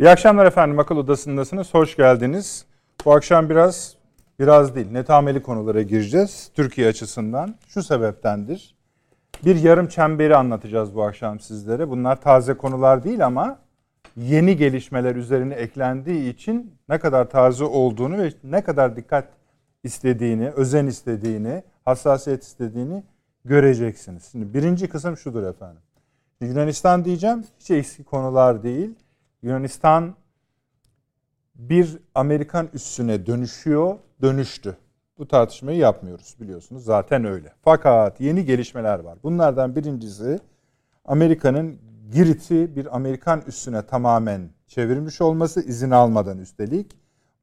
İyi akşamlar efendim. Akıl Odası'ndasınız. Hoş geldiniz. Bu akşam biraz, biraz değil, netameli konulara gireceğiz. Türkiye açısından. Şu sebeptendir. Bir yarım çemberi anlatacağız bu akşam sizlere. Bunlar taze konular değil ama yeni gelişmeler üzerine eklendiği için ne kadar taze olduğunu ve ne kadar dikkat istediğini, özen istediğini, hassasiyet istediğini göreceksiniz. Şimdi birinci kısım şudur efendim. Yunanistan diyeceğim hiç eski konular değil. Yunanistan bir Amerikan üssüne dönüşüyor, dönüştü. Bu tartışmayı yapmıyoruz biliyorsunuz zaten öyle. Fakat yeni gelişmeler var. Bunlardan birincisi Amerika'nın Girit'i bir Amerikan üssüne tamamen çevirmiş olması izin almadan üstelik.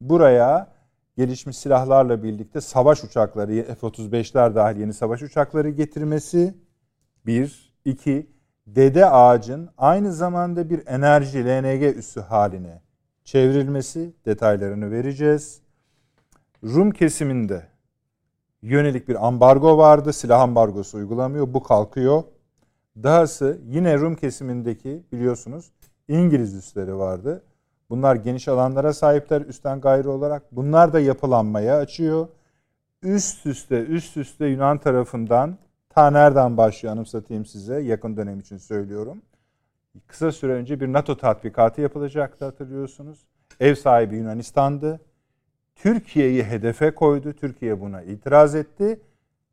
Buraya gelişmiş silahlarla birlikte savaş uçakları, F-35'ler dahil yeni savaş uçakları getirmesi. Bir. iki dede ağacın aynı zamanda bir enerji LNG üssü haline çevrilmesi detaylarını vereceğiz. Rum kesiminde yönelik bir ambargo vardı. Silah ambargosu uygulamıyor. Bu kalkıyor. Dahası yine Rum kesimindeki biliyorsunuz İngiliz üsleri vardı. Bunlar geniş alanlara sahipler üstten gayrı olarak. Bunlar da yapılanmaya açıyor. Üst üste üst üste Yunan tarafından Ta nereden başlıyor anımsatayım size yakın dönem için söylüyorum. Kısa süre önce bir NATO tatbikatı yapılacaktı hatırlıyorsunuz. Ev sahibi Yunanistan'dı. Türkiye'yi hedefe koydu. Türkiye buna itiraz etti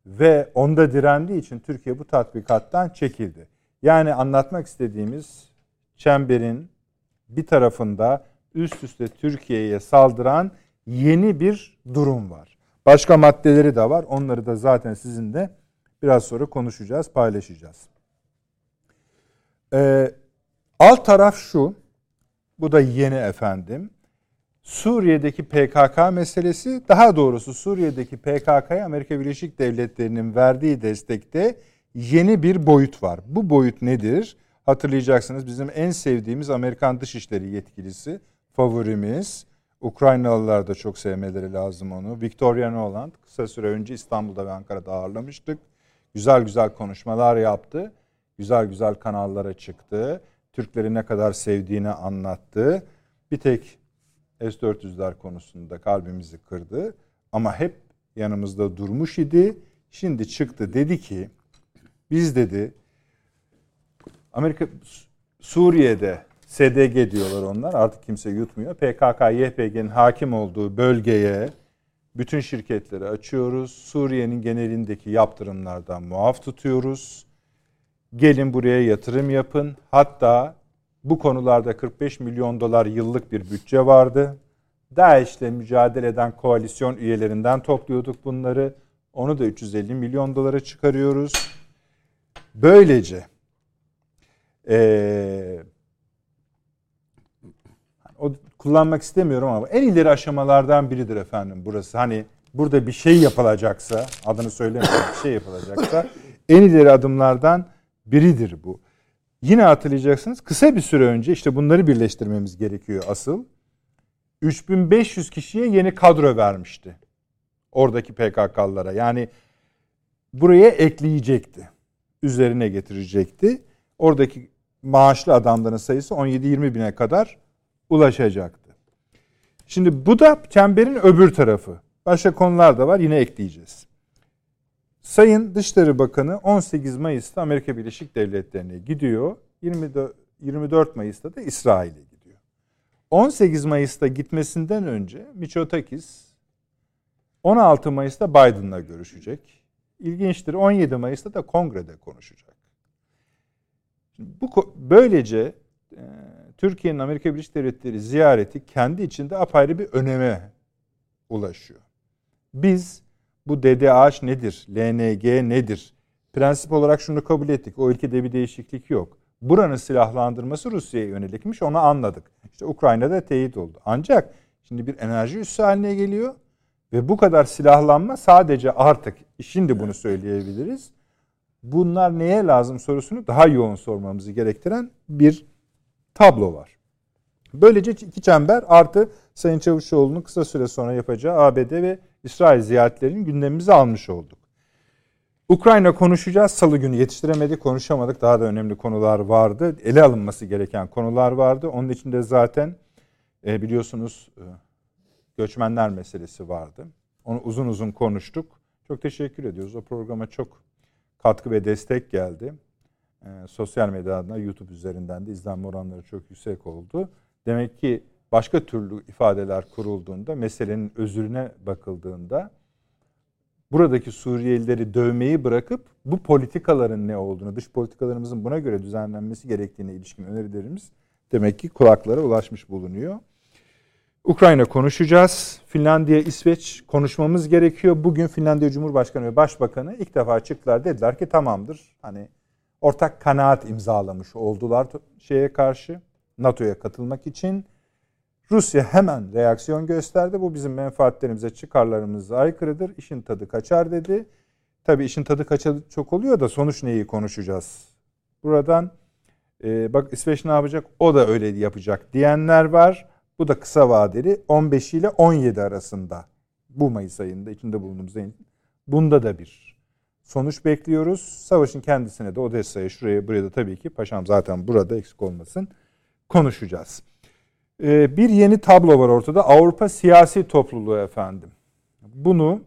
ve onda direndiği için Türkiye bu tatbikattan çekildi. Yani anlatmak istediğimiz çemberin bir tarafında üst üste Türkiye'ye saldıran yeni bir durum var. Başka maddeleri de var. Onları da zaten sizin de Biraz sonra konuşacağız, paylaşacağız. Ee, alt taraf şu, bu da yeni efendim. Suriye'deki PKK meselesi, daha doğrusu Suriye'deki PKK'ya Amerika Birleşik Devletleri'nin verdiği destekte yeni bir boyut var. Bu boyut nedir? Hatırlayacaksınız bizim en sevdiğimiz Amerikan Dışişleri yetkilisi, favorimiz. Ukraynalılar da çok sevmeleri lazım onu. Victoria Noland kısa süre önce İstanbul'da ve Ankara'da ağırlamıştık. Güzel güzel konuşmalar yaptı. Güzel güzel kanallara çıktı. Türkleri ne kadar sevdiğini anlattı. Bir tek S-400'ler konusunda kalbimizi kırdı. Ama hep yanımızda durmuş idi. Şimdi çıktı dedi ki biz dedi Amerika Suriye'de SDG diyorlar onlar artık kimse yutmuyor. PKK, YPG'nin hakim olduğu bölgeye bütün şirketleri açıyoruz. Suriye'nin genelindeki yaptırımlardan muaf tutuyoruz. Gelin buraya yatırım yapın. Hatta bu konularda 45 milyon dolar yıllık bir bütçe vardı. DAEŞ'le mücadele eden koalisyon üyelerinden topluyorduk bunları. Onu da 350 milyon dolara çıkarıyoruz. Böylece o kullanmak istemiyorum ama en ileri aşamalardan biridir efendim burası. Hani burada bir şey yapılacaksa, adını söylemiyorum, bir şey yapılacaksa en ileri adımlardan biridir bu. Yine hatırlayacaksınız kısa bir süre önce işte bunları birleştirmemiz gerekiyor asıl. 3500 kişiye yeni kadro vermişti. Oradaki PKK'lara. Yani buraya ekleyecekti. Üzerine getirecekti. Oradaki maaşlı adamların sayısı 17-20 bine kadar ulaşacaktı. Şimdi bu da çemberin öbür tarafı. Başka konular da var yine ekleyeceğiz. Sayın Dışişleri Bakanı 18 Mayıs'ta Amerika Birleşik Devletleri'ne gidiyor. 24 Mayıs'ta da İsrail'e gidiyor. 18 Mayıs'ta gitmesinden önce Miçotakis 16 Mayıs'ta Biden'la görüşecek. İlginçtir 17 Mayıs'ta da kongrede konuşacak. Bu böylece Türkiye'nin Amerika Birleşik Devletleri ziyareti kendi içinde apayrı bir öneme ulaşıyor. Biz bu DDH nedir, LNG nedir? Prensip olarak şunu kabul ettik. O ülkede bir değişiklik yok. buranın silahlandırması Rusya'ya yönelikmiş onu anladık. İşte Ukrayna'da teyit oldu. Ancak şimdi bir enerji üssü haline geliyor ve bu kadar silahlanma sadece artık şimdi bunu söyleyebiliriz. Bunlar neye lazım sorusunu daha yoğun sormamızı gerektiren bir tablo var. Böylece iki çember artı Sayın Çavuşoğlu'nun kısa süre sonra yapacağı ABD ve İsrail ziyaretlerinin gündemimize almış olduk. Ukrayna konuşacağız. Salı günü yetiştiremedik, konuşamadık. Daha da önemli konular vardı. Ele alınması gereken konular vardı. Onun içinde zaten e, biliyorsunuz e, göçmenler meselesi vardı. Onu uzun uzun konuştuk. Çok teşekkür ediyoruz. O programa çok katkı ve destek geldi. E, sosyal medyadan, YouTube üzerinden de izlenme oranları çok yüksek oldu. Demek ki başka türlü ifadeler kurulduğunda, meselenin özürüne bakıldığında buradaki Suriyelileri dövmeyi bırakıp bu politikaların ne olduğunu, dış politikalarımızın buna göre düzenlenmesi gerektiğine ilişkin önerilerimiz demek ki kulaklara ulaşmış bulunuyor. Ukrayna konuşacağız. Finlandiya, İsveç konuşmamız gerekiyor. Bugün Finlandiya Cumhurbaşkanı ve Başbakanı ilk defa çıktılar. Dediler ki tamamdır. Hani ortak kanaat imzalamış oldular şeye karşı. NATO'ya katılmak için. Rusya hemen reaksiyon gösterdi. Bu bizim menfaatlerimize, çıkarlarımıza aykırıdır. İşin tadı kaçar dedi. Tabii işin tadı kaçar çok oluyor da sonuç neyi konuşacağız? Buradan e, bak İsveç ne yapacak? O da öyle yapacak diyenler var. Bu da kısa vadeli 15 ile 17 arasında. Bu Mayıs ayında içinde bulunduğumuz ayın. Bunda da bir sonuç bekliyoruz. Savaşın kendisine de Odessa'ya şuraya buraya da tabii ki paşam zaten burada eksik olmasın konuşacağız. Ee, bir yeni tablo var ortada. Avrupa siyasi topluluğu efendim. Bunu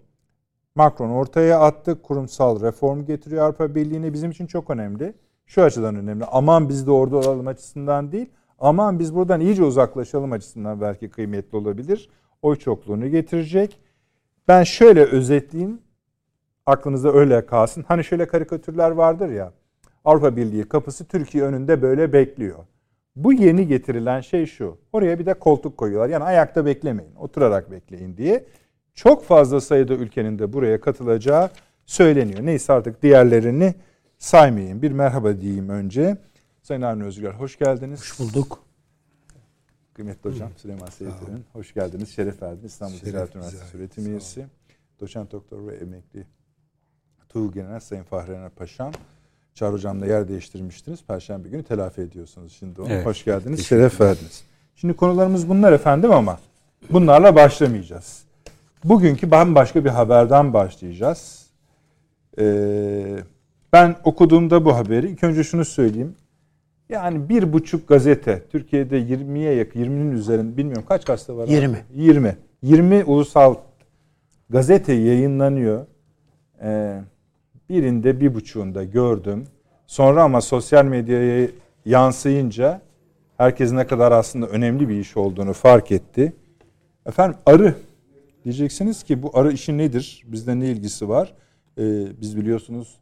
Macron ortaya attı. Kurumsal reform getiriyor Avrupa Birliği'ne. Bizim için çok önemli. Şu açıdan önemli. Aman biz de orada olalım açısından değil. Aman biz buradan iyice uzaklaşalım açısından belki kıymetli olabilir. Oy çokluğunu getirecek. Ben şöyle özetleyeyim. Aklınızda öyle kalsın. Hani şöyle karikatürler vardır ya. Avrupa Birliği kapısı Türkiye önünde böyle bekliyor. Bu yeni getirilen şey şu. Oraya bir de koltuk koyuyorlar. Yani ayakta beklemeyin, oturarak bekleyin diye. Çok fazla sayıda ülkenin de buraya katılacağı söyleniyor. Neyse artık diğerlerini saymayayım. Bir merhaba diyeyim önce. Sayın Avni Özgür, hoş geldiniz. Hoş bulduk. Kıymetli hocam Süleyman Seyit'in hoş geldiniz. Şeref verdiniz. İstanbul Ticaret Üniversitesi öğretim üyesi. Doçent doktor ve emekli Tuğ General Sayın Fahrener Paşam. Çağrı Hocam'la yer değiştirmiştiniz. Perşembe günü telafi ediyorsunuz şimdi onu. Evet. Hoş geldiniz. Şeref verdiniz. Şimdi konularımız bunlar efendim ama bunlarla başlamayacağız. Bugünkü bambaşka bir haberden başlayacağız. Ee, ben okuduğumda bu haberi ilk önce şunu söyleyeyim. Yani bir buçuk gazete Türkiye'de 20'ye yakın 20'nin üzerinde bilmiyorum kaç gazete var? 20. Abi? 20. 20 ulusal gazete yayınlanıyor. Ee, birinde bir buçuğunda gördüm. Sonra ama sosyal medyaya yansıyınca herkes ne kadar aslında önemli bir iş olduğunu fark etti. Efendim arı diyeceksiniz ki bu arı işi nedir? Bizde ne ilgisi var? Ee, biz biliyorsunuz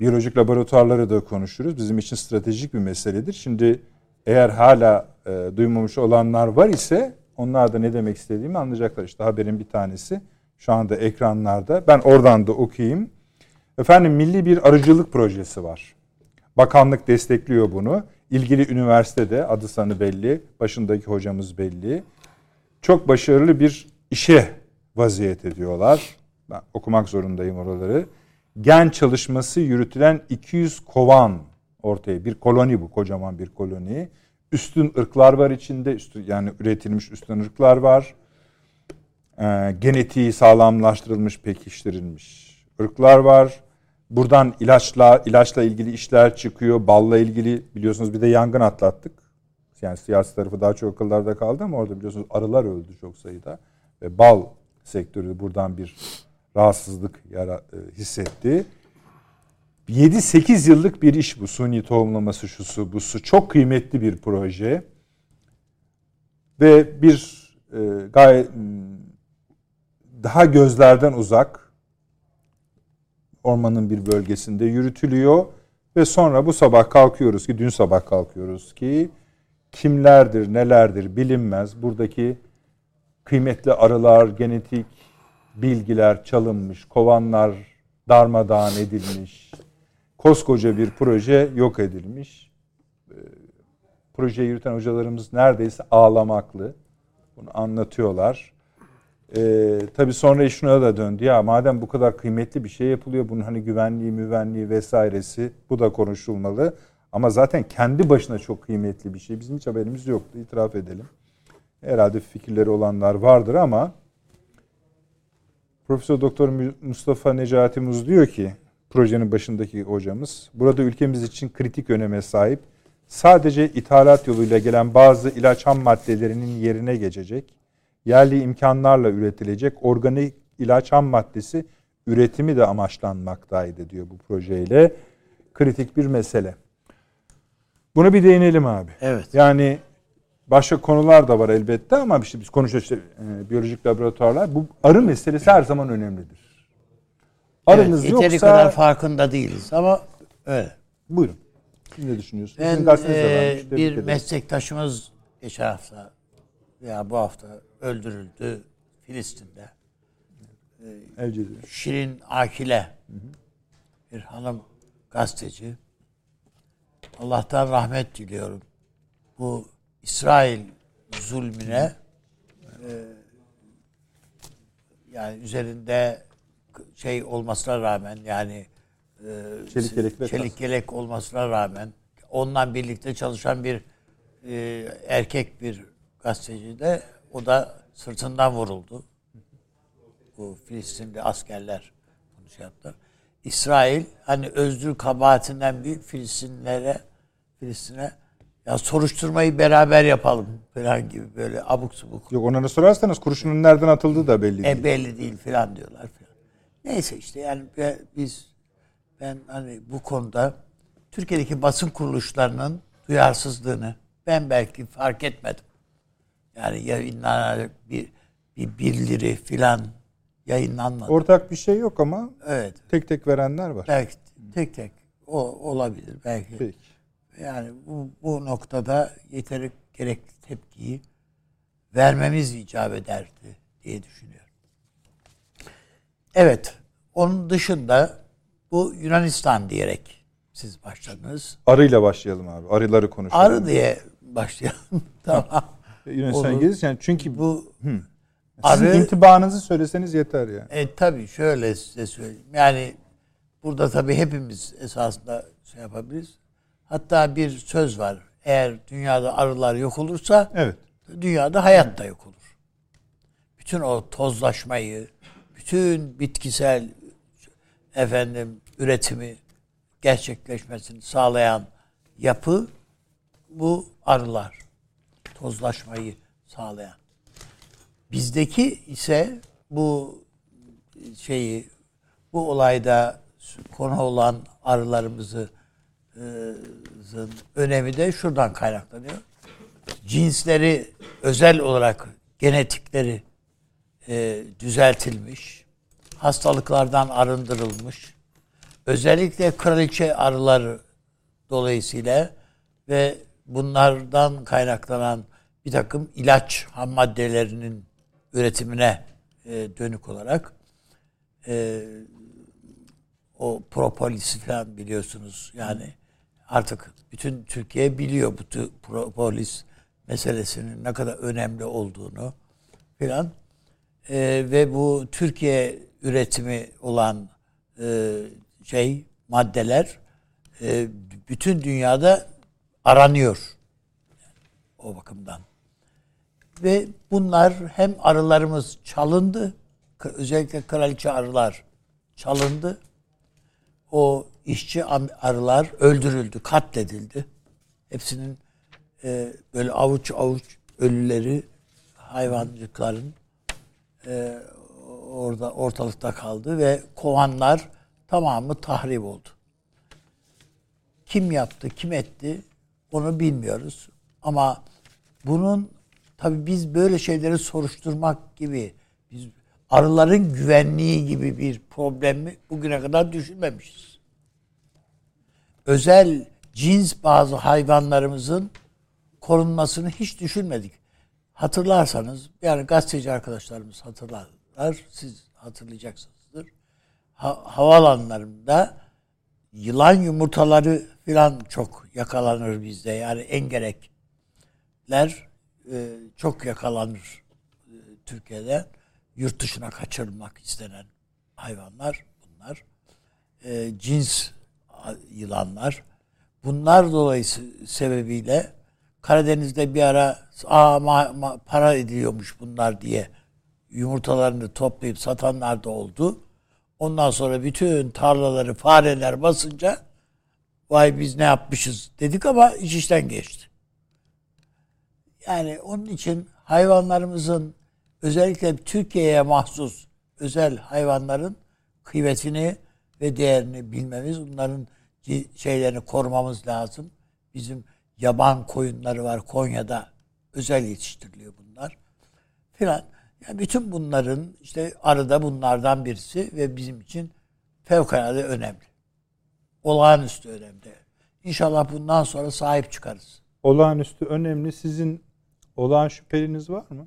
biyolojik laboratuvarları da konuşuruz. Bizim için stratejik bir meseledir. Şimdi eğer hala e, duymamış olanlar var ise onlar da ne demek istediğimi anlayacaklar. İşte haberin bir tanesi şu anda ekranlarda. Ben oradan da okuyayım. Efendim milli bir arıcılık projesi var. Bakanlık destekliyor bunu. İlgili üniversitede adı sanı belli, başındaki hocamız belli. Çok başarılı bir işe vaziyet ediyorlar. Ben okumak zorundayım oraları. Gen çalışması yürütülen 200 kovan ortaya bir koloni bu kocaman bir koloni. Üstün ırklar var içinde. Üstün, yani üretilmiş üstün ırklar var. Ee, genetiği sağlamlaştırılmış, pekiştirilmiş ırklar var. Buradan ilaçla ilaçla ilgili işler çıkıyor. Balla ilgili biliyorsunuz bir de yangın atlattık. Yani siyasi tarafı daha çok akıllarda kaldı ama orada biliyorsunuz arılar öldü çok sayıda. Ve bal sektörü buradan bir rahatsızlık yara, e, hissetti. 7-8 yıllık bir iş bu. Suni tohumlaması şusu busu. Çok kıymetli bir proje. Ve bir e, gayet daha gözlerden uzak ormanın bir bölgesinde yürütülüyor ve sonra bu sabah kalkıyoruz ki dün sabah kalkıyoruz ki kimlerdir, nelerdir bilinmez. Buradaki kıymetli arılar, genetik bilgiler çalınmış, kovanlar darmadağın edilmiş. Koskoca bir proje yok edilmiş. projeyi yürüten hocalarımız neredeyse ağlamaklı. Bunu anlatıyorlar. Ee, tabii sonra iş şuna da döndü. Ya madem bu kadar kıymetli bir şey yapılıyor, bunun hani güvenliği, müvenliği vesairesi bu da konuşulmalı. Ama zaten kendi başına çok kıymetli bir şey. Bizim hiç haberimiz yoktu, itiraf edelim. Herhalde fikirleri olanlar vardır ama Profesör Doktor Mustafa Necati Muz diyor ki projenin başındaki hocamız burada ülkemiz için kritik öneme sahip sadece ithalat yoluyla gelen bazı ilaç ham maddelerinin yerine geçecek yerli imkanlarla üretilecek organik ilaç ham maddesi üretimi de amaçlanmaktaydı diyor bu projeyle. Kritik bir mesele. Buna bir değinelim abi. Evet. Yani başka konular da var elbette ama işte biz konuşuyoruz işte e, biyolojik laboratuvarlar. Bu arı meselesi her zaman önemlidir. Arınız evet, yoksa... kadar farkında değiliz ama öyle. Buyurun. Siz ne düşünüyorsunuz? Ben e, bir meslektaşımız geçen hafta veya bu hafta öldürüldü Filistin'de. El Şirin Akile bir hanım gazeteci. Allah'tan rahmet diliyorum. Bu İsrail zulmüne e, yani üzerinde şey olmasına rağmen yani e, çelik yelek, çelik yelek olmasına rağmen ondan birlikte çalışan bir e, erkek bir gazeteci de o da sırtından vuruldu. Bu Filistinli askerler bunu şey yaptılar. İsrail hani özgür kabahatinden büyük Filistinlere Filistin'e ya soruşturmayı beraber yapalım falan gibi böyle abuk subuk. Yok onlara sorarsanız kurşunun nereden atıldığı da belli e, değil. E belli değil falan diyorlar falan. Neyse işte yani biz ben hani bu konuda Türkiye'deki basın kuruluşlarının duyarsızlığını ben belki fark etmedim. Yani yayınlanan bir, bir bildiri filan yayınlanmadı. Ortak bir şey yok ama evet. tek tek verenler var. Belki tek tek o olabilir belki. Peki. Yani bu, bu noktada yeteri gerekli tepkiyi vermemiz icap ederdi diye düşünüyorum. Evet. Onun dışında bu Yunanistan diyerek siz başladınız. Arıyla başlayalım abi. Arıları konuşalım. Arı diye başlayalım. tamam. Yunanistan gezisi yani çünkü bu hı. Sizin intibanızı söyleseniz yeter yani. E tabii şöyle size söyleyeyim. Yani burada tabii hepimiz esasında şey yapabiliriz. Hatta bir söz var. Eğer dünyada arılar yok olursa evet. dünyada hayat da yok olur. Bütün o tozlaşmayı, bütün bitkisel efendim üretimi gerçekleşmesini sağlayan yapı bu arılar. Tozlaşmayı sağlayan. Bizdeki ise bu şeyi bu olayda konu olan arılarımızı önemi de şuradan kaynaklanıyor. Cinsleri özel olarak genetikleri e, düzeltilmiş, hastalıklardan arındırılmış, özellikle kraliçe arıları dolayısıyla ve bunlardan kaynaklanan bir takım ilaç ham maddelerinin üretimine e, dönük olarak e, o propolis falan biliyorsunuz. Yani artık bütün Türkiye biliyor bu propolis meselesinin ne kadar önemli olduğunu filan. E, ve bu Türkiye üretimi olan e, şey maddeler e, bütün dünyada aranıyor o bakımdan ve bunlar hem arılarımız çalındı özellikle kraliçe arılar çalındı o işçi arılar öldürüldü, katledildi. Hepsinin e, böyle avuç avuç ölüleri hayvancıkların e, orada ortalıkta kaldı ve kovanlar tamamı tahrip oldu. Kim yaptı, kim etti onu bilmiyoruz. Ama bunun tabi biz böyle şeyleri soruşturmak gibi biz arıların güvenliği gibi bir problemi bugüne kadar düşünmemişiz. Özel cins bazı hayvanlarımızın korunmasını hiç düşünmedik. Hatırlarsanız yani gazeteci arkadaşlarımız hatırlarlar. Siz hatırlayacaksınızdır. Ha, havaalanlarında yılan yumurtaları falan çok yakalanır bizde. Yani engerekler e, çok yakalanır e, Türkiye'de. Yurt dışına kaçırılmak istenen hayvanlar bunlar. E, cins yılanlar. Bunlar dolayısıyla sebebiyle Karadeniz'de bir ara Aa, ma- ma- para ediliyormuş bunlar diye yumurtalarını toplayıp satanlar da oldu. Ondan sonra bütün tarlaları fareler basınca vay biz ne yapmışız dedik ama iş işten geçti. Yani onun için hayvanlarımızın özellikle Türkiye'ye mahsus özel hayvanların kıymetini ve değerini bilmemiz, bunların ci- şeylerini korumamız lazım. Bizim yaban koyunları var Konya'da özel yetiştiriliyor bunlar filan. Yani bütün bunların işte arada bunlardan birisi ve bizim için fevkalade önemli. Olağanüstü önemli. İnşallah bundan sonra sahip çıkarız. Olağanüstü önemli. Sizin olağan şüpheliniz var mı?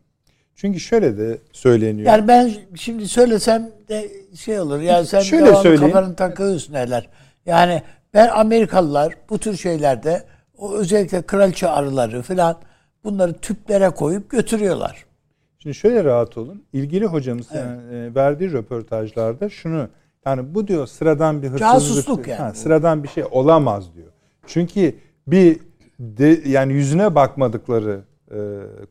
Çünkü şöyle de söyleniyor. Yani ben şimdi söylesem de şey olur. Yani sen Şöyle devamlı söyleyeyim. kafanı takıyorsun neler. Yani ben Amerikalılar bu tür şeylerde o özellikle kraliçe arıları falan bunları tüplere koyup götürüyorlar. Şimdi şöyle rahat olun. İlgili hocamız yani, e, verdiği röportajlarda şunu yani bu diyor sıradan bir hırsızlık. Casusluk yani Ha, sıradan bir şey olamaz diyor. Çünkü bir de, yani yüzüne bakmadıkları e,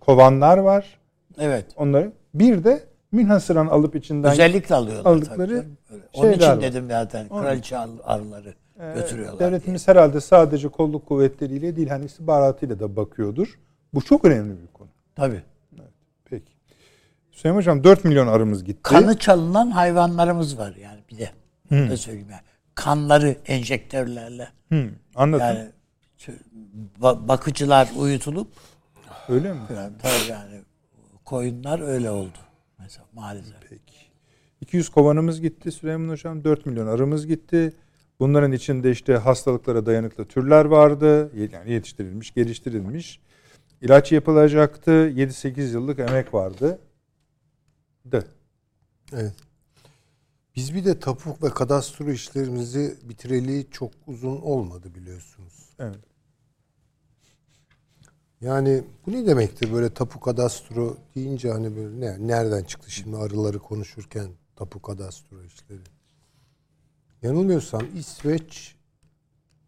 kovanlar var. Evet. Onları bir de münhasıran alıp içinden Özellikle alıyorlar. aldıkları tabii. Onun için var. dedim zaten kraliçe ar- arıları Ee, götürüyorlar diye. Devletimiz herhalde sadece kolluk kuvvetleriyle değil hani istihbaratıyla da bakıyordur. Bu çok önemli bir konu. Tabii. Peki. Hüseyin Hocam 4 milyon arımız gitti. Kanı çalınan hayvanlarımız var yani bir de. Ne söyleyeyim yani. Kanları enjektörlerle Hı, anlatın. yani bakıcılar uyutulup Öyle mi? falan tabii yani koyunlar öyle oldu. Mesela maalesef. Peki. 200 kovanımız gitti Süleyman Hocam. 4 milyon arımız gitti. Bunların içinde işte hastalıklara dayanıklı türler vardı. Yani yetiştirilmiş, geliştirilmiş. İlaç yapılacaktı. 7-8 yıllık emek vardı. De. Evet. Biz bir de tapuk ve kadastro işlerimizi bitireli çok uzun olmadı biliyorsunuz. Evet. Yani bu ne demektir böyle tapu kadastro deyince hani böyle ne, nereden çıktı şimdi arıları konuşurken tapu kadastro işleri. Yanılmıyorsam İsveç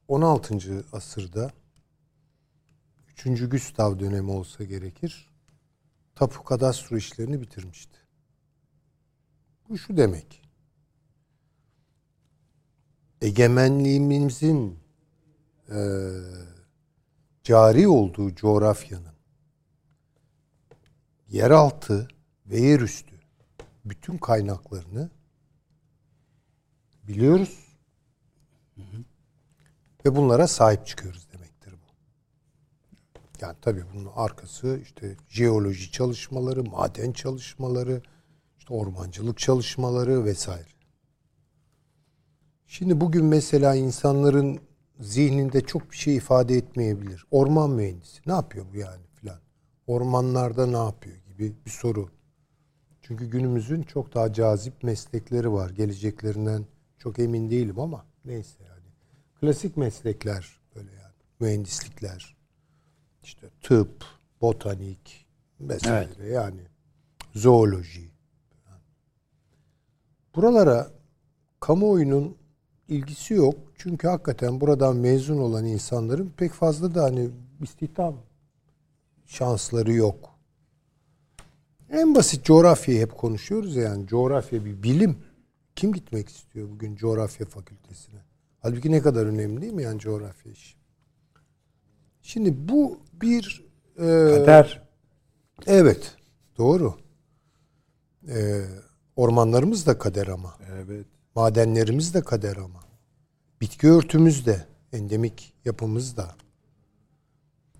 16. asırda 3. Gustav dönemi olsa gerekir tapu kadastro işlerini bitirmişti. Bu şu demek. Egemenliğimizin eee cari olduğu coğrafyanın yeraltı ve yerüstü bütün kaynaklarını biliyoruz ve bunlara sahip çıkıyoruz demektir bu. Yani tabii bunun arkası işte jeoloji çalışmaları, maden çalışmaları, işte ormancılık çalışmaları vesaire. Şimdi bugün mesela insanların zihninde çok bir şey ifade etmeyebilir. Orman mühendisi ne yapıyor bu yani filan? Ormanlarda ne yapıyor gibi bir soru. Çünkü günümüzün çok daha cazip meslekleri var. Geleceklerinden çok emin değilim ama neyse yani. Klasik meslekler böyle yani. Mühendislikler. işte tıp, botanik vesaire yani. Zooloji. Buralara kamuoyunun ilgisi yok. Çünkü hakikaten buradan mezun olan insanların pek fazla da hani istihdam şansları yok. En basit coğrafyayı hep konuşuyoruz ya yani coğrafya bir bilim. Kim gitmek istiyor bugün coğrafya fakültesine? Halbuki ne kadar önemli değil mi yani coğrafya işi? Şimdi bu bir e, Kader. Evet, doğru. E, ormanlarımız da kader ama. Evet. Madenlerimiz de kader ama. Bitki örtümüz de, endemik yapımız da.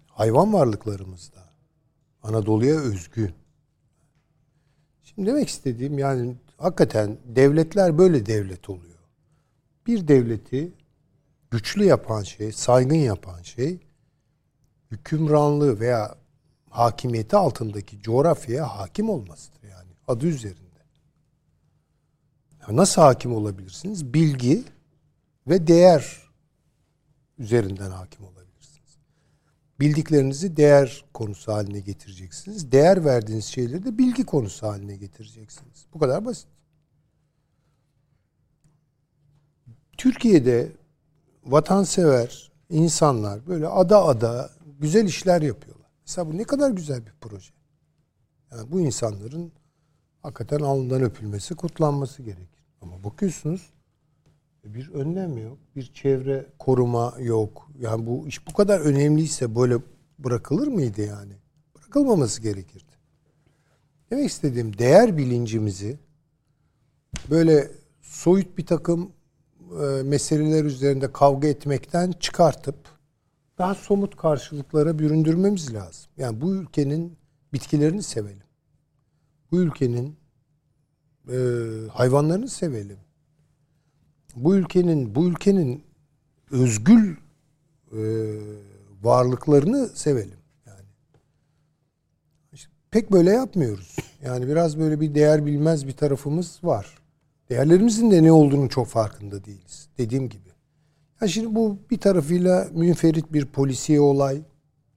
Hayvan varlıklarımız da. Anadolu'ya özgü. Şimdi demek istediğim yani hakikaten devletler böyle devlet oluyor. Bir devleti güçlü yapan şey, saygın yapan şey hükümranlığı veya hakimiyeti altındaki coğrafyaya hakim olmasıdır yani adı üzerinde. Nasıl hakim olabilirsiniz? Bilgi ve değer üzerinden hakim olabilirsiniz. Bildiklerinizi değer konusu haline getireceksiniz. Değer verdiğiniz şeyleri de bilgi konusu haline getireceksiniz. Bu kadar basit. Türkiye'de vatansever insanlar böyle ada ada güzel işler yapıyorlar. Mesela bu ne kadar güzel bir proje. Yani bu insanların hakikaten alnından öpülmesi, kutlanması gerekir. Ama bakıyorsunuz bir önlem yok, bir çevre koruma yok. Yani bu iş bu kadar önemliyse böyle bırakılır mıydı yani? Bırakılmaması gerekirdi. Demek istediğim değer bilincimizi böyle soyut bir takım e, meseleler üzerinde kavga etmekten çıkartıp daha somut karşılıklara büründürmemiz lazım. Yani bu ülkenin bitkilerini sevelim. Bu ülkenin e, hayvanlarını sevelim. Bu ülkenin bu ülkenin özgül e, varlıklarını sevelim. Yani işte pek böyle yapmıyoruz. Yani biraz böyle bir değer bilmez bir tarafımız var. Değerlerimizin de ne olduğunu çok farkında değiliz. Dediğim gibi. Ya şimdi bu bir tarafıyla münferit bir polisiye olay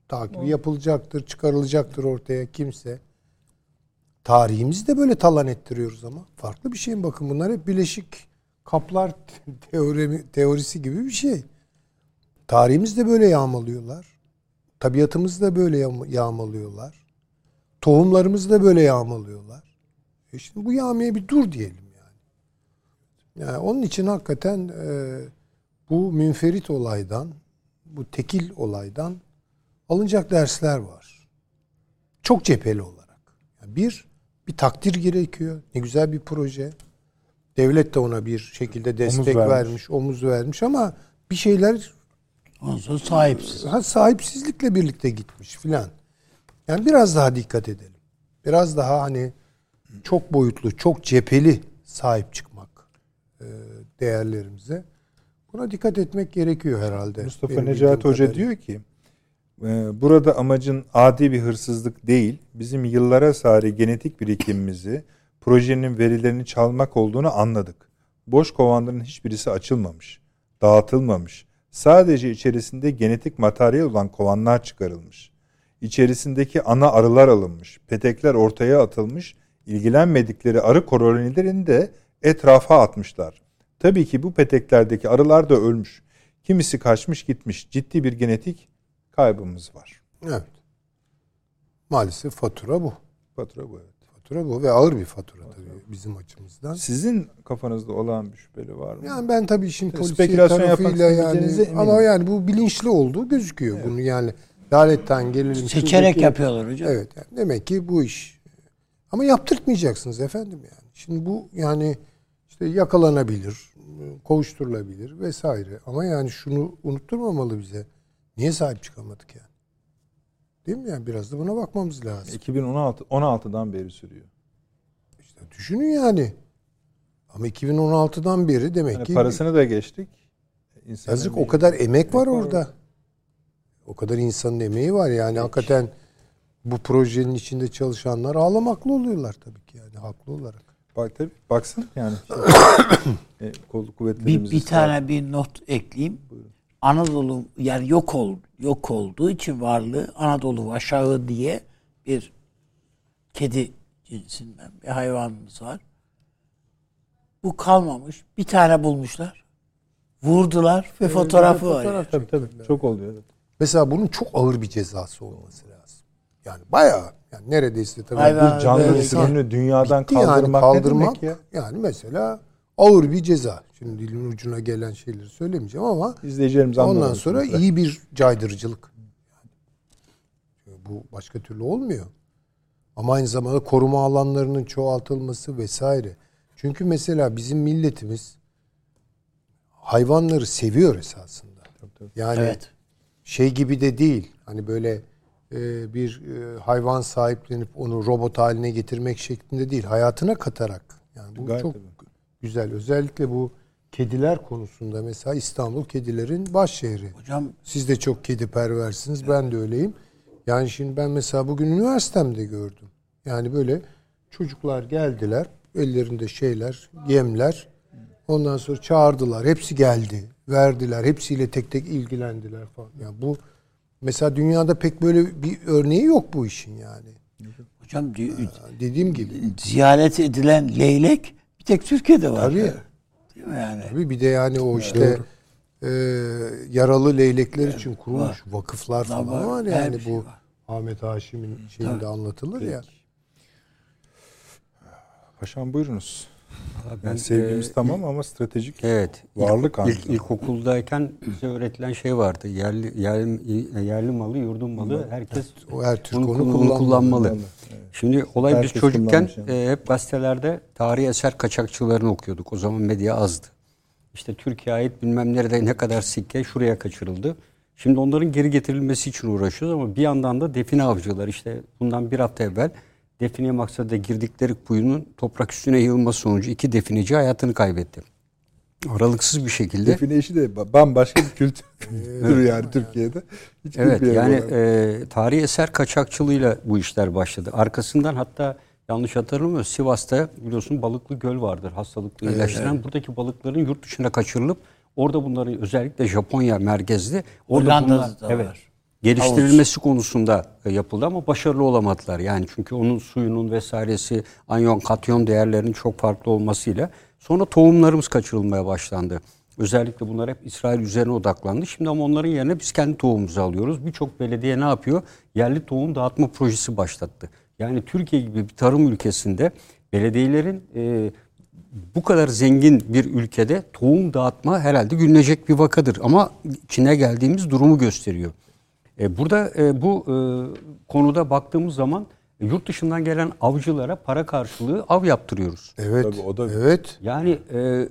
takibi yapılacaktır, çıkarılacaktır ortaya kimse. Tarihimizi de böyle talan ettiriyoruz ama. Farklı bir şeyin bakın bunlar hep bileşik kaplar teoremi, teorisi gibi bir şey. Tarihimiz de böyle yağmalıyorlar. Tabiatımızı da böyle yağmalıyorlar. Tohumlarımızı da böyle yağmalıyorlar. E şimdi bu yağmaya bir dur diyelim yani. Yani onun için hakikaten e, bu münferit olaydan, bu tekil olaydan alınacak dersler var. Çok cepheli olarak. Yani bir, bir takdir gerekiyor. Ne güzel bir proje. Devlet de ona bir şekilde destek vermiş. vermiş, omuz vermiş ama bir şeyler Ondan sahipsiz. ha, sahipsizlikle birlikte gitmiş filan. Yani biraz daha dikkat edelim. Biraz daha hani çok boyutlu, çok cepheli sahip çıkmak e, değerlerimize. Buna dikkat etmek gerekiyor herhalde. Mustafa Benim Necati Hoca kadarıyla. diyor ki burada amacın adi bir hırsızlık değil, bizim yıllara sari genetik birikimimizi, projenin verilerini çalmak olduğunu anladık. Boş kovanların hiçbirisi açılmamış, dağıtılmamış. Sadece içerisinde genetik materyal olan kovanlar çıkarılmış. İçerisindeki ana arılar alınmış, petekler ortaya atılmış, ilgilenmedikleri arı kolonilerini de etrafa atmışlar. Tabii ki bu peteklerdeki arılar da ölmüş. Kimisi kaçmış gitmiş. Ciddi bir genetik kaybımız var. Evet. Maalesef fatura bu. Fatura bu evet. Fatura bu ve ağır bir fatura tabii bizim açımızdan. Sizin kafanızda olan bir şüpheli var mı? Yani ben tabii işin polisiye tarafıyla yani ama yani bu bilinçli olduğu gözüküyor. Bunu yani laletten gelelim. Seçerek şuradaki- yapıyorlar hocam. Evet. Yani demek ki bu iş. Ama yaptırtmayacaksınız efendim yani. Şimdi bu yani işte yakalanabilir, kovuşturulabilir vesaire. Ama yani şunu unutturmamalı bize. Niye sahip çıkamadık yani? Değil mi yani? Biraz da buna bakmamız lazım. 2016 16'dan beri sürüyor. İşte düşünün yani. Ama 2016'dan beri demek Yani ki parasını da geçtik. İnsanın yazık bir- o kadar emek var var orada. O kadar insanın emeği var yani hakikaten bu projenin içinde çalışanlar ağlamaklı oluyorlar tabii ki yani haklı olarak. Bak tabii baksın yani. e, kolluk Bir, kuvvetlerimiz. bir tane bir not ekleyeyim. Anadolu yani yok ol yok olduğu için varlığı Anadolu aşağı diye bir kedi cinsinden bir hayvanımız var. Bu kalmamış. Bir tane bulmuşlar. Vurdular ve fotoğrafı var. yani. Tabii tabii. Çok oluyor. Evet. Mesela bunun çok ağır bir cezası olması lazım. Yani bayağı yani neredeyse tabii Hayvan- Bir canlı türünü dünyadan bitti yani kaldırmak, kaldırmak ne demek ya? yani mesela ağır bir ceza. Şimdi dilimin ucuna gelen şeyleri söylemeyeceğim ama İzleyicilerimiz ondan sonra iyi bir caydırıcılık. Yani bu başka türlü olmuyor. Ama aynı zamanda koruma alanlarının çoğaltılması vesaire. Çünkü mesela bizim milletimiz hayvanları seviyor esasında. Yani Evet. şey gibi de değil. Hani böyle e, bir e, hayvan sahiplenip onu robot haline getirmek şeklinde değil. Hayatına katarak. Yani bu Gayet çok tabii. güzel. Özellikle bu kediler konusunda mesela İstanbul kedilerin baş şehri. Hocam Siz de çok kedi perversiniz. Ben de öyleyim. Yani şimdi ben mesela bugün üniversitemde gördüm. Yani böyle çocuklar geldiler. Ellerinde şeyler, yemler. Ondan sonra çağırdılar. Hepsi geldi. Verdiler. Hepsiyle tek tek ilgilendiler falan. Yani bu mesela dünyada pek böyle bir örneği yok bu işin yani. Hocam di- Dediğim gibi. ziyaret edilen leylek bir tek Türkiye'de var. Tabii. Değil mi yani? Tabii bir de yani o işte e, yaralı leylekler için kurulmuş var. vakıflar falan var. var, yani şey bu var. Ahmet Haşim'in şeyinde anlatılır ya. Paşam buyurunuz. Ben, Yani sevgimiz e, tamam ama stratejik Evet. Varlık ilk, ilk, ilkokuldayken bize öğretilen şey vardı. Yerli yerli, yerli malı, yurdun malı. Herkes O her Türk bunu, onu kullanmalı. kullanmalı. Şimdi olay Herkes biz çocukken e, hep gazetelerde tarihi eser kaçakçılarını okuyorduk. O zaman medya azdı. İşte Türkiye'ye ait bilmem nerede ne kadar sikke şuraya kaçırıldı. Şimdi onların geri getirilmesi için uğraşıyoruz ama bir yandan da define avcılar işte bundan bir hafta evvel define maksadıyla girdikleri kuyunun toprak üstüne yığılması sonucu iki defineci hayatını kaybetti. Aralıksız bir şekilde. Define işi de bambaşka bir kültür yani Türkiye'de. Hiç Evet yani e, tarihi eser kaçakçılığıyla bu işler başladı. Arkasından hatta yanlış hatırlamıyorum Sivas'ta biliyorsun balıklı göl vardır hastalıklı ilaçlanan. Buradaki balıkların yurt dışına kaçırılıp orada bunların özellikle Japonya merkezli orada Hollanda'da bunlar- da evet, var. Geliştirilmesi konusunda e, yapıldı ama başarılı olamadılar. Yani çünkü onun suyunun vesairesi anyon katyon değerlerinin çok farklı olmasıyla sonra tohumlarımız kaçırılmaya başlandı. Özellikle bunlar hep İsrail üzerine odaklandı. Şimdi ama onların yerine biz kendi tohumumuzu alıyoruz. Birçok belediye ne yapıyor? Yerli tohum dağıtma projesi başlattı. Yani Türkiye gibi bir tarım ülkesinde belediyelerin e, bu kadar zengin bir ülkede tohum dağıtma herhalde gülünecek bir vakadır. Ama Çin'e geldiğimiz durumu gösteriyor. E, burada e, bu e, konuda baktığımız zaman yurt dışından gelen avcılara para karşılığı av yaptırıyoruz. Evet. Tabii o da- Evet. Yani e,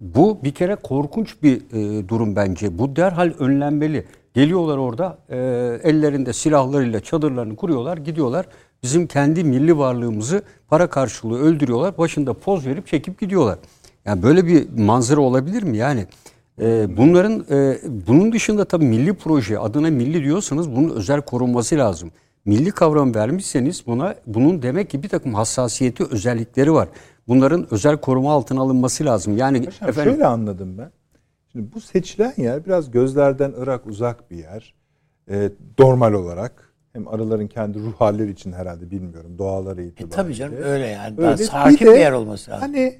bu bir kere korkunç bir e, durum bence. Bu derhal önlenmeli. Geliyorlar orada e, ellerinde silahlarıyla çadırlarını kuruyorlar, gidiyorlar. Bizim kendi milli varlığımızı para karşılığı öldürüyorlar. Başında poz verip çekip gidiyorlar. Yani böyle bir manzara olabilir mi? Yani e, bunların e, bunun dışında tabii milli proje adına milli diyorsanız bunun özel korunması lazım. Milli kavram vermişseniz buna bunun demek ki bir takım hassasiyeti özellikleri var. Bunların özel koruma altına alınması lazım. Yani Paşam efendim şöyle anladım ben. Şimdi bu seçilen yer biraz gözlerden ırak uzak bir yer. Ee, normal olarak. Hem arıların kendi ruh halleri için herhalde bilmiyorum. Doğaları E, itibariyle. tabii canım öyle yani. Öyle. Daha sakin de bir yer olması lazım. Hani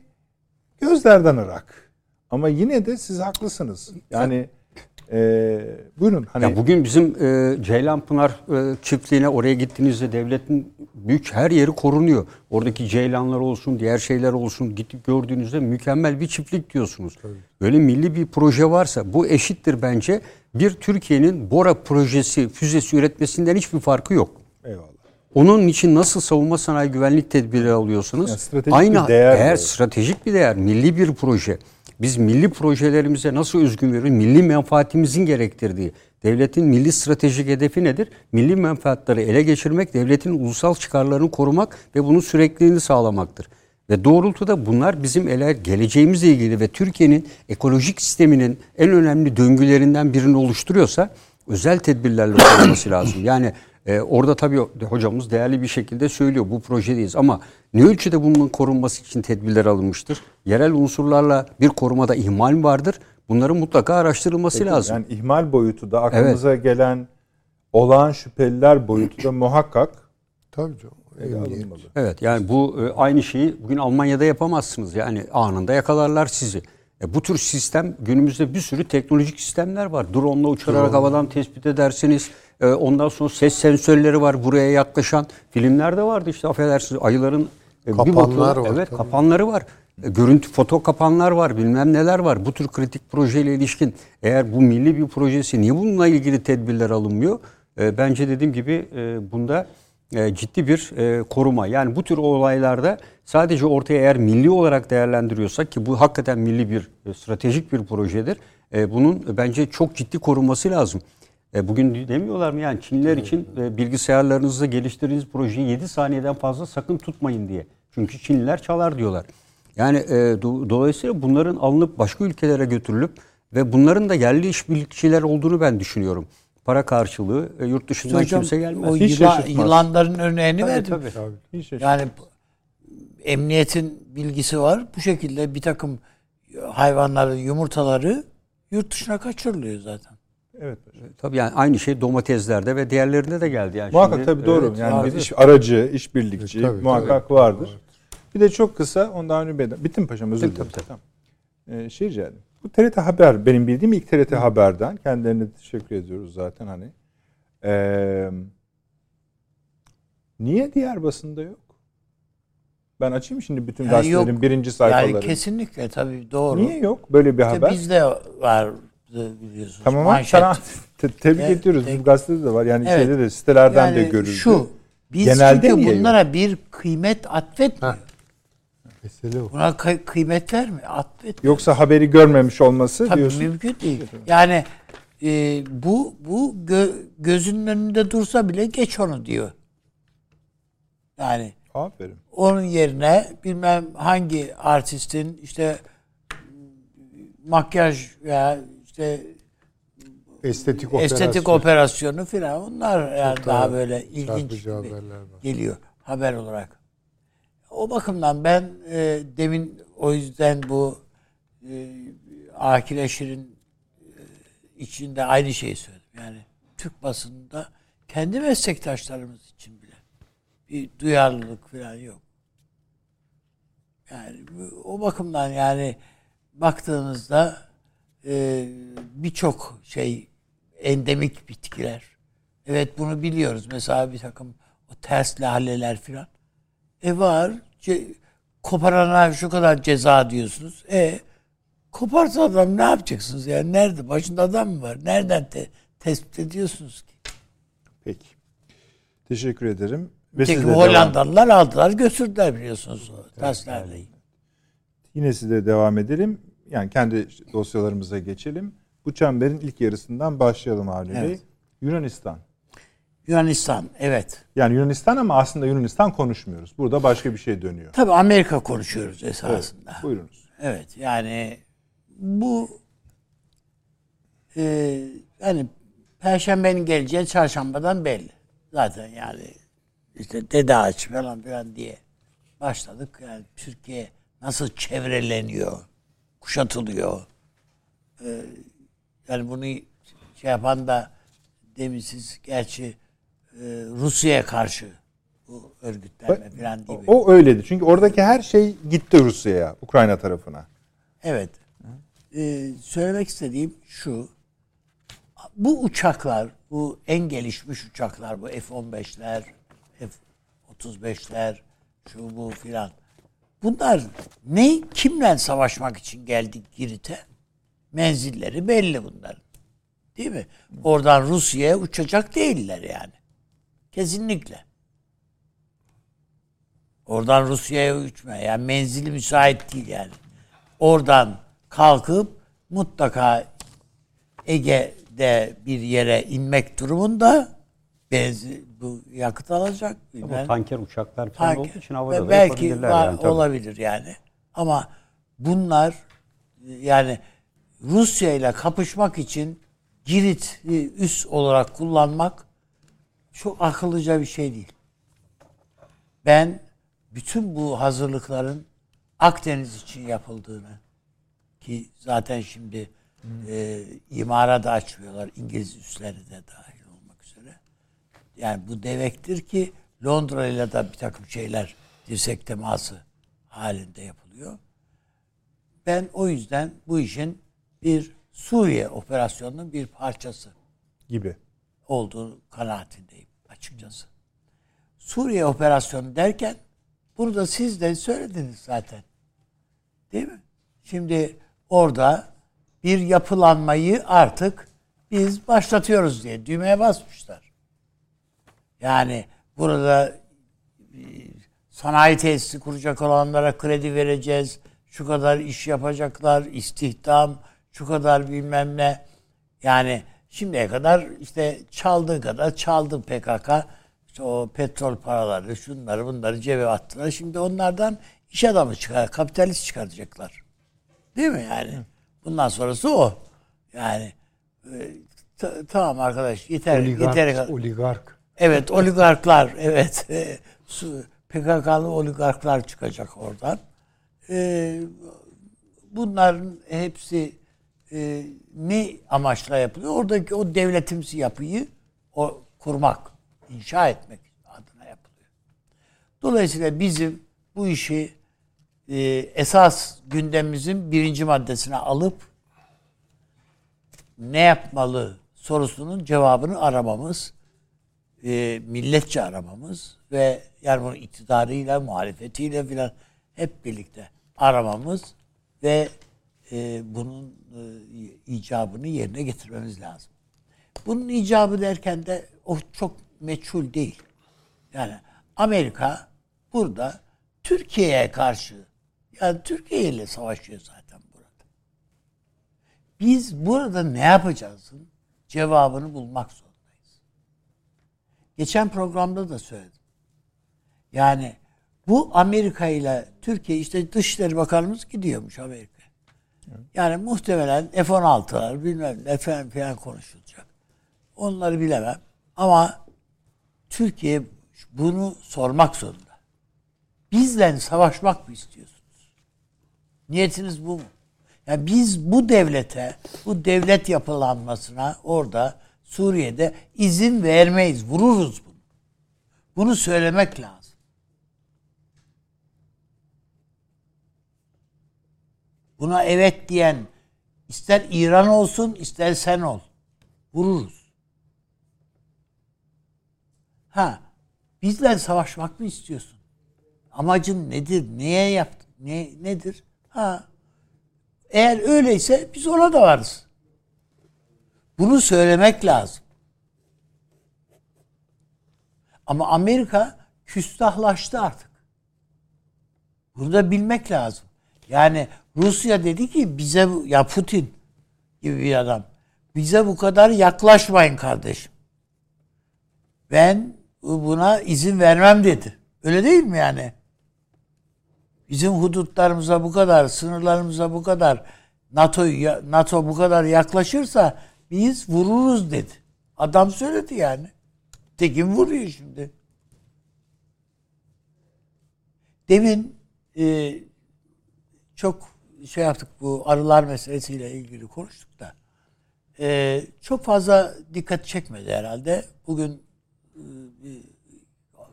gözlerden ırak. Ama yine de siz haklısınız. Yani e, buyurun. Hani Ya bugün bizim e, Ceylanpınar e, çiftliğine oraya gittiğinizde devletin büyük her yeri korunuyor. Oradaki ceylanlar olsun, diğer şeyler olsun gidip gördüğünüzde mükemmel bir çiftlik diyorsunuz. Böyle milli bir proje varsa bu eşittir bence bir Türkiye'nin Bora projesi, füzesi üretmesinden hiçbir farkı yok. eyvallah. Onun için nasıl savunma sanayi güvenlik tedbiri alıyorsunuz? Yani stratejik bir değer eğer stratejik bir değer, milli bir proje. Biz milli projelerimize nasıl özgün veriyoruz? Milli menfaatimizin gerektirdiği. Devletin milli stratejik hedefi nedir? Milli menfaatleri ele geçirmek, devletin ulusal çıkarlarını korumak ve bunun sürekliliğini sağlamaktır. Ve doğrultuda bunlar bizim ele geleceğimizle ilgili ve Türkiye'nin ekolojik sisteminin en önemli döngülerinden birini oluşturuyorsa özel tedbirlerle korunması lazım. Yani e, orada tabii hocamız değerli bir şekilde söylüyor bu projedeyiz ama ne ölçüde bunun korunması için tedbirler alınmıştır? Yerel unsurlarla bir korumada ihmal mi vardır? Bunların mutlaka araştırılması lazım. Yani ihmal boyutu da aklımıza gelen olağan şüpheliler boyutu da muhakkak Tabii canım. Evet yani bu e, aynı şeyi bugün Almanya'da yapamazsınız. Yani anında yakalarlar sizi. E, bu tür sistem günümüzde bir sürü teknolojik sistemler var. Drone'la uçurarak havadan tespit edersiniz. E, ondan sonra ses sensörleri var buraya yaklaşan. Filmlerde vardı işte affedersiniz ayıların e, Kapanlar bakıyorlar- var, Evet tabii. kapanları var. E, Görüntü foto kapanlar var bilmem neler var. Bu tür kritik projeyle ilişkin eğer bu milli bir projesi niye bununla ilgili tedbirler alınmıyor? E, bence dediğim gibi e, bunda e, ciddi bir e, koruma. Yani bu tür olaylarda sadece ortaya eğer milli olarak değerlendiriyorsak ki bu hakikaten milli bir e, stratejik bir projedir. E, bunun bence çok ciddi korunması lazım. E, bugün demiyorlar mı yani Çinliler için e, bilgisayarlarınızda geliştirdiğiniz projeyi 7 saniyeden fazla sakın tutmayın diye. Çünkü Çinliler çalar diyorlar. Yani e, do- dolayısıyla bunların alınıp başka ülkelere götürülüp ve bunların da yerli işbirlikçiler olduğunu ben düşünüyorum. Para karşılığı e, yurt dışından Hocam kimse gelmez. o Hiç yıla- şaşırtmaz. yılanların örneğini Tabii, verdim. tabii. Hiç şaşırmaz. Yani emniyetin bilgisi var. Bu şekilde bir takım hayvanların yumurtaları yurt dışına kaçırılıyor zaten. Evet paşam. Tabii yani aynı şey domateslerde ve diğerlerinde de geldi. Yani Muhakkak şimdi- tabii doğru. Evet, yani vardır. bir iş aracı, işbirlikçi Tabii, muhakkak tabii. vardır. Bir de çok kısa ondan önce ben Bittim paşam özür Tabii, dilerim. tabii, Tamam. Ee, şey rica edeyim. Bu TRT Haber benim bildiğim ilk TRT Haber'den. Kendilerine teşekkür ediyoruz zaten hani. Ee, niye diğer basında yok? Ben açayım şimdi bütün Yani gazetelerin yok. birinci sayfaları. Yani kesinlikle tabii doğru. Niye yok böyle bir İşte haber? bizde vardı biliyorsunuz. Tamam ama manşet. sana te- tebrik Evet, ediyoruz. tek- Bizim gazetede de var. Yani Evet. şeyde de sitelerden de Yani görüldü. Şu, biz Genelde çünkü bunlara bir kıymet atfetmiyor. Mesele o. Buna kı- kıymet vermiyor, atfetmiyor. Yoksa haberi görmemiş olması Tabii diyorsun. mümkün değil. Yani e, bu bu gö- gözünün önünde dursa bile geç onu diyor. Yani Aferin. onun yerine bilmem hangi artistin işte makyaj veya işte Estetik operasyon. estetik operasyonu filan onlar yani Çok daha daha böyle ilginç geliyor haber olarak. O bakımdan ben e, demin o yüzden bu e, Akil Eşir'in e, içinde aynı şeyi söyledim. Yani Türk basınında kendi meslektaşlarımız için bile bir duyarlılık falan yok. Yani o bakımdan yani baktığınızda e, birçok şey endemik bitkiler. Evet bunu biliyoruz. Mesela bir takım o ters laleler filan. E var. Ce- koparana şu kadar ceza diyorsunuz. E koparsa adam ne yapacaksınız yani? Nerede? Başında adam mı var? Nereden te- tespit ediyorsunuz ki? Peki. Teşekkür ederim. Ve Peki de devam- Hollandalılar aldılar götürdüler biliyorsunuz o laleyi. Yine size devam edelim. Yani kendi dosyalarımıza geçelim. Bu çemberin ilk yarısından başlayalım Avni Bey. Evet. Yunanistan. Yunanistan evet. Yani Yunanistan ama aslında Yunanistan konuşmuyoruz. Burada başka bir şey dönüyor. Tabii Amerika konuşuyoruz Evet, esasında. buyurunuz. Evet yani bu e, yani Perşembenin geleceği çarşambadan belli. Zaten yani işte Dede Ağaç falan filan diye başladık. Yani Türkiye nasıl çevreleniyor, kuşatılıyor. E, yani bunu şey yapan da demin siz gerçi e, Rusya'ya karşı bu örgütlenme falan gibi. O, o öyleydi. Çünkü oradaki her şey gitti Rusya'ya, Ukrayna tarafına. Evet. Ee, söylemek istediğim şu. Bu uçaklar, bu en gelişmiş uçaklar, bu F-15'ler, F-35'ler, şu bu filan. Bunlar ne, kimle savaşmak için geldik Girit'e? Menzilleri belli bunların. Değil mi? Oradan Rusya'ya uçacak değiller yani. Kesinlikle. Oradan Rusya'ya uçma. Yani menzili müsait değil yani. Oradan kalkıp mutlaka Ege'de bir yere inmek durumunda benzin, bu yakıt alacak. O bilmem. tanker uçaklar falan Tanker. olduğu için havada da belki var, yani, tabii. olabilir yani. Ama bunlar yani Rusya ile kapışmak için Girit'i üs olarak kullanmak çok akıllıca bir şey değil. Ben bütün bu hazırlıkların Akdeniz için yapıldığını ki zaten şimdi e, imara da açmıyorlar İngiliz üsleri de dahil. Yani bu demektir ki Londra ile de bir takım şeyler dirsek teması halinde yapılıyor. Ben o yüzden bu işin bir Suriye operasyonunun bir parçası Gibi. olduğu kanaatindeyim açıkçası. Suriye operasyonu derken bunu da siz de söylediniz zaten. Değil mi? Şimdi orada bir yapılanmayı artık biz başlatıyoruz diye düğmeye basmışlar. Yani burada e, sanayi tesisi kuracak olanlara kredi vereceğiz. Şu kadar iş yapacaklar, istihdam, şu kadar bilmem ne. Yani şimdiye kadar işte çaldığı kadar çaldı PKK. İşte o petrol paraları, şunları bunları cebe attılar. Şimdi onlardan iş adamı çıkar, kapitalist çıkaracaklar. Değil mi yani? Bundan sonrası o. Yani e, ta- tamam arkadaş yeter yeter. Oligark, oligark. Evet oligarklar evet PKK'lı oligarklar çıkacak oradan. E, bunların hepsi e, ne amaçla yapılıyor? Oradaki o devletimsi yapıyı o kurmak, inşa etmek adına yapılıyor. Dolayısıyla bizim bu işi e, esas gündemimizin birinci maddesine alıp ne yapmalı sorusunun cevabını aramamız, e, milletçe aramamız ve yani bunun iktidarıyla, muhalefetiyle filan hep birlikte aramamız ve e, bunun e, icabını yerine getirmemiz lazım. Bunun icabı derken de o çok meçhul değil. Yani Amerika burada Türkiye'ye karşı yani Türkiye ile savaşıyor zaten burada. Biz burada ne yapacağızın cevabını bulmak zorundayız. Geçen programda da söyledim. Yani bu Amerika ile Türkiye işte Dışişleri Bakanımız gidiyormuş Amerika. Yani muhtemelen F-16'lar bilmem ne falan, konuşulacak. Onları bilemem. Ama Türkiye bunu sormak zorunda. Bizden savaşmak mı istiyorsunuz? Niyetiniz bu mu? Yani biz bu devlete, bu devlet yapılanmasına orada Suriye'de izin vermeyiz. Vururuz bunu. Bunu söylemek lazım. Buna evet diyen ister İran olsun ister sen ol. Vururuz. Ha, bizle savaşmak mı istiyorsun? Amacın nedir? Neye yaptın? Ne, nedir? Ha, eğer öyleyse biz ona da varız. Bunu söylemek lazım. Ama Amerika küstahlaştı artık. Bunu da bilmek lazım. Yani Rusya dedi ki bize ya Putin gibi bir adam bize bu kadar yaklaşmayın kardeşim. Ben buna izin vermem dedi. Öyle değil mi yani? Bizim hudutlarımıza bu kadar, sınırlarımıza bu kadar NATO NATO bu kadar yaklaşırsa biz vururuz dedi. Adam söyledi yani. Tekin vuruyor şimdi. Demin e, çok şey yaptık bu arılar meselesiyle ilgili konuştuk da e, çok fazla dikkat çekmedi herhalde. Bugün e,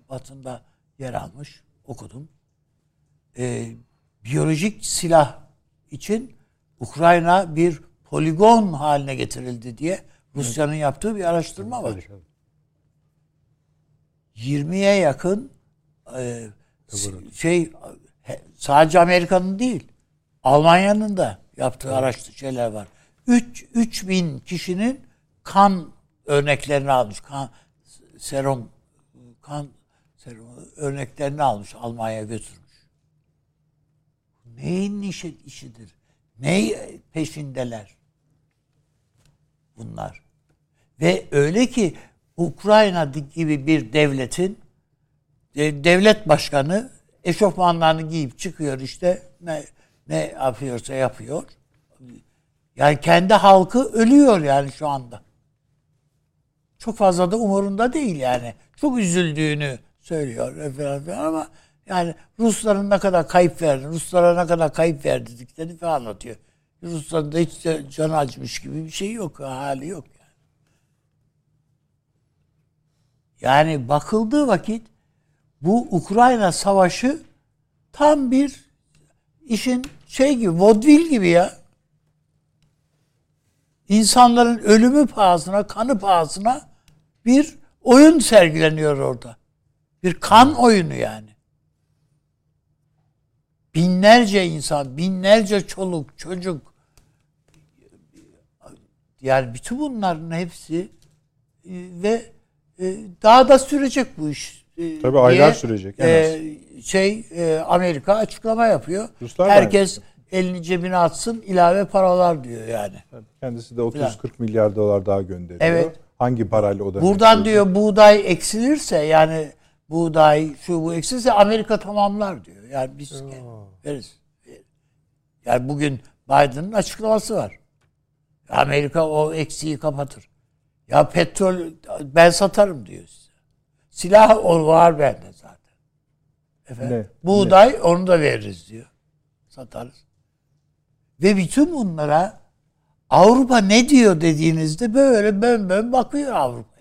Batı'nda yer almış okudum. E, biyolojik silah için Ukrayna bir poligon haline getirildi diye Rusya'nın yaptığı bir araştırma var. 20'ye yakın e, şey sadece Amerika'nın değil Almanya'nın da yaptığı evet. araştırma şeyler var. 3 3000 kişinin kan örneklerini almış. Kan serum kan serum örneklerini almış Almanya'ya götürmüş. Neyin işi, işidir? Ne peşindeler? Bunlar. Ve öyle ki Ukrayna gibi bir devletin devlet başkanı eşofmanlarını giyip çıkıyor işte ne ne yapıyorsa yapıyor. Yani kendi halkı ölüyor yani şu anda. Çok fazla da umurunda değil yani. Çok üzüldüğünü söylüyor falan falan ama yani Rusların ne kadar kayıp verdi, Ruslara ne kadar kayıp verdiklerini falan anlatıyor. Rusların da hiç can acımış gibi bir şey yok, hali yok yani. Yani bakıldığı vakit bu Ukrayna savaşı tam bir işin şey gibi, vodvil gibi ya. İnsanların ölümü pahasına, kanı pahasına bir oyun sergileniyor orada. Bir kan oyunu yani. Binlerce insan, binlerce çoluk, çocuk. Yani bütün bunların hepsi e, ve e, daha da sürecek bu iş. E, Tabii aylar sürecek. Az. şey Amerika açıklama yapıyor. Ruslar Herkes elini cebine atsın ilave paralar diyor yani. Kendisi de 30-40 milyar dolar daha gönderiyor. Evet. Hangi parayla o da? Buradan diyor buğday eksilirse yani buğday şu bu eksilirse Amerika tamamlar diyor. Yani biz veririz. Yani bugün Biden'ın açıklaması var. Amerika o eksiği kapatır. Ya petrol ben satarım diyor size. Silah o var bende zaten. Efendim, ne? Buğday ne? onu da veririz diyor. Satarız. Ve bütün bunlara Avrupa ne diyor dediğinizde böyle bön bön bakıyor Avrupa'ya.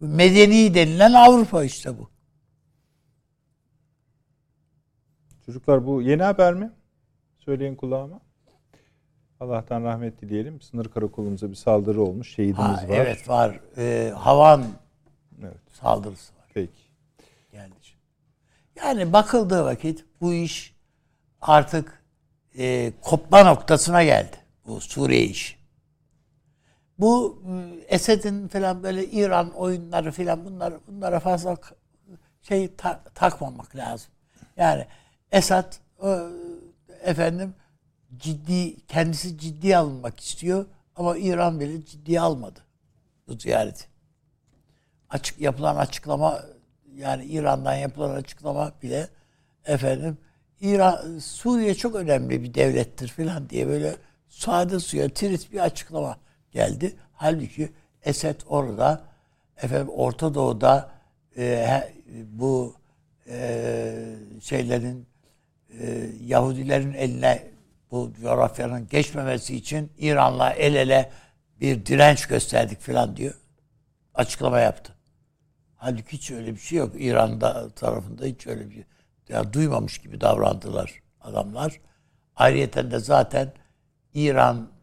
Medeni denilen Avrupa işte bu. Çocuklar bu yeni haber mi? Söyleyin kulağıma. Allah'tan rahmet dileyelim. Sınır karakolumuza bir saldırı olmuş. Şehidimiz Ha, var. Evet var. Ee, havan Evet. saldırısı var. Peki. geldi. Yani bakıldığı vakit bu iş artık e, kopma noktasına geldi. Bu Suriye işi. Bu e, Esed'in falan böyle İran oyunları falan bunlar bunlara fazla şey ta- takmamak lazım. Yani Esad efendim ciddi kendisi ciddiye alınmak istiyor ama İran bile ciddiye almadı bu ziyareti açık yapılan açıklama yani İran'dan yapılan açıklama bile efendim İran Suriye çok önemli bir devlettir falan diye böyle sade suya tirit bir açıklama geldi. Halbuki Esed orada efendim Orta Doğu'da e, bu e, şeylerin e, Yahudilerin eline bu coğrafyanın geçmemesi için İran'la el ele bir direnç gösterdik falan diyor açıklama yaptı. Halbuki hiç öyle bir şey yok. İran'da tarafında hiç öyle bir ya duymamış gibi davrandılar adamlar. Ayrıyeten de zaten İran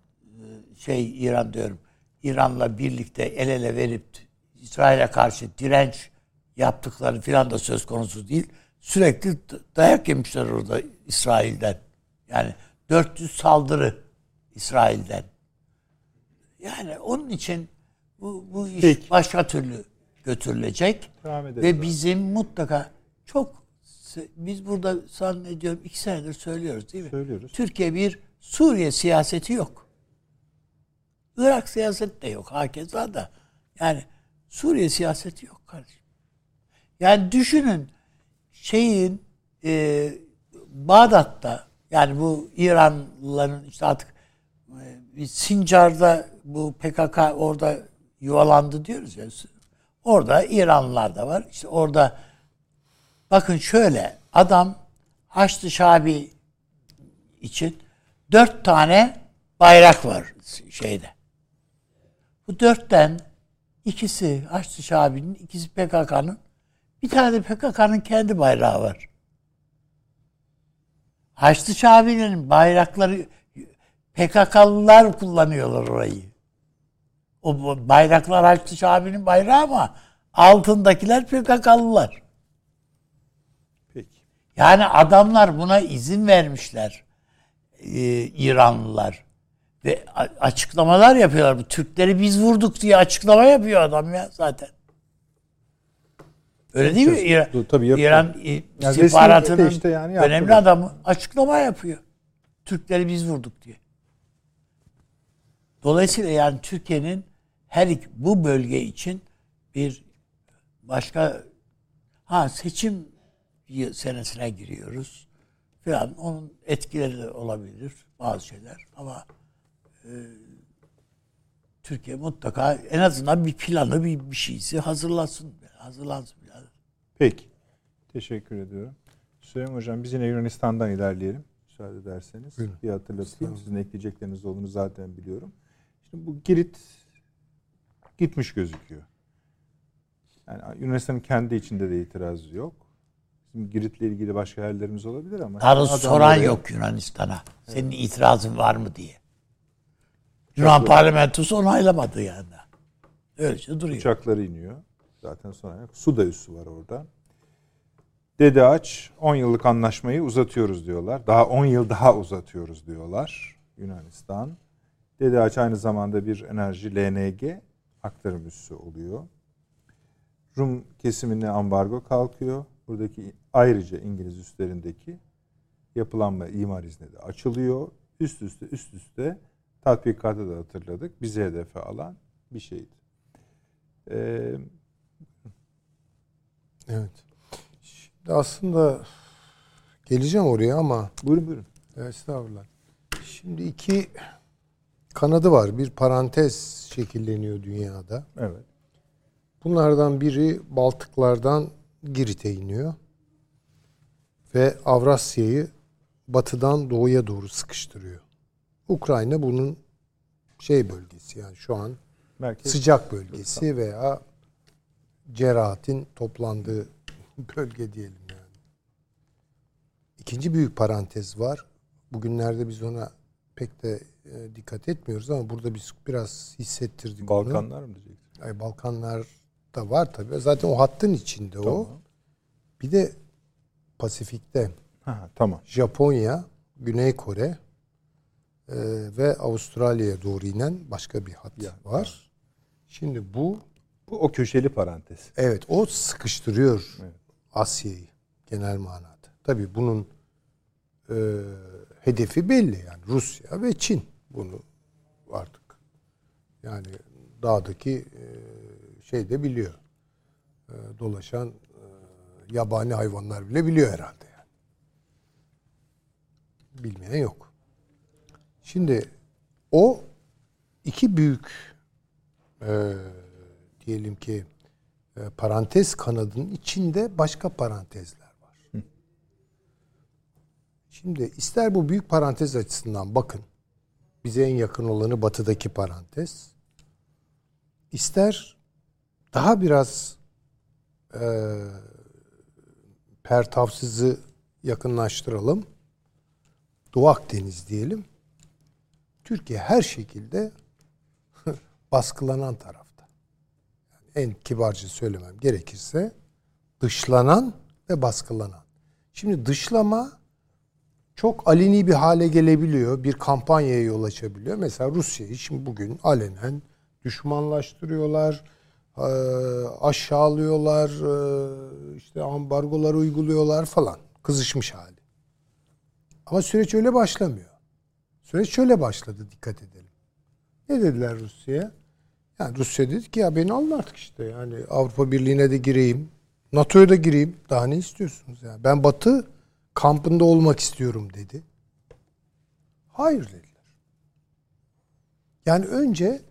şey İran diyorum. İran'la birlikte el ele verip İsrail'e karşı direnç yaptıkları filan da söz konusu değil. Sürekli dayak yemişler orada İsrail'den. Yani 400 saldırı İsrail'den. Yani onun için bu, bu iş Peki. başka türlü götürülecek. Ve bizim mutlaka çok biz burada zannediyorum iki senedir söylüyoruz değil mi? Söylüyoruz. Türkiye bir Suriye siyaseti yok. Irak siyaseti de yok hakeza da. Yani Suriye siyaseti yok kardeşim. Yani düşünün şeyin e, Bağdat'ta yani bu İranlıların işte artık e, Sincar'da bu PKK orada yuvalandı diyoruz ya. Orada İranlılar da var. İşte orada bakın şöyle adam Haçlı Şabi için dört tane bayrak var şeyde. Bu dörtten ikisi Haçlı Şabi'nin, ikisi PKK'nın, bir tane de PKK'nın kendi bayrağı var. Haçlı Şabi'nin bayrakları PKK'lılar kullanıyorlar orayı. O bayraklar Haçlı Şabi'nin bayrağı ama altındakiler PKK'lılar. Peki. Yani adamlar buna izin vermişler. Ee, İranlılar. Ve açıklamalar yapıyorlar. Bu Türkleri biz vurduk diye açıklama yapıyor adam ya zaten. Öyle değil mi? İran, tabii yapıyor. İran Yani istihbaratının işte yani önemli adamı açıklama yapıyor. Türkleri biz vurduk diye. Dolayısıyla yani Türkiye'nin her iki, bu bölge için bir başka ha seçim senesine giriyoruz falan onun etkileri de olabilir bazı şeyler ama e, Türkiye mutlaka en azından bir planı bir, bir şeysi hazırlasın hazırlansın yani. Peki. Teşekkür ediyorum. Süleyman Hocam biz yine Yunanistan'dan ilerleyelim. Müsaade ederseniz. Buyurun. Bir hatırlatayım. Sizin ekleyecekleriniz olduğunu zaten biliyorum. Şimdi bu Girit gitmiş gözüküyor. Yani Yunanistan'ın kendi içinde de itirazı yok. Bizim Girit'le ilgili başka hayallerimiz olabilir ama. Doğrusu soran oraya- yok Yunanistan'a. Senin itirazın var mı diye. Yunan parlamentosu onaylamadı yani. Öylece duruyor. Uçakları iniyor. Zaten sonra. Su da üssü var orada. Dede Aç 10 yıllık anlaşmayı uzatıyoruz diyorlar. Daha 10 yıl daha uzatıyoruz diyorlar Yunanistan. Dede Aç aynı zamanda bir enerji LNG aktarım üssü oluyor. Rum kesimine ambargo kalkıyor. Buradaki ayrıca İngiliz üslerindeki yapılanma imar izni de açılıyor. Üst üste üst üste tatbikatı da hatırladık. Bizi hedefe alan bir şeydi. Ee, Evet. Şimdi aslında geleceğim oraya ama buyurun buyurun. estağfurullah. Şimdi iki kanadı var. Bir parantez şekilleniyor dünyada. Evet. Bunlardan biri Baltıklardan Girit'e iniyor. Ve Avrasya'yı batıdan doğuya doğru sıkıştırıyor. Ukrayna bunun şey bölgesi yani şu an Merkez. sıcak bölgesi veya cerahatin toplandığı bölge diyelim yani. İkinci büyük parantez var. Bugünlerde biz ona pek de e, dikkat etmiyoruz ama burada biz biraz hissettirdik onu. Balkanlar mı diyecektim? Ay, Balkanlar da var tabii. Zaten o hattın içinde o. Tamam. Bir de Pasifik'te Ha, tamam. Japonya, Güney Kore e, ve Avustralya'ya doğru inen başka bir hat Ya, var. Şimdi bu Bu o köşeli parantez. evet o sıkıştırıyor Evet. Asya'yı genel manada. Tabii bunun e, hedefi belli yani Rusya ve Çin bunu artık yani dağdaki e, şey de biliyor. E, dolaşan e, yabani hayvanlar bile biliyor herhalde yani. Bilmeyen yok. Şimdi o iki büyük e, diyelim ki e, parantez kanadının içinde başka parantezler var. Şimdi ister bu büyük parantez açısından bakın. Bize en yakın olanı batıdaki parantez. İster daha biraz e, pertavsızı yakınlaştıralım. Doğu Akdeniz diyelim. Türkiye her şekilde baskılanan tarafta. Yani en kibarca söylemem gerekirse dışlanan ve baskılanan. Şimdi dışlama çok aleni bir hale gelebiliyor. Bir kampanyaya yol açabiliyor. Mesela Rusya'yı şimdi bugün alenen düşmanlaştırıyorlar, eee, aşağılıyorlar, eee, işte ambargolar uyguluyorlar falan. Kızışmış hali. Ama süreç öyle başlamıyor. Süreç şöyle başladı dikkat edelim. Ne dediler Rusya'ya? Yani Rusya dedi ki ya beni alın artık işte yani Avrupa Birliği'ne de gireyim. NATO'ya da gireyim. Daha ne istiyorsunuz ya? Ben Batı kampında olmak istiyorum dedi. Hayır dediler. Yani önce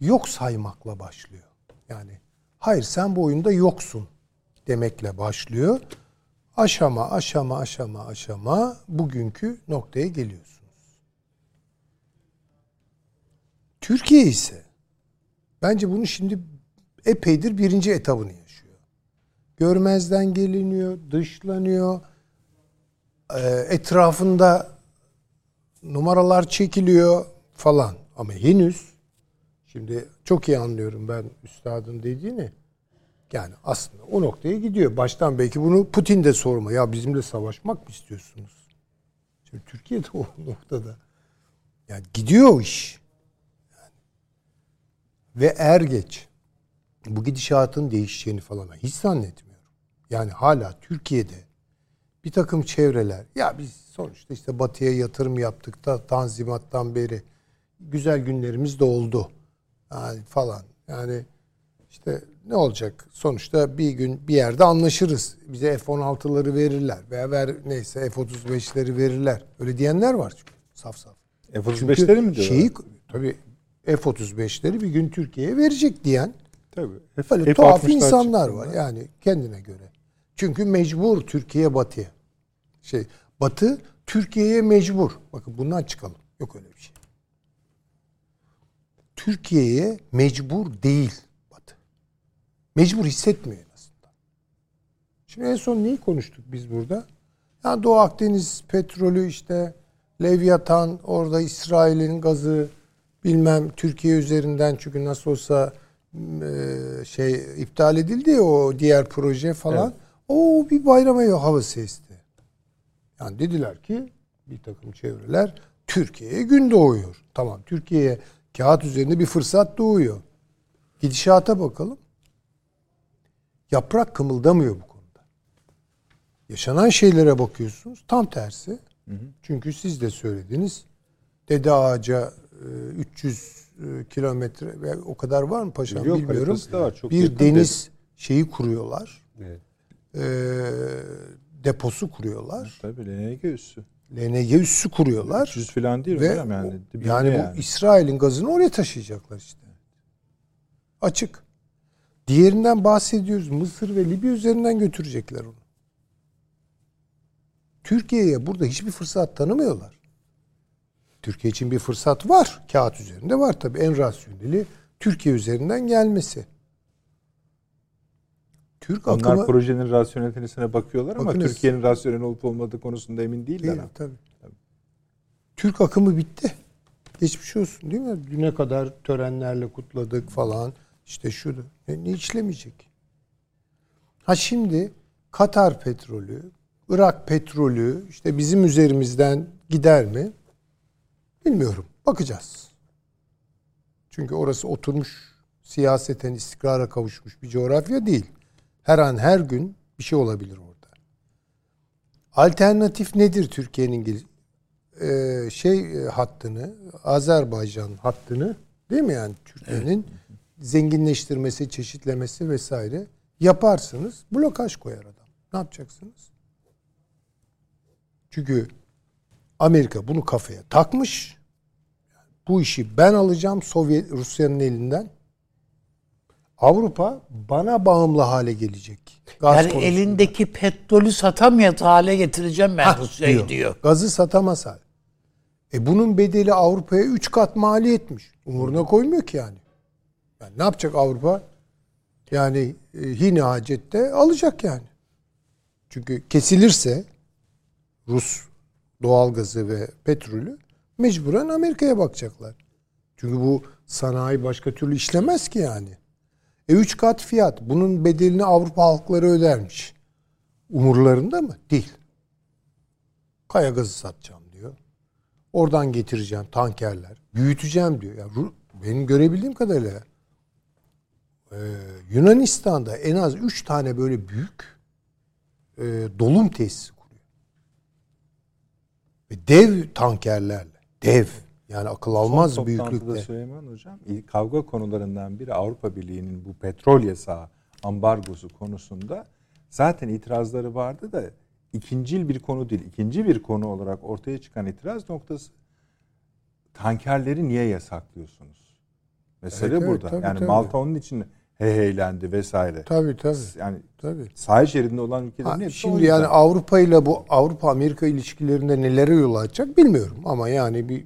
yok saymakla başlıyor. Yani hayır sen bu oyunda yoksun demekle başlıyor. Aşama aşama aşama aşama bugünkü noktaya geliyorsunuz. Türkiye ise bence bunu şimdi epeydir birinci etabını yaşıyor. Görmezden geliniyor, dışlanıyor. Ee, etrafında numaralar çekiliyor falan. Ama henüz şimdi çok iyi anlıyorum ben üstadın dediğini. Yani aslında o noktaya gidiyor. Baştan belki bunu Putin de sorma. Ya bizimle savaşmak mı istiyorsunuz? Şimdi Türkiye de o noktada. Yani gidiyor o iş. Ve er geç bu gidişatın değişeceğini falan hiç zannetmiyorum. Yani hala Türkiye'de bir takım çevreler ya biz sonuçta işte batıya yatırım yaptık da tanzimattan beri güzel günlerimiz de oldu. Yani falan. Yani işte ne olacak? Sonuçta bir gün bir yerde anlaşırız. Bize F-16'ları verirler veya ver neyse F-35'leri verirler. Öyle diyenler var çünkü. Saf saf. F-35'leri mi diyorlar? Şeyi, tabii F-35'leri bir gün Türkiye'ye verecek diyen Tabii. Böyle F- tuhaf F-60'lar insanlar var yani kendine göre. Çünkü mecbur Türkiye batıya. Şey batı Türkiye'ye mecbur. Bakın bundan çıkalım. Yok öyle bir şey. Türkiye'ye mecbur değil batı. Mecbur hissetmiyor en azından. Şimdi en son neyi konuştuk biz burada? Ya Doğu Akdeniz petrolü işte Leviathan orada İsrail'in gazı bilmem Türkiye üzerinden çünkü nasıl olsa e, şey iptal edildi o diğer proje falan. O bir bayrama havası esti. Yani dediler ki bir takım çevreler Türkiye'ye gün doğuyor. Tamam Türkiye'ye kağıt üzerinde bir fırsat doğuyor. Gidişata bakalım. Yaprak kımıldamıyor bu konuda. Yaşanan şeylere bakıyorsunuz tam tersi. Çünkü siz de söylediniz. Dede Ağaca 300 e, kilometre ve o kadar var mı paşam Yok, bilmiyorum. da var, çok bir deniz şeyi kuruyorlar. Evet. E, deposu kuruyorlar. Tabii LNG üssü. LNG üssü kuruyorlar. 300 falan değil Ve hocam yani. o- Dibinde yani, bu İsrail'in gazını oraya taşıyacaklar işte. Açık. Diğerinden bahsediyoruz. Mısır ve Libya üzerinden götürecekler onu. Türkiye'ye burada hiçbir fırsat tanımıyorlar. Türkiye için bir fırsat var. Kağıt üzerinde var tabii. En rasyoneli Türkiye üzerinden gelmesi. Türk Onlar akımı... projenin rasyonelitesine bakıyorlar ama Bakınız. Türkiye'nin rasyonel olup olmadığı konusunda emin değiller. Değil, ama. tabii. Türk akımı bitti. Geçmiş olsun değil mi? Düne kadar törenlerle kutladık falan. İşte şu da. E, ne işlemeyecek? Ha şimdi Katar petrolü, Irak petrolü işte bizim üzerimizden gider mi? Bilmiyorum. Bakacağız. Çünkü orası oturmuş siyaseten istikrara kavuşmuş bir coğrafya değil. Her an her gün bir şey olabilir orada. Alternatif nedir Türkiye'nin e, şey e, hattını, Azerbaycan hattını değil mi yani Türkiye'nin zenginleştirmesi, çeşitlemesi vesaire yaparsınız. Blokaj koyar adam. Ne yapacaksınız? Çünkü Amerika bunu kafaya takmış. Bu işi ben alacağım Sovyet Rusya'nın elinden. Avrupa bana bağımlı hale gelecek. Gaz Yani konusunda. elindeki petrolü satamıyor hale getireceğim ben Rusya'yı diyor. Gazı satamaz hal. E bunun bedeli Avrupa'ya 3 kat maliyetmiş. Umuruna koymuyor ki yani. yani ne yapacak Avrupa? Yani e, hine hacette alacak yani. Çünkü kesilirse Rus doğalgazı ve petrolü mecburen Amerika'ya bakacaklar. Çünkü bu sanayi başka türlü işlemez ki yani. E 3 kat fiyat. Bunun bedelini Avrupa halkları ödermiş. Umurlarında mı? Değil. Kaya gazı satacağım diyor. Oradan getireceğim tankerler. Büyüteceğim diyor. Ya Ru- benim görebildiğim kadarıyla e, Yunanistan'da en az 3 tane böyle büyük e, dolum tesisi. Ve dev tankerlerle. Dev. Yani akıl almaz Son büyüklükte. Süleyman Hocam ilk kavga konularından biri Avrupa Birliği'nin bu petrol yasağı ambargosu konusunda zaten itirazları vardı da ikincil bir konu değil. ikinci bir konu olarak ortaya çıkan itiraz noktası tankerleri niye yasaklıyorsunuz? Mesele Evet, evet, burada. tabii, yani tabii. Malta onun için heyheylendi vesaire. Tabii tabii. Yani tabii. sahil şeridinde olan ülkelerin Ha, hepsi şimdi yani Avrupa ile bu Avrupa Amerika ilişkilerinde nelere yol açacak bilmiyorum ama yani bir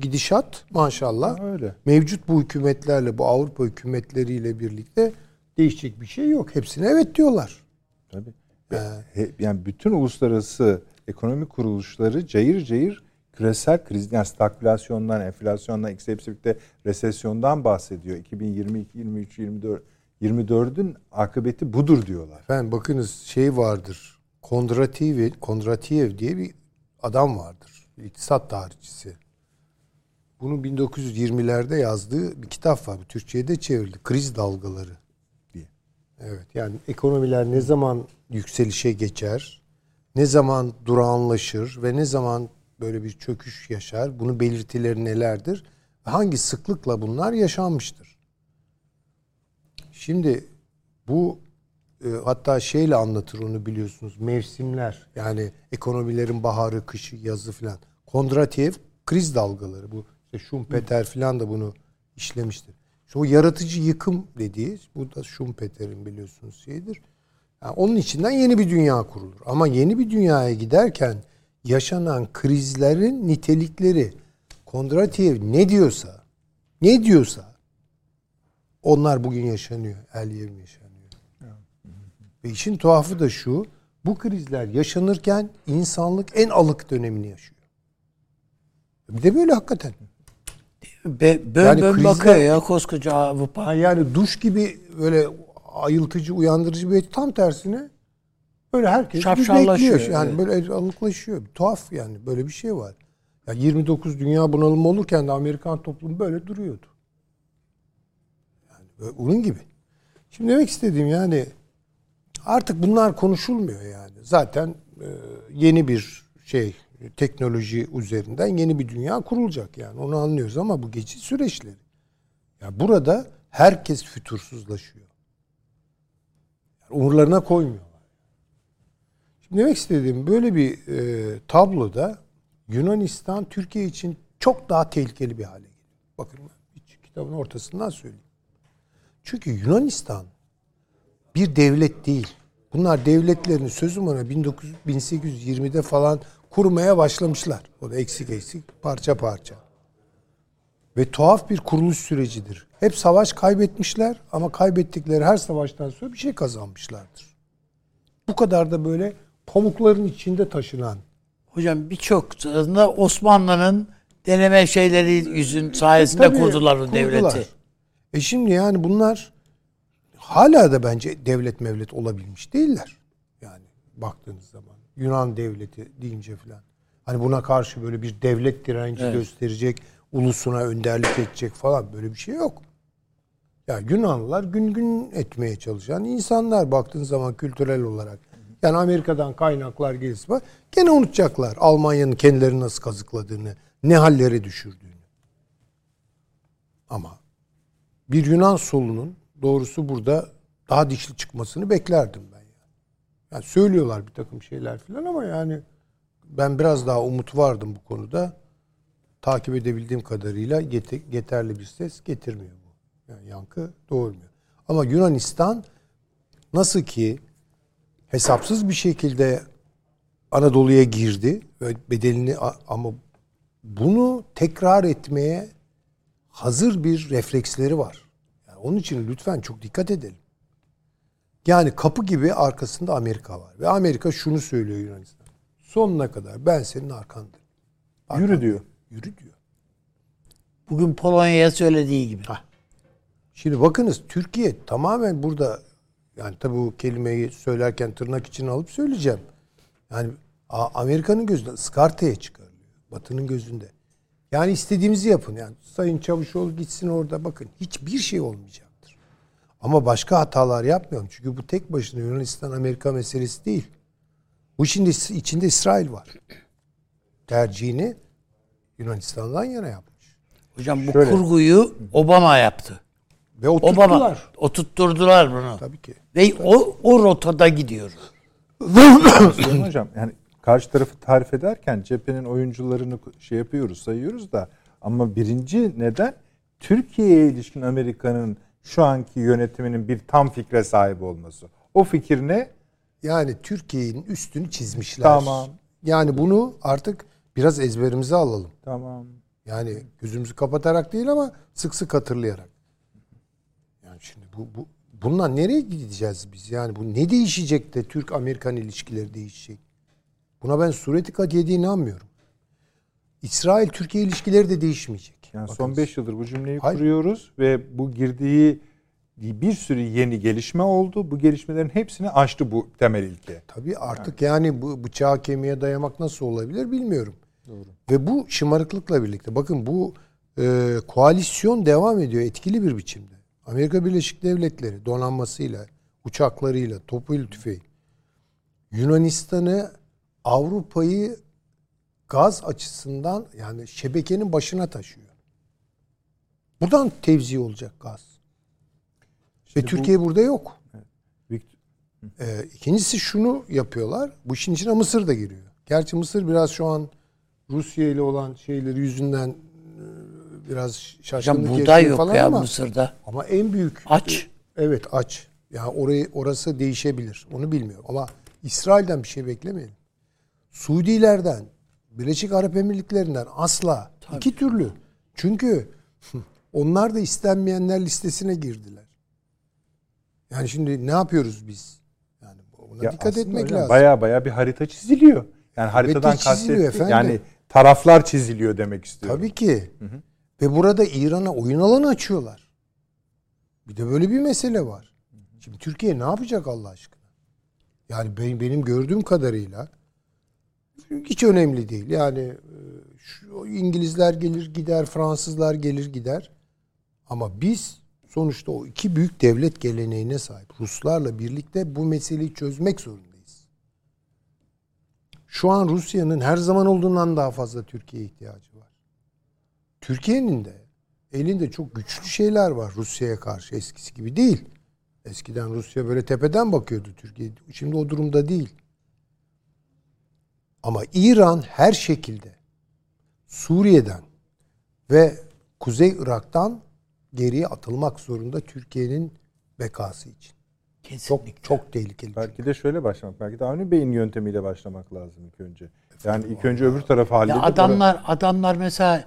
gidişat maşallah Ha, öyle. mevcut bu hükümetlerle bu Avrupa hükümetleriyle birlikte değişecek bir şey yok. Hepsine evet diyorlar. Tabii. Ve he- yani bütün uluslararası ekonomi kuruluşları cayır cayır küresel kriz, yani stagflasyondan, enflasyondan, ikisi hepsi birlikte resesyondan bahsediyor. 2022, 23, 24, 24'ün akıbeti budur diyorlar. Ben bakınız şey vardır. Kondratiev, Kondratiev diye bir adam vardır. İktisat tarihçisi. Bunun 1920'lerde yazdığı bir kitap var. Türkçe'ye de çevrildi. Kriz dalgaları diye. Evet yani ekonomiler ne zaman yükselişe geçer, ne zaman durağanlaşır ve ne zaman böyle bir çöküş yaşar, bunun belirtileri nelerdir hangi sıklıkla bunlar yaşanmıştır. Şimdi bu e, hatta şeyle anlatır onu biliyorsunuz mevsimler yani ekonomilerin baharı, kışı, yazı filan. Kondratiev kriz dalgaları bu işte Schumpeter filan da bunu işlemiştir. İşte yaratıcı yıkım dediği bu da Schumpeter'in biliyorsunuz şeyidir. Yani onun içinden yeni bir dünya kurulur. Ama yeni bir dünyaya giderken yaşanan krizlerin nitelikleri Kondratiev ne diyorsa ne diyorsa onlar bugün yaşanıyor. El yevim yaşanıyor. Ve işin tuhafı da şu. Bu krizler yaşanırken insanlık en alık dönemini yaşıyor. Bir de böyle hakikaten. Be, bön Yani bön krizler- bakıyor ya koskoca Avrupa. Yani duş gibi böyle ayıltıcı, uyandırıcı bir tam tersine böyle herkes bekliyor. Yani evet. böyle alıklaşıyor. Tuhaf yani böyle bir şey var. Ya 29 dünya bunalımı olurken de Amerikan toplumu böyle duruyordu. Yani böyle onun gibi. Şimdi demek istediğim yani artık bunlar konuşulmuyor yani. Zaten e, yeni bir şey teknoloji üzerinden yeni bir dünya kurulacak yani. Onu anlıyoruz ama bu geçiş süreçleri. Ya burada herkes fütursuzlaşıyor. Yani umurlarına koymuyorlar. Demek istediğim böyle bir e, tabloda Yunanistan Türkiye için çok daha tehlikeli bir hale geliyor. Bakın kitabın ortasından söyleyeyim. Çünkü Yunanistan bir devlet değil. Bunlar devletlerini sözüm ona 1900 1820'de falan kurmaya başlamışlar. O da eksik eksik parça parça. Ve tuhaf bir kuruluş sürecidir. Hep savaş kaybetmişler ama kaybettikleri her savaştan sonra bir şey kazanmışlardır. Bu kadar da böyle pamukların içinde taşınan Hocam birçok Osmanlı'nın deneme şeyleri yüzün sayesinde Tabii, kurdular o kurdular. devleti. E şimdi yani bunlar hala da bence devlet mevlet olabilmiş değiller. Yani baktığınız zaman Yunan devleti deyince falan. Hani buna karşı böyle bir devlet direnci gösterecek, ulusuna önderlik edecek falan böyle bir şey yok. Ya Yunanlılar gün gün etmeye çalışan insanlar baktığın zaman kültürel olarak. Yani Amerika'dan kaynaklar gelirse var. Gene unutacaklar Almanya'nın kendilerini nasıl kazıkladığını, ne hallere düşürdüğünü. Ama bir Yunan solunun doğrusu burada daha dişli çıkmasını beklerdim ben. Yani, yani söylüyorlar bir takım şeyler falan ama yani ben biraz daha umut vardım bu konuda. Takip edebildiğim kadarıyla yete- yeterli bir ses getirmiyor bu. Yani yankı doğurmuyor. Ama Yunanistan nasıl ki hesapsız bir şekilde Anadolu'ya girdi ve bedelini ama bunu tekrar etmeye hazır bir refleksleri var. Yani onun için lütfen çok dikkat edelim. Yani kapı gibi arkasında Amerika var. Ve Amerika şunu söylüyor Yunanistan. Sonuna kadar ben senin arkandayım. Yürü diyor. Yürü diyor. Bugün Polonya'ya söylediği gibi. Şimdi bakınız Türkiye tamamen burada yani tabi bu kelimeyi söylerken tırnak içine alıp söyleyeceğim. Yani Amerika'nın gözünde ıskartaya çıkarılıyor. Batı'nın gözünde. Yani istediğimizi yapın. Yani Sayın Çavuşoğlu gitsin orada bakın. Hiçbir şey olmayacaktır. Ama başka hatalar yapmayalım. Çünkü bu tek başına Yunanistan Amerika meselesi değil. Bu şimdi içinde İsrail var. Tercihini Yunanistan'dan yana yapmış. Hocam bu Şöyle. kurguyu Obama yaptı. Ve Obama oturttular. oturtturdular bunu. Tabii ki. Ve o o rotada gidiyor. Süleyman Hocam yani karşı tarafı tarif ederken cephenin oyuncularını şey yapıyoruz sayıyoruz da ama birinci neden Türkiye'ye ilişkin Amerika'nın şu anki yönetiminin bir tam fikre sahip olması. O fikir ne? Yani Türkiye'nin üstünü çizmişler. Tamam. Yani bunu artık biraz ezberimize alalım. Tamam. Yani gözümüzü kapatarak değil ama sık sık hatırlayarak. Yani bu, bu bundan nereye gideceğiz biz? Yani bu ne değişecek de Türk-Amerikan ilişkileri değişecek? Buna ben sureti katiye'de inanmıyorum. İsrail-Türkiye ilişkileri de değişmeyecek. Yani Bakın, son 5 yıldır bu cümleyi Hayır. kuruyoruz ve bu girdiği bir sürü yeni gelişme oldu. Bu gelişmelerin hepsini aştı bu temel ilke. Tabii artık yani bu bıçağı kemiğe dayamak nasıl olabilir bilmiyorum. Ve bu şımarıklıkla birlikte bakın bu e, koalisyon devam ediyor etkili bir biçimde. Amerika Birleşik Devletleri donanmasıyla, uçaklarıyla, topuyla, tüfeği Yunanistan'ı Avrupa'yı gaz açısından yani şebekenin başına taşıyor. Buradan tevzi olacak gaz. Ve bu- Türkiye burada yok. Vikt- Ee, ikincisi şunu yapıyorlar. Bu işin içine Mısır da giriyor. Gerçi Mısır biraz şu an Rusya ile olan şeyleri yüzünden e, biraz Hocam şaşkınlık buğday yok falan ya ama, Mısır'da. ama en büyük Aç. evet aç. Yani orayı orası değişebilir. Onu bilmiyorum ama İsrail'den bir şey beklemeyelim. Suudilerden, Birleşik Arap Emirlikleri'nden asla iki türlü. Çünkü onlar da istenmeyenler listesine girdiler. Yani şimdi ne yapıyoruz biz? Yani buna Ya dikkat etmek hocam lazım. Baya baya bir harita çiziliyor. Yani haritadan çiziliyor kastettiğim efendim. yani taraflar çiziliyor demek istiyorum. Tabii ki. Ve burada İran'a oyun alanı açıyorlar. Bir de böyle bir mesele var. Şimdi Türkiye ne yapacak Allah aşkına? Yani benim, benim gördüğüm kadarıyla hiç önemli değil. Yani e, şu İngilizler gelir gider, Fransızlar gelir gider. Ama biz sonuçta o iki büyük devlet geleneğine sahip Ruslarla birlikte bu meseleyi çözmek zorundayız. Şu an Rusya'nın her zaman olduğundan daha fazla Türkiye'ye ihtiyacı. Türkiye'nin de elinde çok güçlü şeyler var Rusya'ya karşı eskisi gibi değil. Eskiden Rusya böyle tepeden bakıyordu Türkiye. Şimdi o durumda değil. Ama İran her şekilde Suriye'den ve Kuzey Irak'tan geriye atılmak zorunda Türkiye'nin bekası için. Kesinlikle. Çok çok tehlikeli. Belki de şöyle başlamak. Belki de Avni Bey'in yöntemiyle başlamak lazım ilk önce. Yani ilk önce öbür tarafı halledip... Ya adamlar adamlar mesela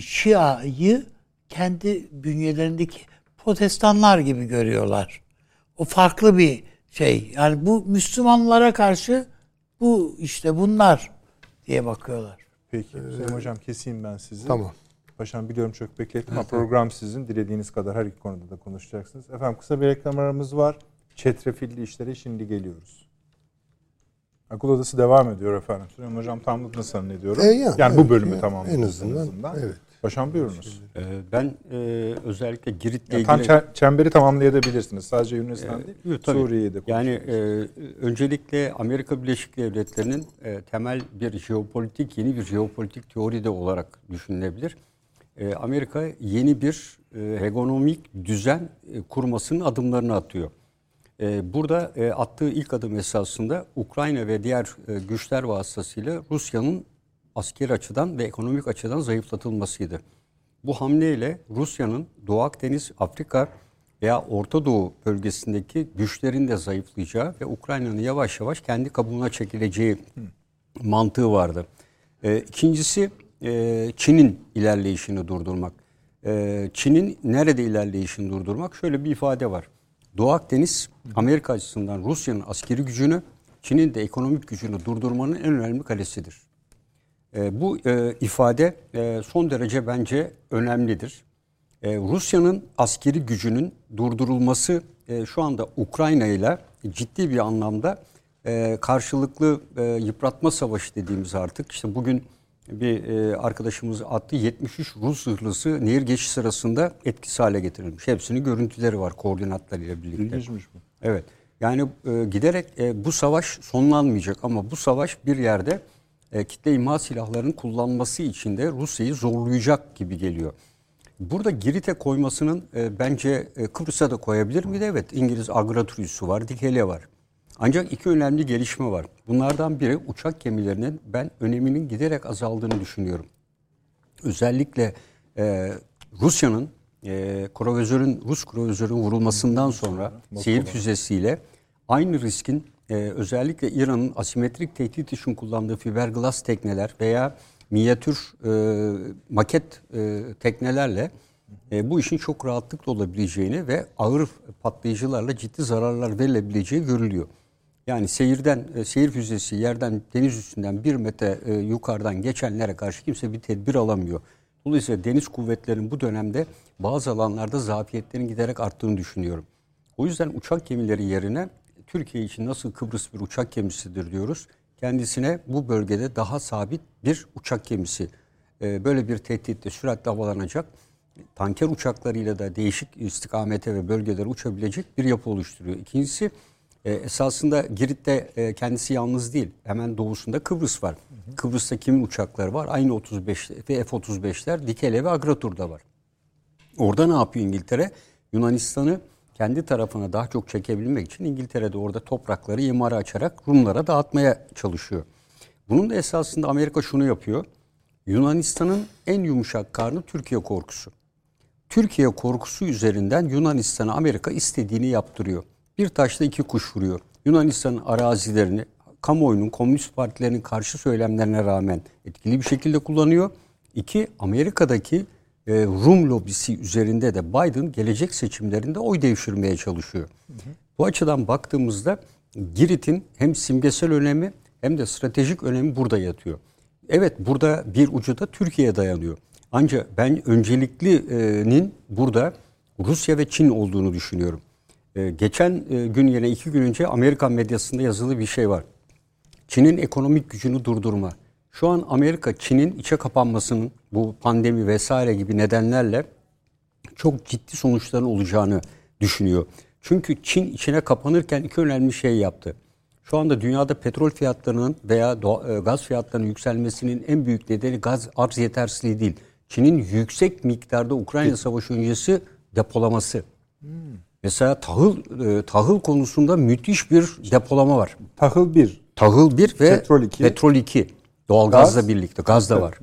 Şia'yı kendi bünyelerindeki protestanlar gibi görüyorlar. O farklı bir şey. Yani bu Müslümanlara karşı bu işte bunlar diye bakıyorlar. Peki. Sayın Hocam keseyim ben sizi. Tamam. Paşam biliyorum çok beklettim ama program sizin. Dilediğiniz kadar her iki konuda da konuşacaksınız. Efendim kısa bir reklam aramız var. Çetrefilli işlere şimdi geliyoruz. Akıl Odası devam ediyor efendim. Süleyman Hocam tamamını zannediyorum. E, yani, yani, bu evet, bölümü yani, tamamladınız en azından, evet. Paşam buyurunuz. Ee, Ben e, özellikle Girit'le Yani ilgili... tam çe- çemberi tamamlayabilirsiniz. Sadece Yunanistan değil, Yok, tabii. Suriye'yi de Yani e, öncelikle Amerika Birleşik Devletleri'nin e, temel bir jeopolitik, yeni bir jeopolitik teori de olarak düşünülebilir. E, Amerika yeni bir e, hegemonik düzen e, kurmasının adımlarını atıyor. E, burada e, attığı ilk adım esasında Ukrayna ve diğer e, güçler vasıtasıyla Rusya'nın askeri açıdan ve ekonomik açıdan zayıflatılmasıydı. Bu hamleyle Rusya'nın Doğu Akdeniz, Afrika veya Orta Doğu bölgesindeki güçlerin de zayıflayacağı ve Ukrayna'nın yavaş yavaş kendi kabuğuna çekileceği mantığı vardı. E, ikincisi e, Çin'in ilerleyişini durdurmak. E, Çin'in nerede ilerleyişini durdurmak? Şöyle bir ifade var. Doğu Akdeniz Amerika açısından Rusya'nın askeri gücünü, Çin'in de ekonomik gücünü durdurmanın en önemli kalesidir. E, bu e, ifade e, son derece bence önemlidir. E, Rusya'nın askeri gücünün durdurulması e, şu anda Ukrayna ile ciddi bir anlamda e, karşılıklı e, yıpratma savaşı dediğimiz artık işte bugün bir e, arkadaşımız attı 73 Rus zırhlısı nehir geçiş sırasında etkisiz hale getirilmiş. Hepsinin görüntüleri var koordinatlarıyla birlikte. İlginçmiş bu. Evet. Yani e, giderek e, bu savaş sonlanmayacak ama bu savaş bir yerde e, kitle imha silahlarının kullanması için de Rusya'yı zorlayacak gibi geliyor. Burada Girit'e koymasının e, bence e, Kıbrıs'a da koyabilir miydi? Evet. İngiliz Agraturüsü var, Dikele var. Ancak iki önemli gelişme var. Bunlardan biri uçak gemilerinin ben öneminin giderek azaldığını düşünüyorum. Özellikle e, Rusya'nın e, kruvazörün Rus kruvazörün vurulmasından sonra seyir füzesiyle aynı riskin e, özellikle İran'ın asimetrik tehdit için kullandığı fiberglass tekneler veya minyatür e, maket e, teknelerle e, bu işin çok rahatlıkla olabileceğini ve ağır patlayıcılarla ciddi zararlar verilebileceği görülüyor. Yani seyirden, e, seyir füzesi yerden deniz üstünden bir metre e, yukarıdan geçenlere karşı kimse bir tedbir alamıyor. Dolayısıyla deniz kuvvetlerinin bu dönemde bazı alanlarda zafiyetlerin giderek arttığını düşünüyorum. O yüzden uçak gemileri yerine Türkiye için nasıl Kıbrıs bir uçak gemisidir diyoruz. Kendisine bu bölgede daha sabit bir uçak gemisi. e, Böyle bir tehditle süratle havalanacak tanker uçaklarıyla da değişik istikamete ve bölgelere uçabilecek bir yapı oluşturuyor. İkincisi e, esasında Girit'te e, kendisi yalnız değil. Hemen doğusunda Kıbrıs var. Kıbrıs'ta kimin uçakları var? Aynı 35 ve F-35'ler Dikele ve Agratur'da var. Orada ne yapıyor İngiltere? Yunanistan'ı kendi tarafına daha çok çekebilmek için İngiltere'de orada toprakları imara açarak Rumlara dağıtmaya çalışıyor. Bunun da esasında Amerika şunu yapıyor. Yunanistan'ın en yumuşak karnı Türkiye korkusu. Türkiye korkusu üzerinden Yunanistan'a Amerika istediğini yaptırıyor. Bir taşla iki kuş vuruyor. Yunanistan'ın arazilerini kamuoyunun, komünist partilerinin karşı söylemlerine rağmen etkili bir şekilde kullanıyor. İki, Amerika'daki e, Rum lobisi üzerinde de Biden gelecek seçimlerinde oy devşirmeye çalışıyor. Bu açıdan baktığımızda Girit'in hem simgesel önemi hem de stratejik önemi burada yatıyor. Evet burada bir ucu da Türkiye'ye dayanıyor. Ancak ben önceliklinin burada Rusya ve Çin olduğunu düşünüyorum. Ee, geçen e, gün yine iki gün önce Amerikan medyasında yazılı bir şey var. Çin'in ekonomik gücünü durdurma. Şu an Amerika Çin'in içe kapanmasının bu pandemi vesaire gibi nedenlerle çok ciddi sonuçların olacağını düşünüyor. Çünkü Çin içine kapanırken iki önemli şey yaptı. Şu anda dünyada petrol fiyatlarının veya e, gaz fiyatlarının yükselmesinin en büyük nedeni gaz arz yetersizliği değil. Çin'in yüksek miktarda Ukrayna Savaşı öncesi depolaması. Mesela tahıl e, tahıl konusunda müthiş bir depolama var. Tahıl 1. Tahıl 1 ve Petrol iki. petrol 2. Doğalgazla Gaz. birlikte gaz da var.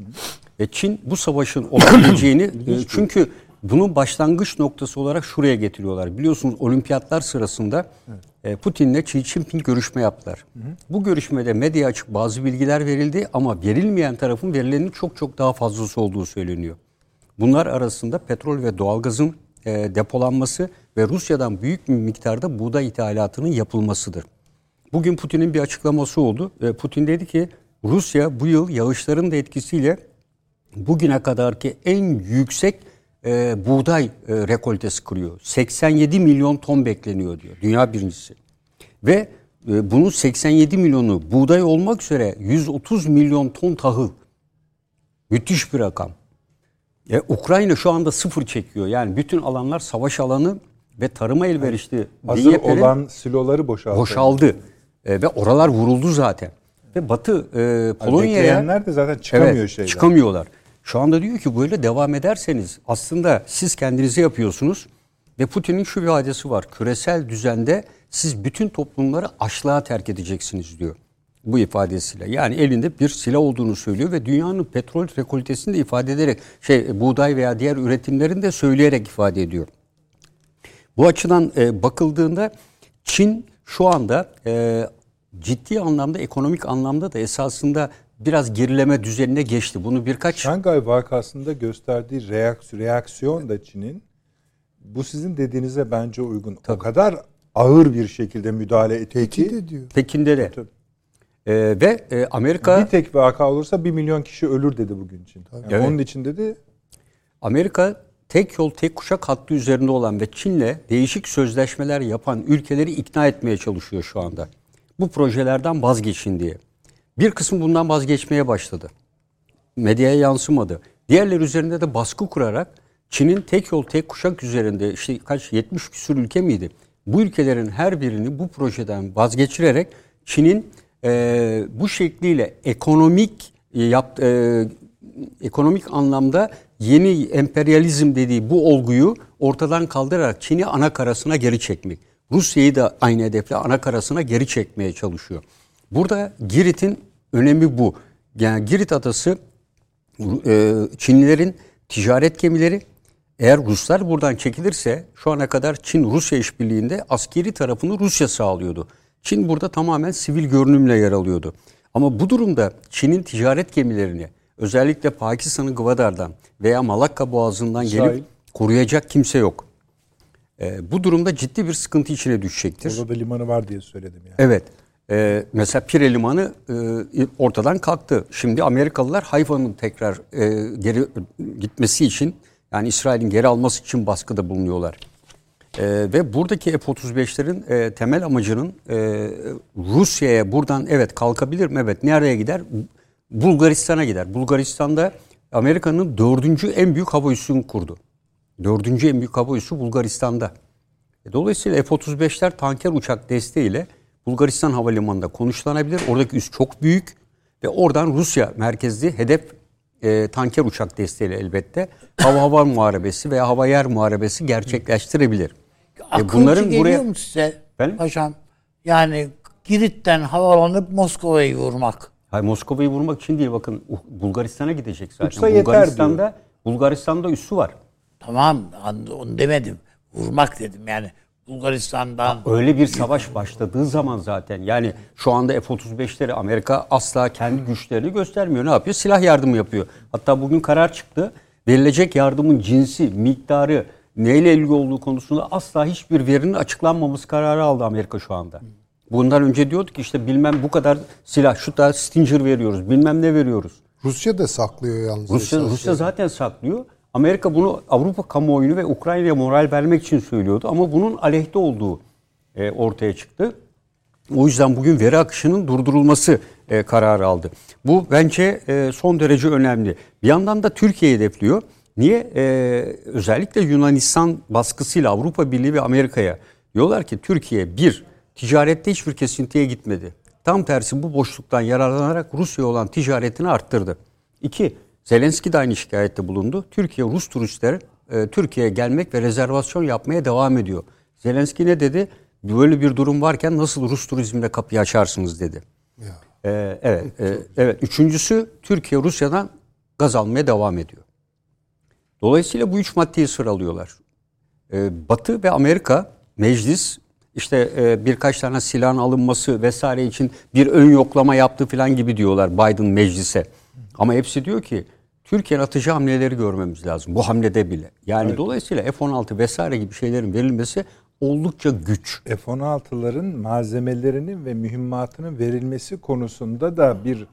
Ve Çin bu savaşın olabileceğini e, çünkü Bunun başlangıç noktası olarak şuraya getiriyorlar. Biliyorsunuz olimpiyatlar sırasında e, Putin'le Xi Jinping görüşme yaptılar. Bu görüşmede medyaya açık bazı bilgiler verildi ama verilmeyen tarafın verilenin çok çok daha fazlası olduğu söyleniyor. Bunlar arasında petrol ve doğalgazın e, depolanması ve Rusya'dan büyük bir miktarda buğday ithalatının yapılmasıdır. Bugün Putin'in bir açıklaması oldu. E, Putin dedi ki Rusya bu yıl yağışların da etkisiyle bugüne kadarki en yüksek e, buğday e, rekoltesi kırıyor. 87 milyon ton bekleniyor diyor. Dünya birincisi. Ve e, bunun 87 milyonu buğday olmak üzere 130 milyon ton tahıl. Müthiş bir rakam. E, Ukrayna şu anda sıfır çekiyor. Yani bütün alanlar savaş alanı ve tarıma elverişli Hazır Diyeplerin olan siloları boşaltıldı. boşaldı. E, ve oralar vuruldu zaten. Ve Batı e, Polonya'ya Bekleyenler de zaten çıkamıyor Evet, şeyden. Çıkamıyorlar. Şu anda diyor ki böyle devam ederseniz aslında siz kendinizi yapıyorsunuz ve Putin'in şu bir hadesi var. Küresel düzende siz bütün toplumları açlığa terk edeceksiniz diyor. Bu ifadesiyle. Yani elinde bir silah olduğunu söylüyor ve dünyanın petrol rekoltesini de ifade ederek şey buğday veya diğer üretimlerini de söyleyerek ifade ediyor. Bu açıdan e, bakıldığında Çin şu anda e, ciddi anlamda ekonomik anlamda da esasında biraz gerileme düzenine geçti. Bunu birkaç Şangay vakasında gösterdiği reaksiyon, reaksiyon da Çin'in bu sizin dediğinize bence uygun. O kadar ağır bir şekilde müdahale etti ki ediyor. Pekin'de de. Tabii. E, ve e, Amerika bir tek vaka olursa bir milyon kişi ölür dedi bugün Çin. Yani Evet. Onun için dedi Amerika tek yol tek kuşak hattı üzerinde olan ve Çin'le değişik sözleşmeler yapan ülkeleri ikna etmeye çalışıyor şu anda. Bu projelerden vazgeçin diye. Bir kısım bundan vazgeçmeye başladı. Medyaya yansımadı. Diğerleri üzerinde de baskı kurarak Çin'in tek yol tek kuşak üzerinde işte kaç 70 küsur ülke miydi? Bu ülkelerin her birini bu projeden vazgeçirerek Çin'in e, bu şekliyle ekonomik e, yap, e, ekonomik anlamda yeni emperyalizm dediği bu olguyu ortadan kaldırarak Çin'i ana karasına geri çekmek. Rusya'yı da aynı hedefle ana karasına geri çekmeye çalışıyor. Burada Girit'in önemi bu. Yani Girit adası e, Çinlilerin ticaret gemileri eğer Ruslar buradan çekilirse şu ana kadar Çin-Rusya işbirliğinde askeri tarafını Rusya sağlıyordu. Çin burada tamamen sivil görünümle yer alıyordu. Ama bu durumda Çin'in ticaret gemilerini özellikle Pakistan'ın Gwadar'dan veya Malakka Boğazı'ndan Sahil. gelip koruyacak kimse yok. E, bu durumda ciddi bir sıkıntı içine düşecektir. orada da limanı var diye söyledim yani. Evet. Ee, mesela Pire Limanı e, ortadan kalktı. Şimdi Amerikalılar Hayfa'nın tekrar e, geri gitmesi için yani İsrail'in geri alması için baskıda bulunuyorlar. E, ve buradaki F-35'lerin e, temel amacının e, Rusya'ya buradan evet kalkabilir mi? Evet. Nereye gider? Bulgaristan'a gider. Bulgaristan'da Amerika'nın dördüncü en büyük hava üssünü kurdu. Dördüncü en büyük hava üssü Bulgaristan'da. E, Dolayısıyla F-35'ler tanker uçak desteğiyle Bulgaristan Havalimanı'nda konuşlanabilir. Oradaki üs çok büyük ve oradan Rusya merkezli hedef e, tanker uçak desteğiyle elbette hava hava muharebesi veya hava yer muharebesi gerçekleştirebilir. E, Akılcı bunların geliyor buraya mu size Efendim? paşam? Yani Girit'ten havalanıp Moskova'yı vurmak. Hayır, Moskova'yı vurmak için değil bakın uh, Bulgaristan'a gidecek zaten. Uçsa yeter Bulgaristan'da Bulgaristan'da üssü var. Tamam onu demedim. Vurmak dedim yani. Bulgaristan'dan Öyle bir savaş başladığı zaman zaten yani şu anda F-35'leri Amerika asla kendi güçlerini göstermiyor. Ne yapıyor? Silah yardımı yapıyor. Hatta bugün karar çıktı. Verilecek yardımın cinsi, miktarı, neyle ilgili olduğu konusunda asla hiçbir verinin açıklanmaması kararı aldı Amerika şu anda. Bundan önce diyordu ki işte bilmem bu kadar silah, şu da Stinger veriyoruz, bilmem ne veriyoruz. Rusya da saklıyor yalnız. Rusya, Rusya zaten saklıyor. Amerika bunu Avrupa kamuoyunu ve Ukrayna'ya moral vermek için söylüyordu. Ama bunun aleyhte olduğu e, ortaya çıktı. O yüzden bugün veri akışının durdurulması e, kararı aldı. Bu bence e, son derece önemli. Bir yandan da Türkiye hedefliyor. Niye? E, özellikle Yunanistan baskısıyla Avrupa Birliği ve Amerika'ya diyorlar ki Türkiye bir, ticarette hiçbir kesintiye gitmedi. Tam tersi bu boşluktan yararlanarak Rusya olan ticaretini arttırdı. İki, Zelenski de aynı şikayette bulundu. Türkiye Rus turistler e, Türkiye'ye gelmek ve rezervasyon yapmaya devam ediyor. Zelenski ne dedi? Böyle bir durum varken nasıl Rus turizmine kapıyı açarsınız dedi. Ya. Ee, evet, e, evet. Üçüncüsü Türkiye Rusya'dan gaz almaya devam ediyor. Dolayısıyla bu üç maddeyi sıralıyorlar. Ee, Batı ve Amerika meclis işte e, birkaç tane silahın alınması vesaire için bir ön yoklama yaptı falan gibi diyorlar Biden meclise. Ama hepsi diyor ki Türkiye'nin atıcı hamleleri görmemiz lazım bu hamlede bile. Yani dolayısıyla F-16 vesaire gibi şeylerin verilmesi oldukça güç. F-16'ların malzemelerinin ve mühimmatının verilmesi konusunda da bir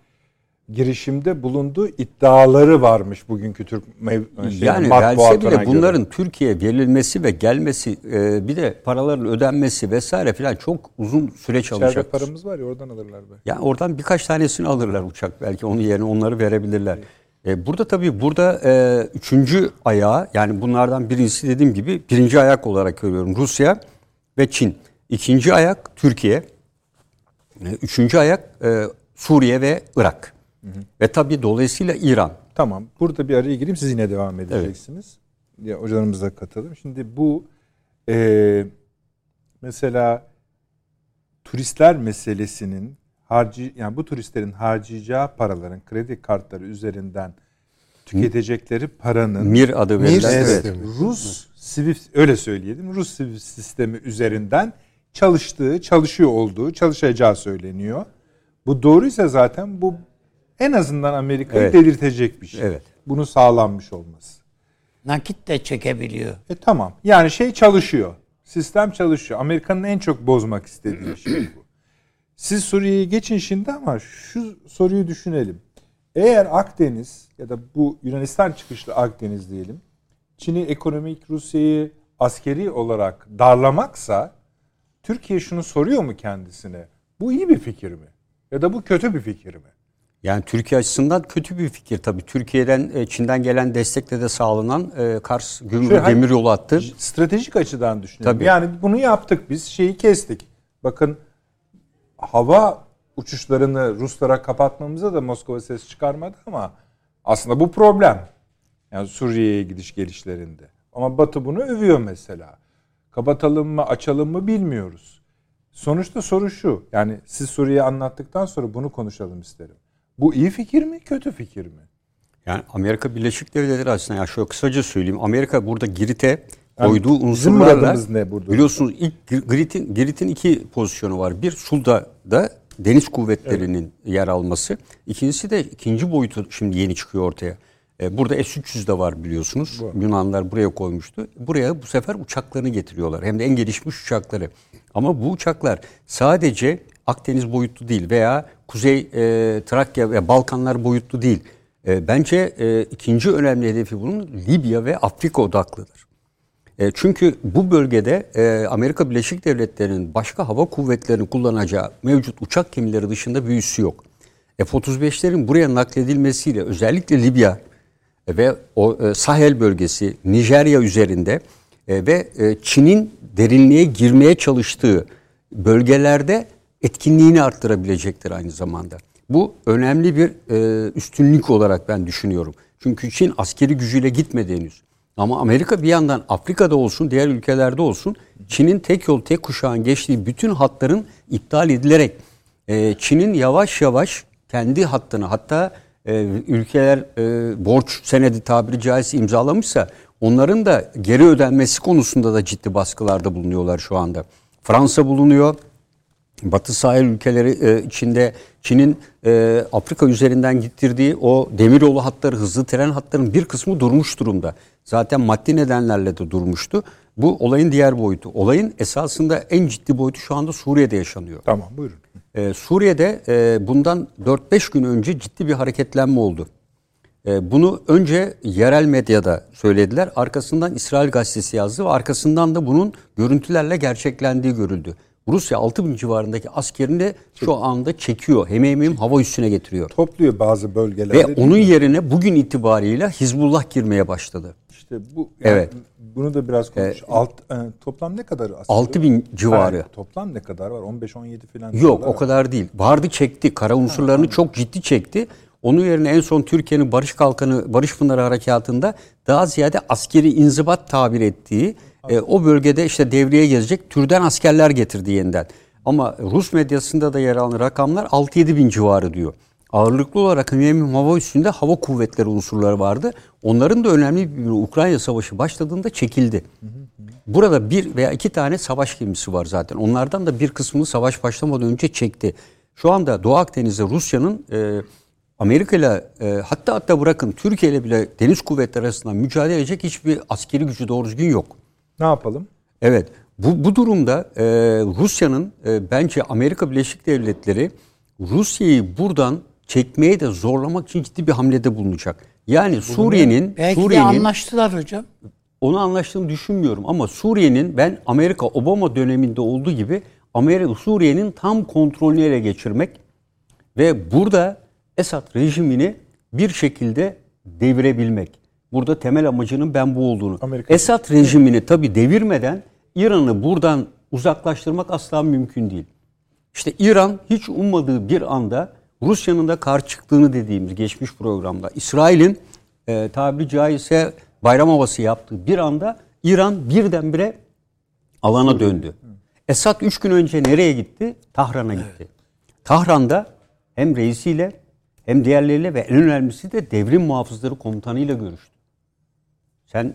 girişimde bulunduğu iddiaları varmış bugünkü Türk mev- şey, Yani verse bile göre. bunların Türkiye'ye verilmesi ve gelmesi e, bir de paraların ödenmesi vesaire falan çok uzun süreç İçeride alacak. paramız var ya oradan alırlar be. Yani oradan birkaç tanesini alırlar uçak belki onun yerine onları verebilirler. E, burada tabii burada e, üçüncü ayağı yani bunlardan birincisi dediğim gibi birinci ayak olarak görüyorum Rusya ve Çin. İkinci ayak Türkiye. E, üçüncü ayak e, Suriye ve Irak. Ve tabii dolayısıyla İran. Tamam. Burada bir araya gireyim. Siz yine devam edeceksiniz. Ya hocalarımız da katılım. Şimdi bu e, mesela turistler meselesinin harcı yani bu turistlerin harcayacağı paraların kredi kartları üzerinden tüketecekleri paranın Mir adı Mir verilen. Evet, sistemi. Rus Swift öyle söyleyelim. Rus Swift sistemi üzerinden çalıştığı, çalışıyor olduğu, çalışacağı söyleniyor. Bu doğruysa zaten bu en azından Amerika'yı Evet. delirtecek bir şey. Evet. Bunu sağlanmış olması. Nakit de çekebiliyor. E tamam. Yani şey çalışıyor. Sistem çalışıyor. Amerika'nın en çok bozmak istediği şey bu. Siz Suriye'yi geçin şimdi ama şu soruyu düşünelim. Eğer Akdeniz ya da bu Yunanistan çıkışlı Akdeniz diyelim. Çin'i ekonomik, Rusya'yı askeri olarak darlamaksa Türkiye şunu soruyor mu kendisine? Bu iyi bir fikir mi? Ya da bu kötü bir fikir mi? Yani Türkiye açısından kötü bir fikir tabii. Türkiye'den, e, Çin'den gelen destekle de sağlanan e, Kars Gümrük Şöyle, hani- Demiryolu hattı. Stratejik açıdan düşünelim. Tabii. Yani bunu yaptık biz, şeyi kestik. Bakın hava uçuşlarını Ruslara kapatmamıza da Moskova ses çıkarmadı ama aslında bu problem. Yani Suriye'ye gidiş gelişlerinde. Ama Batı bunu övüyor mesela. Kapatalım mı, açalım mı bilmiyoruz. Sonuçta soru şu. Yani siz Suriye'yi anlattıktan sonra bunu konuşalım isterim. Bu iyi fikir mi, kötü fikir mi? Yani Amerika Birleşik Devletleri açısından ya şöyle kısaca söyleyeyim. Amerika burada Girit'e Yani koyduğu bizim unsurlarla ne burada? biliyorsunuz ilk Girit'in Girit'in iki pozisyonu var. Bir Sulda'da deniz kuvvetlerinin yer alması. İkincisi de ikinci boyutu şimdi yeni çıkıyor ortaya. E, Burada S-300 de var biliyorsunuz. Yunanlar buraya koymuştu. Buraya bu sefer uçaklarını getiriyorlar. Hem de en gelişmiş uçakları. Ama bu uçaklar sadece Akdeniz boyutlu değil veya Kuzey e, Trakya ve Balkanlar boyutlu değil. E, bence e, ikinci önemli hedefi bunun Libya ve Afrika odaklıdır. E, çünkü bu bölgede e, Amerika Birleşik Devletleri'nin başka hava kuvvetlerini kullanacağı mevcut uçak gemileri dışında bir üssü yok. F-35'lerin buraya nakledilmesiyle özellikle Libya ve o e, Sahel bölgesi, Nijerya üzerinde e, ve e, Çin'in derinliğe girmeye çalıştığı bölgelerde etkinliğini arttırabilecektir aynı zamanda. Bu önemli bir e, üstünlük olarak ben düşünüyorum. Çünkü Çin askeri gücüyle gitmedi henüz. Ama Amerika bir yandan Afrika'da olsun, diğer ülkelerde olsun Çin'in tek yol, tek kuşağın geçtiği bütün hatların iptal edilerek e, Çin'in yavaş yavaş kendi hattını hatta e, ülkeler e, borç senedi tabiri caizse imzalamışsa onların da geri ödenmesi konusunda da ciddi baskılarda bulunuyorlar şu anda. Fransa bulunuyor. Batı sahil ülkeleri e, içinde Çin'in e, Afrika üzerinden gittirdiği o demiryolu hatları, hızlı tren hatlarının bir kısmı durmuş durumda. Zaten maddi nedenlerle de durmuştu. Bu olayın diğer boyutu. Olayın esasında en ciddi boyutu şu anda Suriye'de yaşanıyor. Tamam buyurun. Ee, Suriye'de e, bundan 4-5 gün önce ciddi bir hareketlenme oldu. E, bunu önce yerel medyada söylediler. Arkasından İsrail gazetesi yazdı ve arkasından da bunun görüntülerle gerçeklendiği görüldü. Rusya 6000 civarındaki askerini de şu anda çekiyor. Hem hem hava üstüne getiriyor. Topluyor bazı bölgelerde. Ve onun yerine bugün itibariyle Hizbullah girmeye başladı. İşte bu yani Evet. bunu da biraz konuş. Alt, e, toplam ne kadar asker? 6000 civarı. Ha, toplam ne kadar var? 15-17 falan. Yok o kadar değil. Vardı çekti. Kara unsurlarını çok ciddi çekti. Onun yerine en son Türkiye'nin Barış Kalkanı, Barış Pınarı Harekatı'nda daha ziyade askeri inzibat tabir ettiği e, o bölgede işte devreye gezecek türden askerler getirdi yeniden. Ama Rus medyasında da yer alan rakamlar 6-7 bin civarı diyor. ağırlıklı olarak hem hava üstünde hava kuvvetleri unsurları vardı. Onların da önemli bir Ukrayna Savaşı başladığında çekildi. Burada bir veya iki tane savaş gemisi var zaten. Onlardan da bir kısmını savaş başlamadan önce çekti. Şu anda Doğu Akdeniz'de Rusya'nın e, Amerika ile e, hatta hatta bırakın Türkiye ile bile deniz kuvvetleri arasında mücadele edecek hiçbir askeri gücü doğru düzgün yok. Ne yapalım? Evet. Bu, bu durumda e, Rusya'nın e, bence Amerika Birleşik Devletleri Rusya'yı buradan çekmeye de zorlamak için ciddi bir hamlede bulunacak. Yani Suriye'nin Belki de Suriye'nin anlaştılar hocam. onu anlaştığını düşünmüyorum ama Suriye'nin ben Amerika Obama döneminde olduğu gibi Amerika Suriye'nin tam kontrolünü ele geçirmek ve burada Esad rejimini bir şekilde devirebilmek. Burada temel amacının ben bu olduğunu. Amerika- Esad rejimini tabi devirmeden İran'ı buradan uzaklaştırmak asla mümkün değil. İşte İran hiç ummadığı bir anda Rusya'nın da karşı çıktığını dediğimiz geçmiş programda İsrail'in e, tabiri caizse bayram havası yaptığı bir anda İran birdenbire alana döndü. Esad üç gün önce nereye gitti? Tahran'a gitti. Tahran'da hem reisiyle hem diğerleriyle ve en önemlisi de devrim muhafızları komutanıyla görüştü. Sen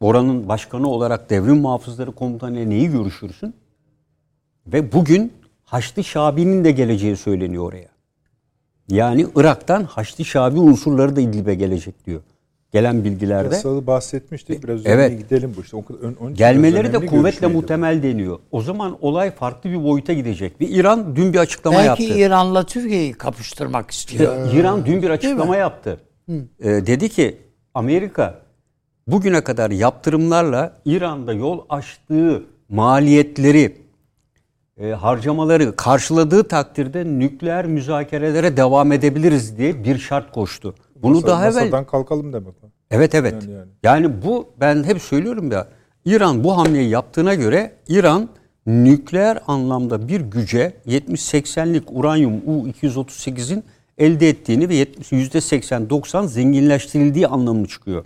oranın başkanı olarak devrim muhafızları komutanıyla neyi görüşürsün? Ve bugün Haçlı Şabi'nin de geleceği söyleniyor oraya. Yani Irak'tan Haçlı Şabi unsurları da İdlib'e gelecek diyor. Gelen bilgilerde. Yasalı bahsetmiştik. Biraz üzerine Evet. gidelim bu işte. O kadar- ön- onun için Gelmeleri de kuvvetle muhtemel deniyor. O zaman olay farklı bir boyuta gidecek. Ve İran dün bir açıklama Belki yaptı. İran'la Türkiye'yi kapıştırmak istiyor. İran dün bir açıklama yaptı. Ee, dedi ki Amerika bugüne kadar yaptırımlarla İran'da yol açtığı maliyetleri, e, harcamaları karşıladığı takdirde nükleer müzakerelere devam edebiliriz diye bir şart koştu. Bunu Masa- daha evvel Masadan kalkalım demek. Evet evet. Yani yani. Yani, bu ben hep söylüyorum ya İran bu hamleyi yaptığına göre İran nükleer anlamda bir güce 70-80'lik uranyum U-238'in elde ettiğini ve 70 %80-90 zenginleştirildiği anlamını çıkıyor.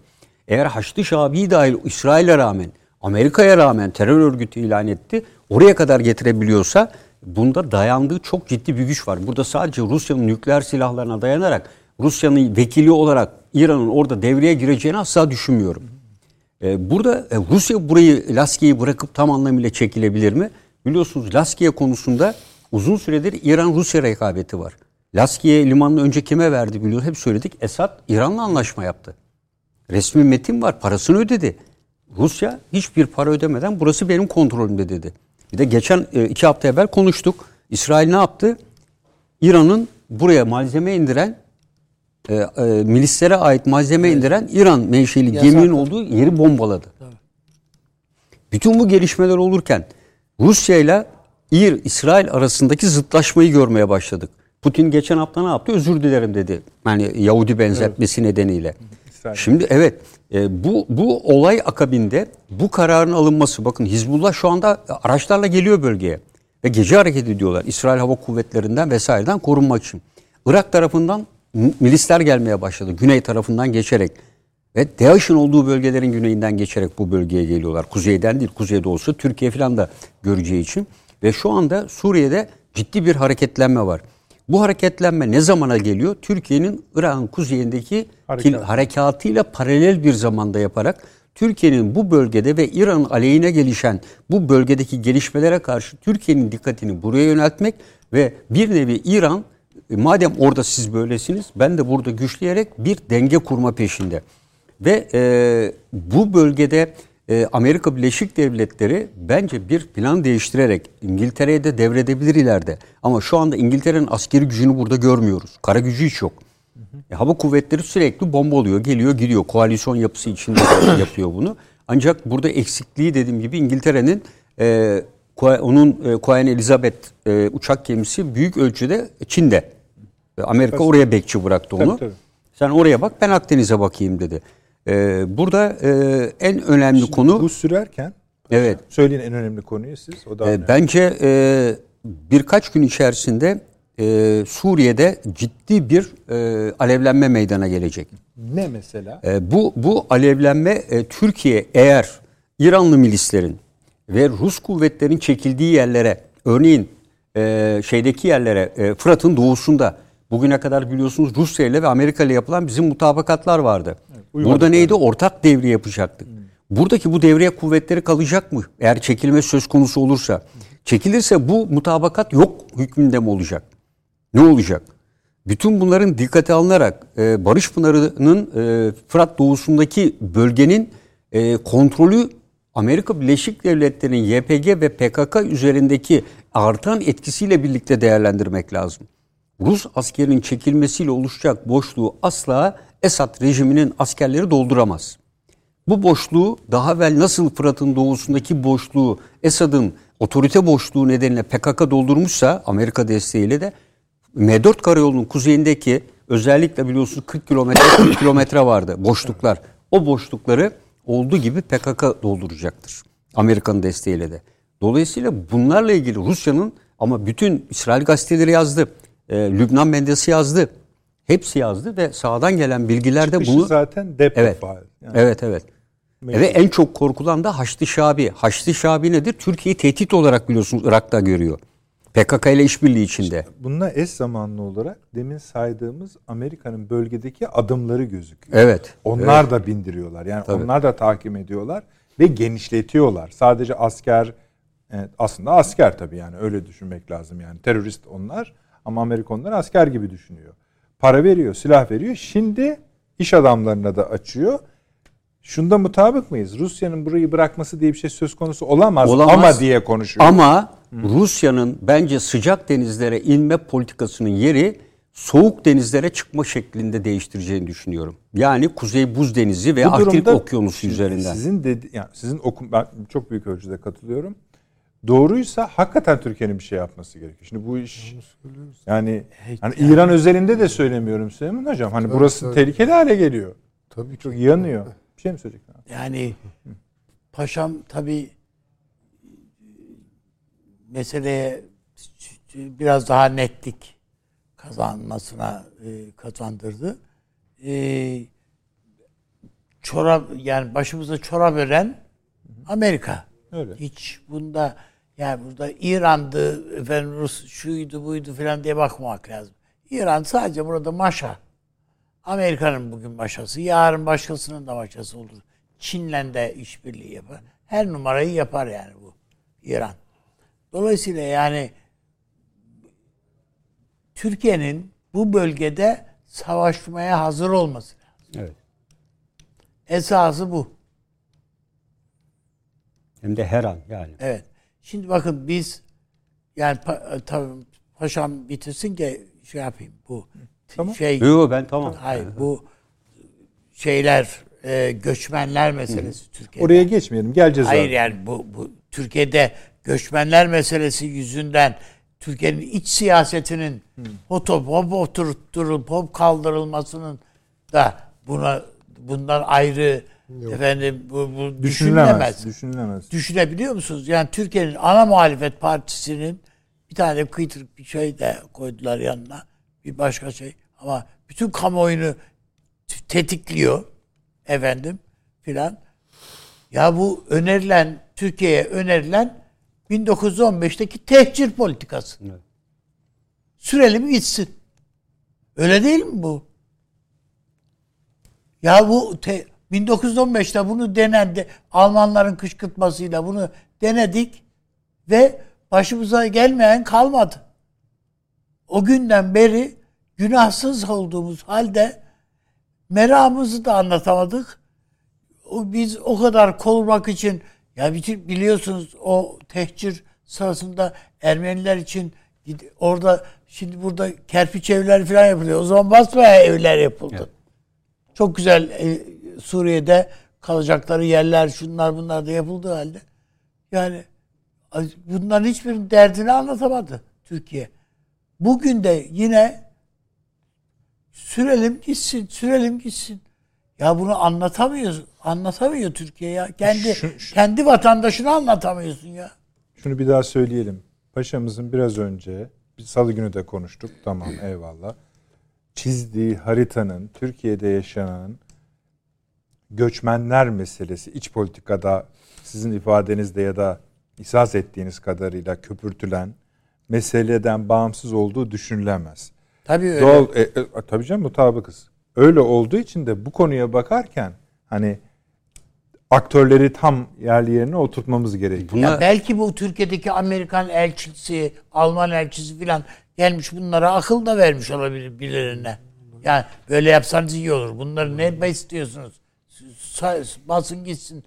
Eğer Haçlı Şabi dahil İsrail'e rağmen Amerika'ya rağmen terör örgütü ilan etti. Oraya kadar getirebiliyorsa bunda dayandığı çok ciddi bir güç var. Burada sadece Rusya'nın nükleer silahlarına dayanarak Rusya'nın vekili olarak İran'ın orada devreye gireceğini asla düşünmüyorum. Ee, burada e, Rusya burayı Laskiye'yi bırakıp tam anlamıyla çekilebilir mi? Biliyorsunuz Laskiye konusunda uzun süredir İran-Rusya rekabeti var. Laskiye limanını önce kime verdi biliyor? Hep söyledik. Esad İran'la anlaşma yaptı. Resmi metin var. Parasını ödedi. Rusya hiçbir para ödemeden burası benim kontrolümde dedi. Bir de geçen e, iki hafta evvel konuştuk. İsrail ne yaptı? İran'ın buraya malzeme indiren e, e, milislere ait malzeme indiren İran menşeli geminin olduğu yeri bombaladı. Bütün bu gelişmeler olurken Rusya ile İr İsrail arasındaki zıtlaşmayı görmeye başladık. Putin geçen hafta ne yaptı? Özür dilerim dedi. Yani Yahudi benzetmesi nedeniyle. İsrail. Şimdi evet e, bu bu olay akabinde bu kararın alınması bakın Hizbullah şu anda araçlarla geliyor bölgeye ve gece hareket ediyorlar. İsrail Hava Kuvvetleri'nden vesaireden korunmak için. Irak tarafından milisler gelmeye başladı. Güney tarafından geçerek ve DAEŞ'in olduğu bölgelerin güneyinden geçerek bu bölgeye geliyorlar. Kuzeyden değil, kuzeyde olsa Türkiye falan da göreceği için. Ve şu anda Suriye'de ciddi bir hareketlenme var. Bu hareketlenme ne zamana geliyor? Türkiye'nin Irak'ın kuzeyindeki Harekat. harekatıyla paralel bir zamanda yaparak Türkiye'nin bu bölgede ve İran'ın aleyhine gelişen bu bölgedeki gelişmelere karşı Türkiye'nin dikkatini buraya yöneltmek ve bir nevi İran e, madem orada siz böylesiniz ben de burada güçleyerek bir denge kurma peşinde. Ve e, bu bölgede e, Amerika Birleşik Devletleri bence bir plan değiştirerek İngiltere'ye de devredebilir ileride. Ama şu anda İngiltere'nin askeri gücünü burada görmüyoruz. Kara gücü hiç yok. E, hava kuvvetleri sürekli bomba oluyor, geliyor, gidiyor. Koalisyon yapısı içinde de yapıyor bunu. Ancak burada eksikliği dediğim gibi İngiltere'nin e, onun e, Queen Elizabeth e, uçak gemisi büyük ölçüde Çin'de. E, Amerika oraya bekçi bıraktı onu. Tabii, tabii. Sen oraya bak ben Akdeniz'e bakayım dedi. E, burada e, en önemli konu Bu sürerken evet söyleyin en önemli konuyu siz. O da e, önemli. bence e, birkaç gün içerisinde e, Suriye'de ciddi bir e, alevlenme meydana gelecek. ne mesela? E, bu bu alevlenme e, Türkiye eğer İranlı milislerin ve Rus kuvvetlerin çekildiği yerlere örneğin e, şeydeki yerlere e, Fırat'ın doğusunda Bugüne kadar biliyorsunuz Rusya ile ve Amerika ile yapılan bizim mutabakatlar vardı. uymadık Burada neydi? Ortak devri yapacaktık. Buradaki bu devreye kuvvetleri kalacak mı? Eğer çekilme söz konusu olursa. Çekilirse bu mutabakat yok hükmünde mi olacak? Ne olacak? Bütün bunların dikkate alınarak e, Barış Pınarı'nın e, Fırat doğusundaki bölgenin e, kontrolü Amerika Birleşik Devletleri'nin YPG ve PKK üzerindeki artan etkisiyle birlikte değerlendirmek lazım. Rus askerinin çekilmesiyle oluşacak boşluğu asla Esad rejiminin askerleri dolduramaz. Bu boşluğu daha evvel nasıl Fırat'ın doğusundaki boşluğu Esad'ın otorite boşluğu nedeniyle PKK doldurmuşsa Amerika desteğiyle de M4 karayolunun kuzeyindeki özellikle biliyorsunuz 40 kilometre 40 kilometre vardı boşluklar. O boşlukları olduğu gibi PKK dolduracaktır. Amerika'nın desteğiyle de. Dolayısıyla bunlarla ilgili Rusya'nın ama bütün İsrail gazeteleri yazdı. E, Lübnan Mendesi yazdı. Hepsi yazdı ve sağdan gelen bilgiler de Çıkışı bunu zaten depo Evet. faal. Yani Evet evet. Ve en çok korkulan da Haçlı Şabi. Haçlı Şabi nedir? Türkiye'yi tehdit olarak biliyorsunuz Irak'ta görüyor. PKK ile işbirliği içinde. Bununla eş zamanlı olarak demin saydığımız Amerika'nın bölgedeki adımları gözüküyor. Evet. Onlar da bindiriyorlar. Yani Tabii. onlar da takip ediyorlar ve genişletiyorlar. Sadece asker evet, aslında asker tabii yani öyle düşünmek lazım yani. Terörist onlar ama Amerika onları asker gibi düşünüyor. Para veriyor, silah veriyor. Şimdi iş adamlarına da açıyor. Şunda mutabık mıyız? Rusya'nın burayı bırakması diye bir şey söz konusu olamaz, Olamaz. ama diye konuşuyor. Ama Rusya'nın bence sıcak denizlere inme politikasının yeri soğuk denizlere çıkma şeklinde değiştireceğini düşünüyorum. Yani Kuzey Buz Denizi ve Bu Arktik Okyanusu üzerinden. Sizin dedi yani sizin okum ben çok büyük ölçüde katılıyorum. Doğruysa hakikaten Türkiye'nin bir şey yapması gerekiyor. Şimdi bu iş yani hani İran özelinde de söylemiyorum Süleyman hocam. Hani burası tabii. tehlikeli hale geliyor. Tabii Çok yanıyor. Bir şey mi söyleyecektin? Yani paşam tabii meseleye biraz daha netlik kazanmasına e, kazandırdı. E, çorap yani başımıza çorap ören Amerika. Öyle. Hiç bunda yani burada İran'dı efendim Rus şuydu buydu falan diye bakmamak lazım. İran sadece burada maşa. Amerika'nın bugün maşası, yarın başkasının da maşası olur. Çin'le de işbirliği yapar. Her numarayı yapar yani bu İran. Dolayısıyla yani Türkiye'nin bu bölgede savaşmaya hazır olması lazım. Evet. Esası bu. Hem de her an yani. Evet. Şimdi bakın biz yani pa, tabii paşam bitirsin ki şey yapayım bu Tamam. şey Yok ben tamam. hayır bu şeyler e, göçmenler meselesi Türkiye'de. Oraya geçmeyelim. Geleceğiz Hayır abi. yani bu, bu Türkiye'de göçmenler meselesi yüzünden Türkiye'nin iç siyasetinin hop hop oturtturulup hop kaldırılmasının da buna bundan ayrı efendim bu, bu Düşünülemez. düşünülemez. Düşünülemez. Düşünebiliyor musunuz? Yani Türkiye'nin ana muhalefet partisinin bir tane kıytırık bir şey de koydular yanına. Bir başka şey. Ama bütün kamuoyunu tetikliyor. Efendim filan. Ya bu önerilen, Türkiye'ye önerilen 1915'teki tehcir politikası. Evet. Sürelim gitsin. Öyle değil mi bu? Ya bu te- 1915'te bunu denendi. Almanların kışkırtmasıyla bunu denedik ve başımıza gelmeyen kalmadı. O günden beri günahsız olduğumuz halde meramımızı da anlatamadık. O, biz o kadar korumak için ya biliyorsunuz o tehcir sırasında Ermeniler için orada şimdi burada kerpiç evler falan yapılıyor. O zaman basmaya evler yapıldı. Çok güzel e, Suriye'de kalacakları yerler şunlar bunlar da yapıldığı halde yani bunların hiçbirinin derdini anlatamadı Türkiye. Bugün de yine sürelim gitsin, sürelim gitsin. Ya bunu anlatamıyoruz. Anlatamıyor Türkiye ya. Kendi Şu- şu- kendi vatandaşını anlatamıyorsun ya. Şunu bir daha söyleyelim. Paşamızın biraz önce bir salı günü de konuştuk. Tamam eyvallah. Çizdiği haritanın Türkiye'de yaşanan göçmenler meselesi iç politikada sizin ifadenizde ya da ihsas ettiğiniz kadarıyla köpürtülen meseleden bağımsız olduğu düşünülemez. Tabii öyle. Doğal, e, e, tabii canım mutabıkız. Öyle olduğu için de bu konuya bakarken hani aktörleri tam yerli yerine oturtmamız gerekiyor. Buna Ya belki bu Türkiye'deki Amerikan elçisi, Alman elçisi filan gelmiş bunlara akıl da vermiş olabilir birilerine. Yani böyle yapsanız iyi olur. Bunları ne istiyorsunuz? Basın gitsin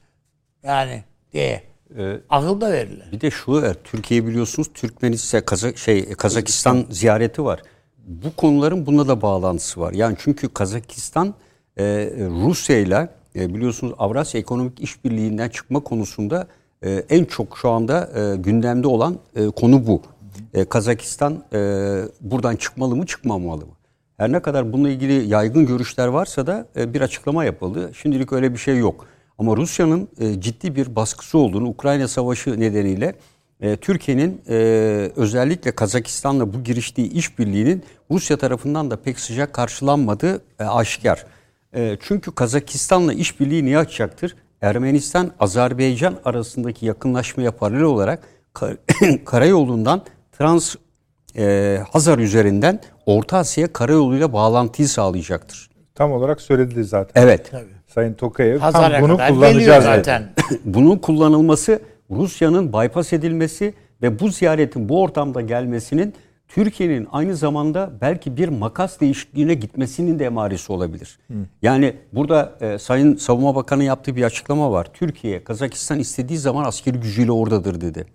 yani diye. e, Akıl da verirler. Bir de şu Türkiye biliyorsunuz Türkmenistan, Kazak, şey, Kazakistan ziyareti var. Bu konuların buna da bağlantısı var. Yani çünkü Kazakistan e, Rusya ile e, biliyorsunuz Avrasya Ekonomik İşbirliği'nden çıkma konusunda e, en çok şu anda e, gündemde olan e, konu bu. E, Kazakistan e, buradan çıkmalı mı çıkmamalı mı? Her ne kadar bununla ilgili yaygın görüşler varsa da e, bir açıklama yapıldı. Şimdilik öyle bir şey yok. Ama Rusya'nın e, ciddi bir baskısı olduğunu Ukrayna Savaşı nedeniyle e, Türkiye'nin özellikle Kazakistan'la bu giriştiği işbirliğinin Rusya tarafından da pek sıcak karşılanmadığı aşikar. Çünkü Kazakistan'la işbirliği niye açacaktır? Ermenistan, Azerbaycan arasındaki yakınlaşmaya paralel olarak kar- karayolundan trans e, Hazar üzerinden Orta Asya karayoluyla bağlantıyı sağlayacaktır. Tam olarak söyledi zaten. Evet. Sayın Tokayev tam Hazar'a bunu kadar geliyor kullanacağız dedi. zaten. Bunun kullanılması Rusya'nın bypass edilmesi ve bu ziyaretin bu ortamda gelmesinin Türkiye'nin aynı zamanda belki bir makas değişikliğine gitmesinin de emaresi olabilir. Yani burada e, Sayın Savunma Bakanı yaptığı bir açıklama var. Türkiye, Kazakistan istediği zaman askeri gücüyle oradadır dedi.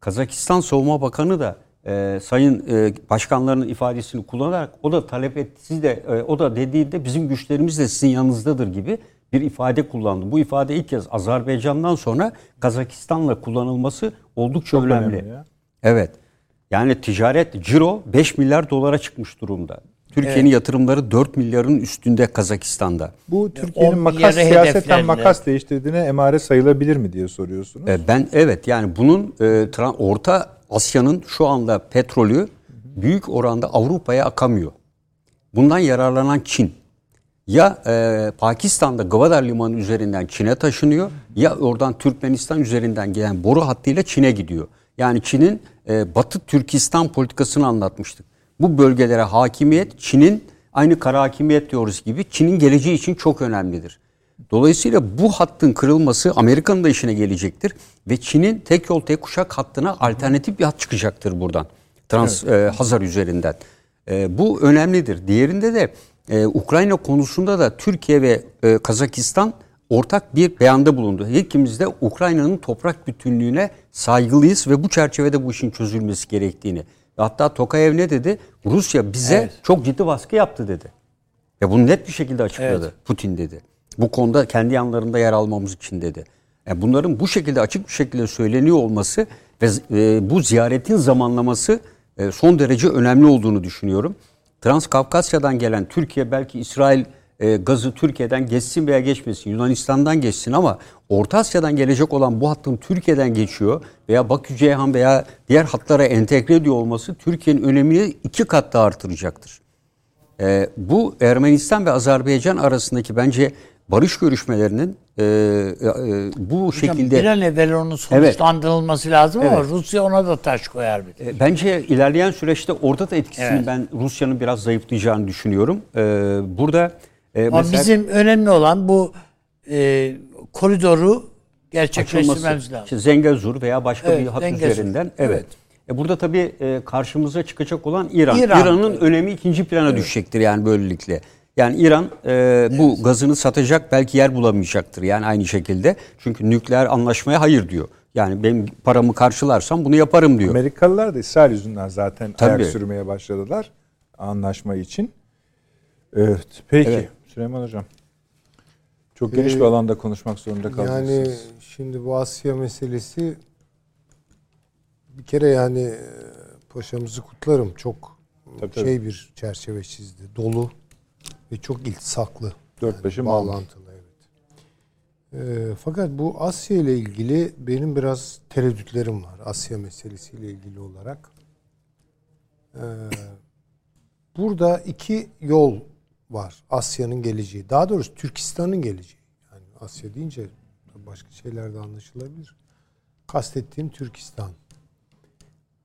Kazakistan Savunma Bakanı da e, sayın e, başkanların ifadesini kullanarak o da talep etti. Siz de e, o da dediğinde bizim güçlerimiz de sizin yanınızdadır gibi bir ifade kullandı. Bu ifade ilk kez Azerbaycan'dan sonra Kazakistan'la kullanılması oldukça Çok önemli. önemli ya. Evet. Yani ticaret ciro 5 milyar dolara çıkmış durumda. Türkiye'nin yatırımları 4 milyarın üstünde Kazakistan'da. Bu Türkiye'nin 10 makas hedeflerle. makas değiştirdiğine emare sayılabilir mi diye soruyorsunuz. E, Ben evet yani bunun e, tra- Orta Asya'nın şu anda petrolü büyük oranda Avrupa'ya akamıyor. Bundan yararlanan Çin. Ya e, Pakistan'da Gwadar Limanı üzerinden Çin'e taşınıyor ya oradan Türkmenistan üzerinden gelen boru hattıyla Çin'e gidiyor. Yani Çin'in e, Batı Türkistan politikasını anlatmıştık. Bu bölgelere hakimiyet Çin'in aynı kara hakimiyet diyoruz gibi Çin'in geleceği için çok önemlidir. Dolayısıyla bu hattın kırılması Amerika'nın da işine gelecektir ve Çin'in tek yol tek kuşak hattına alternatif bir hat çıkacaktır buradan. Trans e, Hazar üzerinden. E, bu önemlidir. Diğerinde de e, Ukrayna konusunda da Türkiye ve e, Kazakistan ortak bir beyanda bulundu. İkimiz de Ukrayna'nın toprak bütünlüğüne saygılıyız ve bu çerçevede bu işin çözülmesi gerektiğini. Hatta Tokayev ne dedi? Rusya bize Evet. çok ciddi baskı yaptı dedi. Ve bunu net bir şekilde açıkladı. Putin dedi. Bu konuda kendi yanlarında yer almamız için dedi. Yani bunların bu şekilde açık bir şekilde söyleniyor olması ve e, bu ziyaretin zamanlaması e, son derece önemli olduğunu düşünüyorum. Transkafkasya'dan gelen Türkiye belki İsrail e, gazı Türkiye'den geçsin veya geçmesin, Yunanistan'dan geçsin ama Orta Asya'dan gelecek olan bu hattın Türkiye'den geçiyor veya Bakü Ceyhan veya diğer hatlara entegre ediyor olması Türkiye'nin önemini iki kat daha artıracaktır. Ee, bu Ermenistan ve Azerbaycan arasındaki bence barış görüşmelerinin e, e, bu Hocam, şekilde bir an evvel onun sonuçlandırılması lazım ama Evet. Rusya ona da taş koyar bir. E, Bence ilerleyen süreçte orada da etkisini Evet. ben Rusya'nın biraz zayıflayacağını düşünüyorum. Ee, burada e, Ama mesela bizim önemli olan bu e, koridoru açılması, gerçekleştirmemiz lazım. işte Zengezur veya başka Evet, bir hat Zengezur. üzerinden. Evet. Evet. E burada tabii e, karşımıza çıkacak olan İran. İran. İran'ın önemi ikinci plana düşecektir yani böylelikle. Yani İran e, bu gazını satacak belki yer bulamayacaktır yani aynı şekilde. Çünkü nükleer anlaşmaya hayır diyor. Yani benim paramı karşılarsam bunu yaparım diyor. Amerikalılar da İsrail yüzünden zaten Tabii. ayak sürmeye başladılar anlaşma için. Evet. Peki. Evet. Süleyman Hocam. Çok geniş Ee, bir alanda konuşmak zorunda kaldınız. Yani şimdi bu Asya meselesi bir kere yani e, paşamızı kutlarım. Çok Tabii, şey tabii. bir çerçeve çizdi. Dolu ve çok iltisaklı. Dört başı mamur. bağlantılı evet. E, fakat bu Asya ile ilgili benim biraz tereddütlerim var. Asya meselesiyle ilgili olarak. E, burada iki yol var Asya'nın geleceği. Daha doğrusu Türkistan'ın geleceği. Yani Asya deyince başka şeyler de anlaşılabilir. Kastettiğim Türkistan.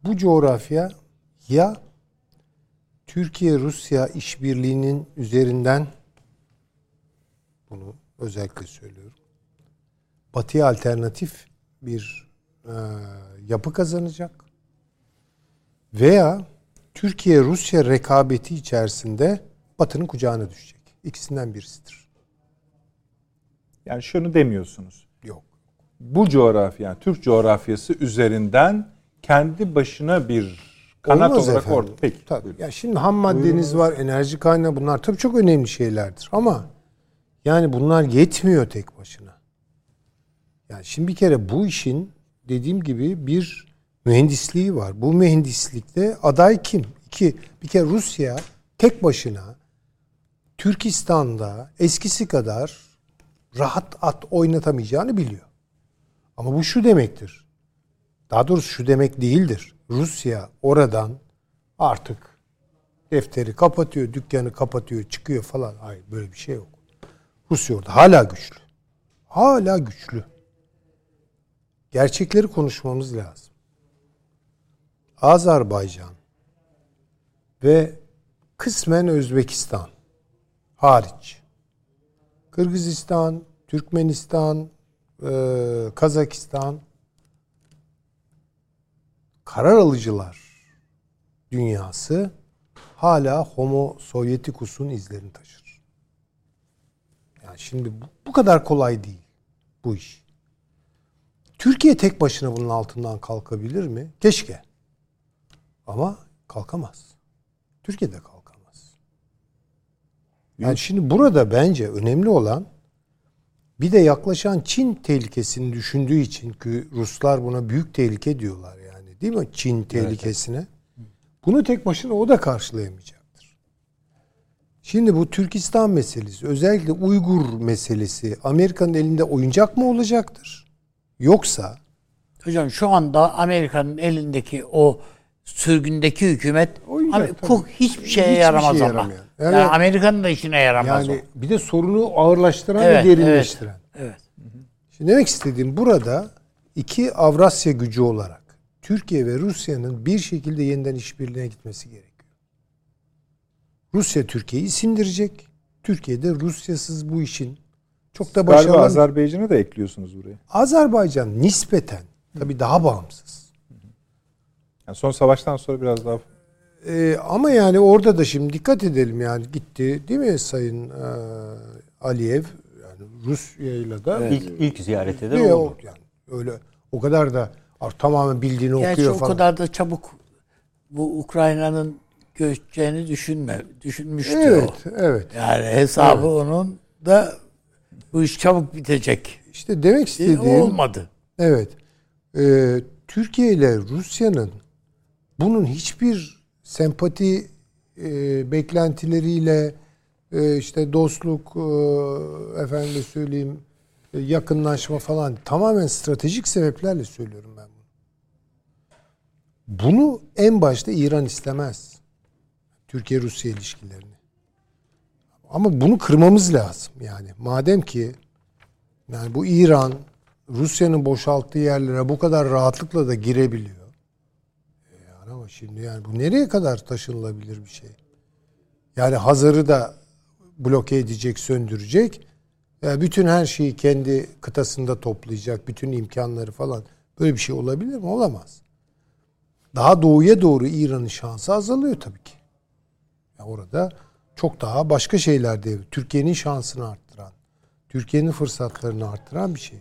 Bu coğrafya ya Türkiye-Rusya işbirliğinin üzerinden bunu özellikle söylüyorum. Batı'ya alternatif bir e, yapı kazanacak. Veya Türkiye-Rusya rekabeti içerisinde Batı'nın kucağına düşecek. İkisinden birisidir. Yani şunu demiyorsunuz. Yok. Bu coğrafya, yani Türk coğrafyası üzerinden kendi başına bir kanat Olmaz olarak efendim. orada. Peki. Tabii. buyurun. Ya şimdi ham maddeniz var, enerji kaynağı bunlar tabii çok önemli şeylerdir ama yani bunlar yetmiyor tek başına. Yani şimdi bir kere bu işin dediğim gibi bir mühendisliği var. Bu mühendislikte aday kim? İki, bir kere Rusya tek başına Türkistan'da eskisi kadar rahat at oynatamayacağını biliyor. Ama bu şu demektir. Daha doğrusu şu demek değildir. Rusya oradan artık defteri kapatıyor, dükkanı kapatıyor, çıkıyor falan. Hayır böyle bir şey yok. Rusya orada hala güçlü. Hala güçlü. Gerçekleri konuşmamız lazım. Azerbaycan ve kısmen Özbekistan hariç. Kırgızistan, Türkmenistan, Kazakistan karar alıcılar dünyası hala Homo Sovyeticus'un izlerini taşır. Yani şimdi bu, kadar kolay değil bu iş. Türkiye tek başına bunun altından kalkabilir mi? Keşke. Ama kalkamaz. Türkiye de kalkamaz. Yani şimdi burada bence önemli olan bir de yaklaşan Çin tehlikesini düşündüğü için ki Ruslar buna büyük tehlike diyorlar. Değil mi? Çin tehlikesine. Bunu tek başına o da karşılayamayacaktır. Şimdi bu Türkistan meselesi, özellikle Uygur meselesi Amerika'nın elinde oyuncak mı olacaktır? Yoksa Hocam şu anda Amerika'nın elindeki o sürgündeki hükümet Oyuncak Abi, tabii. ku- hiçbir şeye Hiçbir yaramaz ama. yaramıyor. Yani, Yani- Amerika'nın da işine yaramaz yani o. bir de sorunu ağırlaştıran Evet, ve derinleştiren. Evet. Şimdi demek istediğim burada iki Avrasya gücü olarak Türkiye ve Rusya'nın bir şekilde yeniden işbirliğine gitmesi gerekiyor. Rusya Türkiye'yi sindirecek. Türkiye de Rusyasız bu işin çok da Galiba başarılı. Azerbaycan'ı da ekliyorsunuz buraya. Azerbaycan nispeten tabii daha bağımsız. Yani son savaştan sonra biraz daha Ee, ama yani orada da şimdi dikkat edelim yani gitti değil mi Sayın e, Aliyev yani Rusya'yla da İlk, ilk ziyarete de oldu. yani öyle o kadar da ar- tamamen bildiğini Gerçi okuyor o falan. kadar da çabuk bu Ukrayna'nın göçeceğini düşünme, düşünmüştü evet, o. evet. Yani hesabı onun da bu iş çabuk bitecek. İşte demek E, istediğim olmadı. evet. Ee, Türkiye ile Rusya'nın bunun hiçbir sempati e, beklentileriyle e, işte dostluk e, efendim söyleyeyim e, yakınlaşma falan tamamen stratejik sebeplerle söylüyorum bunu. En başta İran istemez. Türkiye-Rusya ilişkilerini. Ama bunu kırmamız lazım yani. Madem ki yani bu İran Rusya'nın boşalttığı yerlere bu kadar rahatlıkla da girebiliyor. E yani ama şimdi yani bu nereye kadar taşınılabilir bir şey? Yani Hazar'ı da bloke edecek, söndürecek. E, bütün her şeyi kendi kıtasında toplayacak, bütün imkanları falan. Böyle bir şey olabilir mi? Olamaz. Daha doğuya doğru İran'ın şansı azalıyor tabii ki. Ya orada çok daha başka şeyler de Türkiye'nin şansını arttıran, Türkiye'nin fırsatlarını arttıran bir şey.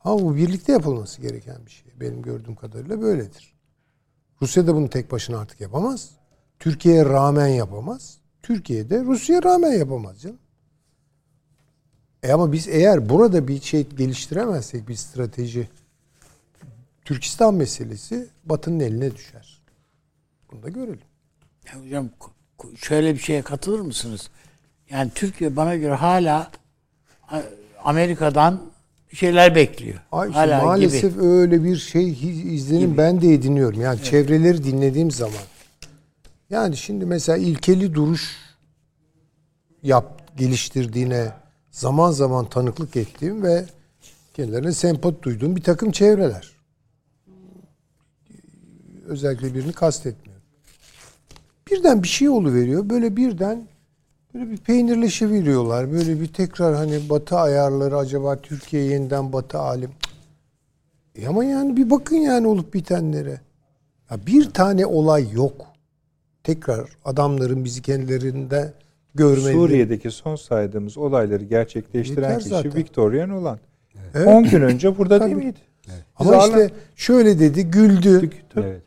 Ama bu birlikte yapılması gereken bir şey. Benim gördüğüm kadarıyla böyledir. Rusya da bunu tek başına artık yapamaz. Türkiye'ye rağmen yapamaz. Türkiye de Rusya'ya rağmen yapamaz canım. E ama biz eğer burada bir şey geliştiremezsek bir strateji Türkistan meselesi Batı'nın eline düşer. Bunu da görelim. Ya hocam şöyle bir şeye katılır mısınız? Yani Türkiye bana göre hala Amerika'dan bir şeyler bekliyor. Ay hala maalesef gibi. öyle bir şey izlenim ben de ediniyorum. Yani çevreleri dinlediğim zaman. Yani şimdi mesela ilkeli duruş yap geliştirdiğine zaman zaman tanıklık ettiğim ve kendilerine sempati duyduğum bir takım çevreler. Özellikle birini kastetmiyorum. Birden bir şey oluveriyor. Böyle birden böyle bir peynirleşiveriyorlar. Böyle bir tekrar hani batı ayarları acaba Türkiye yeniden batı alim. E ama yani bir bakın yani olup bitenlere. Ya bir tane olay yok. Tekrar adamların bizi kendilerinde görmeleri. Suriye'deki son saydığımız olayları gerçekleştiren Yeter kişi zaten. Victorian olan. Evet. 10 gün önce burada değil miydi? Ama Biz işte şöyle dedi, güldü. Evet.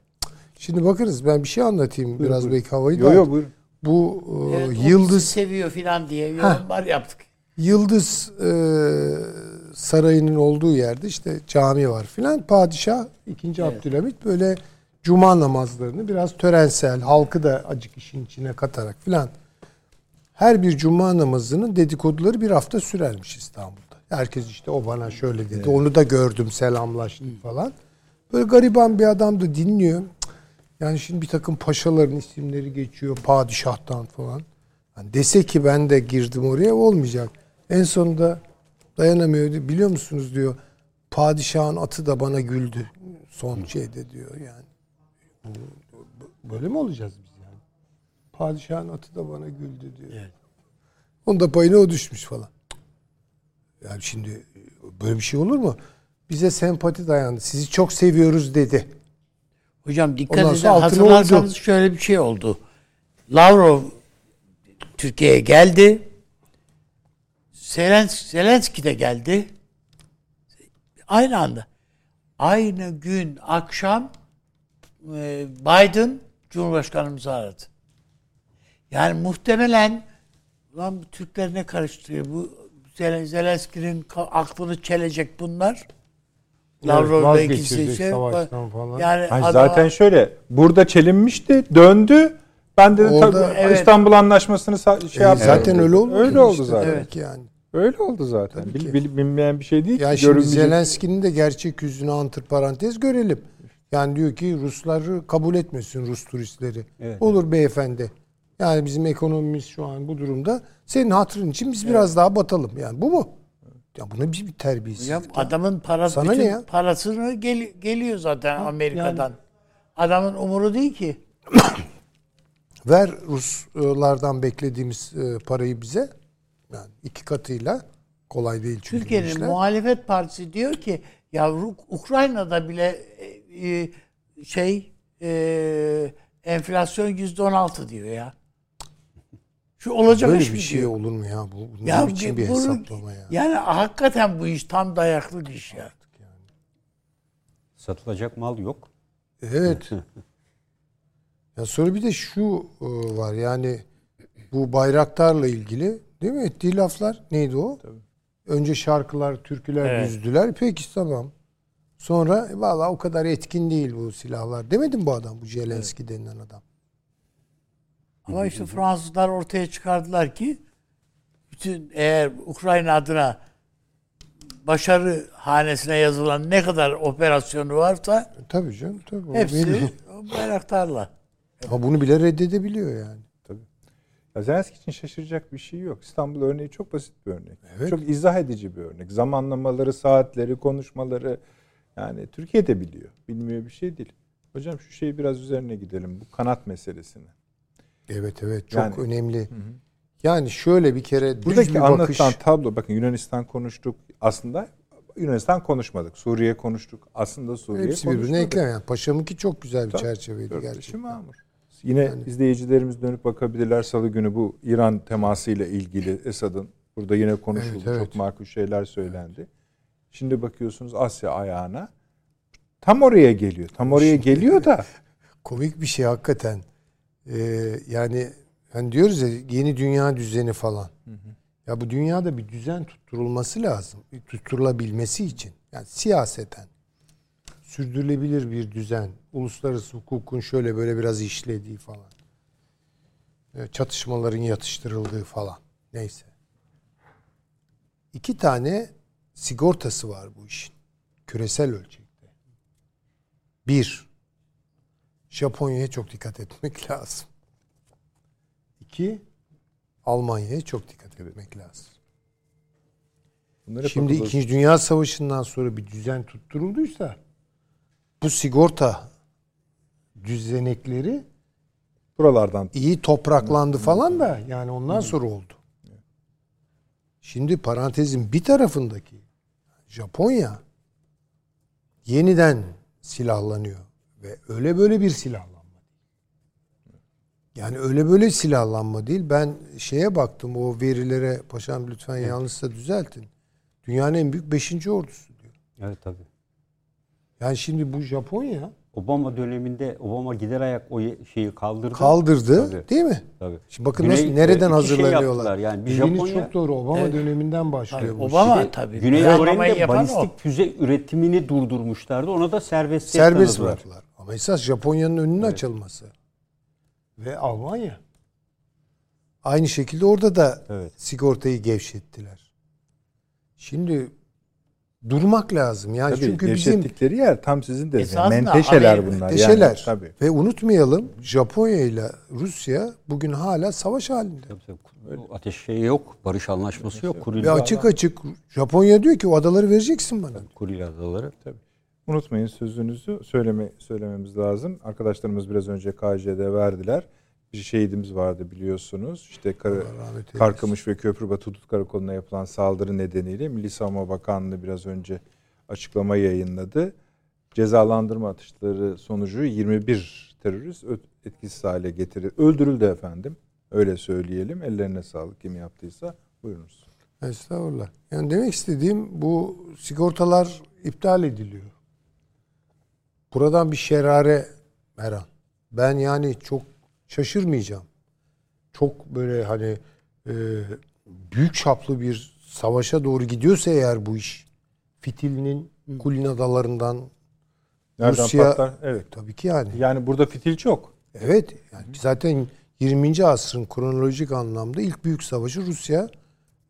Şimdi bakınız ben bir şey anlatayım biraz buyurun. belki havayı Yo da. yo buyurun. Bu e, Evet, bizi Yıldız seviyor filan diye yorumlar yaptık. Yıldız e, Sarayı'nın olduğu yerde işte cami var filan. Padişah 2. Abdülhamit böyle cuma namazlarını biraz törensel, halkı da acık işin içine katarak filan. Her bir cuma namazının dedikoduları bir hafta sürermiş İstanbul'da. Herkes işte o bana şöyle dedi. Onu da gördüm, selamlaştık falan. Böyle gariban bir adam da dinliyor. Yani şimdi bir takım paşaların isimleri geçiyor padişahtan falan. Yani dese ki ben de girdim oraya olmayacak. En sonunda dayanamıyor. diyor. Biliyor musunuz diyor. Padişahın atı da bana güldü. Son şeyde diyor yani. Böyle mi olacağız biz yani? Padişahın atı da bana güldü diyor. Onun da payına o düşmüş falan. Yani şimdi böyle bir şey olur mu? Bize sempati dayandı. Sizi çok seviyoruz dedi. Hocam dikkat edin hatırlarsanız uydu. şöyle bir şey oldu. Lavrov Türkiye'ye geldi. Zelens Zelenski de geldi. Aynı anda. Aynı gün akşam e, Biden Cumhurbaşkanımızı aradı. Yani muhtemelen lan bu Türkler ne karıştırıyor? Bu Zelen- Zelenski'nin aklını çelecek bunlar. Lavrov'la vazgeçirecek ikisi şey. savaştan falan. Yani Hayır, adam- zaten şöyle burada çelinmişti döndü. Ben de Orada- tabii Evet. İstanbul Anlaşması'nı şey E, yaptım. zaten öyle oldu. Öyle oldu zaten. Evet. Yani. Öyle oldu zaten. Bil, bil- bilinmeyen bir şey değil Ya ki. şimdi. Zelenski'nin de gerçek yüzünü antiparantez görelim. Yani diyor ki Rusları kabul etmesin Rus turistleri. Evet. Olur beyefendi. Yani bizim ekonomimiz şu an bu durumda. Senin hatırın için biz biraz daha batalım. Yani bu mu? Ya buna bir, bir terbiyesizlik. Ya. adamın parası Sana ne ya? parasını gel- geliyor zaten Amerika'dan. Adamın umuru değil ki. Ver Ruslardan beklediğimiz e, parayı bize. Yani iki katıyla kolay değil çünkü Türkiye'nin muhalefet partisi diyor ki ya Ukrayna'da bile e, e, şey e, enflasyon yüzde on altı diyor ya. Şu olacak Böyle iş bir mi şey diyor. olur mu ya? Bu, bu Ya ne biçim bir bunu- hesaplama ya? Yani hakikaten bu iş tam dayaklık iş ya. Satılacak mal yok. Evet. ya sonra bir de şu e, var yani bu bayraktarla ilgili değil mi? Ettiği laflar neydi o? Önce şarkılar, türküler Evet. düzdüler. Peki tamam. Sonra e, vallahi o kadar etkin değil bu silahlar. Demedi mi bu adam? Bu Zelenski denilen adam. Ama işte Fransızlar ortaya çıkardılar ki bütün eğer Ukrayna adına başarı hanesine yazılan ne kadar operasyonu varsa E, tabii canım. Tabii. Hepsi bayraktarla. Ama bunu bile reddedebiliyor yani. Ya Zelenski için şaşıracak bir şey yok. İstanbul örneği çok basit bir örnek. Evet. Çok izah edici bir örnek. Zamanlamaları, saatleri, konuşmaları yani Türkiye de biliyor. Bilmiyor bir şey değil. Hocam şu şeyi biraz üzerine gidelim. Bu kanat meselesini. Evet evet çok Yani- önemli. Yani şöyle bir kere düz Buradaki bir anlatılan bakış. tablo bakın Yunanistan konuştuk. Aslında Yunanistan konuşmadık. Suriye konuştuk. Aslında Suriye Hepsi konuşmadık. birbirine eklem. Yani Paşamınki çok güzel bir Tabii. çerçeveydi gerçekten. mamur. Yine izleyicilerimiz dönüp bakabilirler salı günü bu İran temasıyla ilgili Esad'ın burada yine konuşuldu. Evet, evet. Çok makul şeyler söylendi. Şimdi bakıyorsunuz Asya ayağına tam oraya geliyor. Tam oraya geliyor da Komik bir şey hakikaten. Ee, yani hani diyoruz ya yeni dünya düzeni falan. Ya bu dünyada bir düzen tutturulması lazım. Tutturulabilmesi için. Yani siyaseten sürdürülebilir bir düzen. Uluslararası hukukun şöyle böyle biraz işlediği falan. Ee, Çatışmaların yatıştırıldığı falan. Neyse. İki tane sigortası var bu işin. Küresel ölçekte. Bir, Japonya'ya çok dikkat etmek lazım. İki, Almanya'ya çok dikkat etmek lazım. bunları Şimdi akıl- İkinci Dünya Savaşı'ndan sonra bir düzen tutturulduysa bu sigorta düzenekleri buralardan iyi topraklandı falan da yani ondan sonra oldu. Şimdi parantezin bir tarafındaki Japonya yeniden silahlanıyor ve öyle böyle bir silahlanma. değil. Yani öyle böyle silahlanma değil. Ben şeye baktım o verilere paşam lütfen yanlışsa düzeltin. Dünyanın en büyük 5. ordusu diyor. Evet tabii. Yani şimdi bu Japonya Obama döneminde Obama gider ayak o şeyi kaldırdı. kaldırdı Tabii. değil mi? Tabii. Şimdi bakın Güney- nasıl nereden şey hazırlanıyorlar. yaptılar. Yani bir Japonya- çok doğru. Obama döneminden başlıyor bu. Obama de tabii. Güney Planlamayı Kore'nin de yapan o. balistik füze üretimini durdurmuşlardı. Ona da serbest Serbest bıraktılar. Ama esas Japonya'nın önünün açılması. Ve Almanya. Aynı şekilde orada da Evet. sigortayı gevşettiler. Şimdi durmak lazım. Yani tabii çünkü bizim gevşettikleri yer tam sizin dediğiniz. Esasında Menteşeler Amerika- bunlar. teşeler. Yani, tabii. ve unutmayalım Japonya ile Rusya bugün hala savaş halinde. Tabii, tabii. Ateş şeyi yok. Barış anlaşması yok. Kuril, Ve açık açık Japonya diyor ki o adaları vereceksin bana. Kuril adaları. Unutmayın sözünüzü söyleme, söylememiz lazım. Arkadaşlarımız biraz önce KJ'de verdiler. Bir şehidimiz vardı biliyorsunuz. İşte Kar-. Karkamış ve Köprübatı Hudut Karakolu'na yapılan saldırı nedeniyle Milli Savunma Bakanlığı biraz önce açıklama yayınladı. Cezalandırma atışları sonucu 21 terörist etkisiz hale getirildi. Öldürüldü efendim. Öyle söyleyelim. Ellerine sağlık kim yaptıysa. Buyurunuz. Estağfurullah. Yani demek istediğim bu sigortalar iptal ediliyor. Buradan bir şerare Meran. Ben yani çok şaşırmayacağım. Çok böyle hani e, büyük çaplı bir savaşa doğru gidiyorsa eğer bu iş fitilinin Kulin adalarından Nereden Rusya- patlar? Evet. tabii ki yani. Yani burada fitil çok. Evet. Yani zaten 20. asrın kronolojik anlamda ilk büyük savaşı Rusya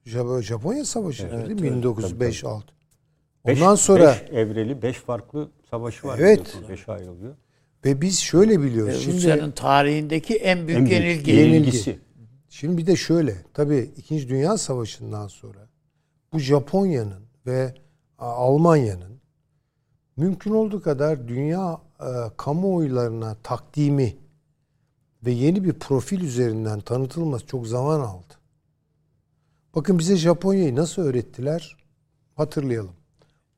Jap- Japonya Savaşı değil mi? 1905 6. Beş- Ondan sonra beş evreli, beş farklı savaşı var. Evet. biliyorsunuz. Beş ayrılıyor. ve biz şöyle biliyoruz. Şimdi Rusya'nın tarihindeki en büyük En büyük yenilgi. yenilgi. yenilgisi. Şimdi bir de şöyle. Tabii 2. Dünya Savaşı'ndan sonra bu Japonya'nın ve Almanya'nın mümkün olduğu kadar dünya e, kamuoylarına takdimi ve yeni bir profil üzerinden tanıtılması çok zaman aldı. Bakın bize Japonya'yı nasıl öğrettiler? Hatırlayalım.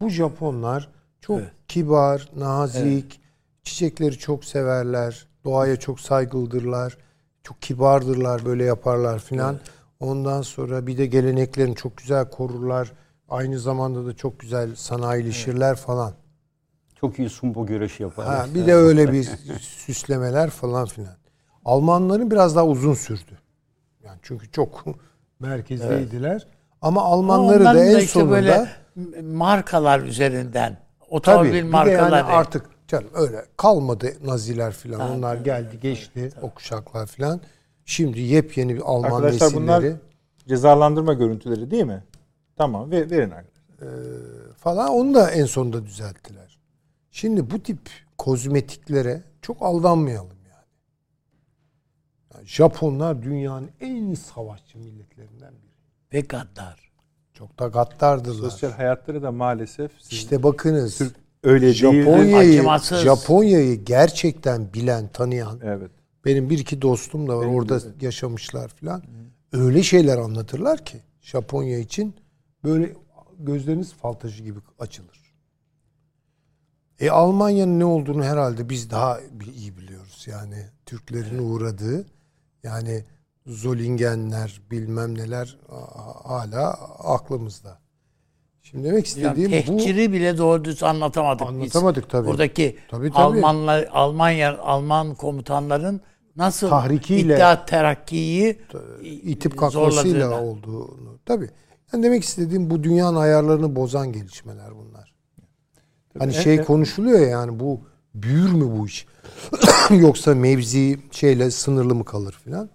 Bu Japonlar çok kibar, nazik, çiçekleri çok severler, doğaya çok saygılıdırlar, çok kibardırlar, böyle yaparlar filan. Ondan sonra bir de geleneklerini çok güzel korurlar. Aynı zamanda da çok güzel sanayileşirler falan. Çok iyi sumbo güreşi yaparlar. Ha, bir de öyle bir süslemeler falan filan. Almanların biraz daha uzun sürdü. Yani çünkü çok merkezdeydiler. Ama Almanları da Onların en işte sonunda böyle markalar üzerinden otomobil bir de yani markaları. artık canım öyle kalmadı Naziler filan. Onlar geldi geçti o kuşaklar filan. Şimdi yepyeni bir Alman Arkadaşlar nesilleri bunlar cezalandırma görüntüleri değil mi? Tamam ve verin arkadaşlar. falan onu da en sonunda düzelttiler. Şimdi bu tip kozmetiklere çok aldanmayalım yani. Yani Japonlar dünyanın en savaşçı milletlerinden biri. ve gaddar. Çok da gaddardırlar. Sosyal hayatları da maalesef İşte bakınız öyle değil. Japonya'yı. Japonya'yı gerçekten bilen, tanıyan Evet. benim bir iki dostum da var orada yaşamışlar filan. Öyle şeyler anlatırlar ki Japonya için böyle gözleriniz fal taşı gibi açılır. E Almanya'nın ne olduğunu herhalde biz daha iyi biliyoruz. Yani Türklerin uğradığı yani Zolingenler bilmem neler hala aklımızda. Şimdi demek Yani istediğim bu tehciri bile doğru düz anlatamadık biz. Anlatamadık tabii. Buradaki Tabii, tabii. Almanlar, Almanya, Alman komutanların nasıl Tahrikiyle- İttihat Terakki'yi itip kalkmasıyla olduğunu. Tabii. Yani demek istediğim bu dünyanın ayarlarını bozan gelişmeler bunlar. Hani şey konuşuluyor ya yani bu büyür mü bu iş? Yoksa mevzi şeyle sınırlı mı kalır filan?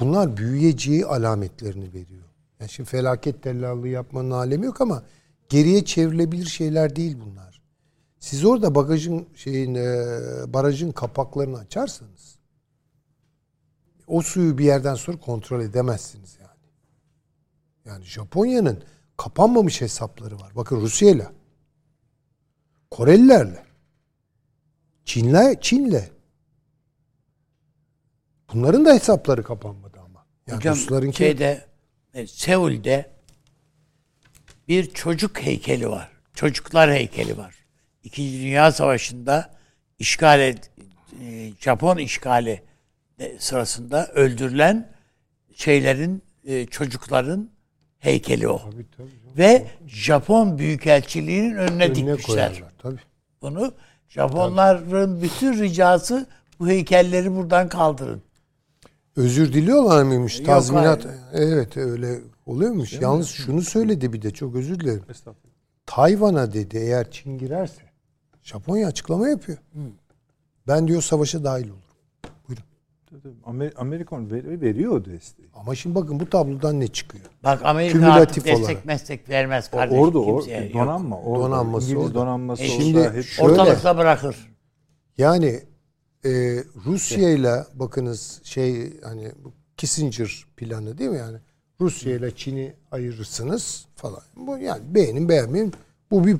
Bunlar büyüyeceği alametlerini veriyor. Yani şimdi felaket tellallığı yapmanın alemi yok ama geriye çevrilebilir şeyler değil bunlar. Siz orada bagajın şeyin e, barajın kapaklarını açarsanız o suyu bir yerden sonra kontrol edemezsiniz yani. Yani Japonya'nın kapanmamış hesapları var. Bakın Rusya'yla, Korelilerle, Çin'le, Çin'le. Bunların da hesapları kapanmadı ama. Yani Hocam Ruslarınki şeyde e, Seul'de bir çocuk heykeli var. Çocuklar heykeli var. İkinci Dünya Savaşı'nda işgal ed- e, Japon işgali sırasında öldürülen şeylerin e, çocukların heykeli o. Ve Japon Büyükelçiliği'nin önüne, önüne dikmişler koyarlar. Tabii. bunu. Japonların bütün ricası bu heykelleri buradan kaldırın. Özür diliyorlar mıymış? Yok, Tazminat. hayır. Evet öyle oluyormuş. Yalnız şunu söyledi bir de çok özür dilerim. Estağfurullah. Tayvan'a dedi eğer Çin girerse Japonya açıklama yapıyor. Ben diyor savaşa dahil olurum. Buyurun. Amer- Amerikan ver- veriyor o desteği. Ama şimdi bakın bu tablodan ne çıkıyor? Bak Amerika Kümülatif artık destek olarak. meslek vermez kardeşim. orada o kimseye. Yok. donanma, orada, Donanması İngiliz orada. donanması E olsa şimdi hep şöyle- Ortalıkta bırakır. Yani e, Rusya ile bakınız şey hani bu Kissinger planı değil mi yani? Rusya ile Çin'i ayırırsınız falan. Bu yani beğenin beğenmeyin. Bu bir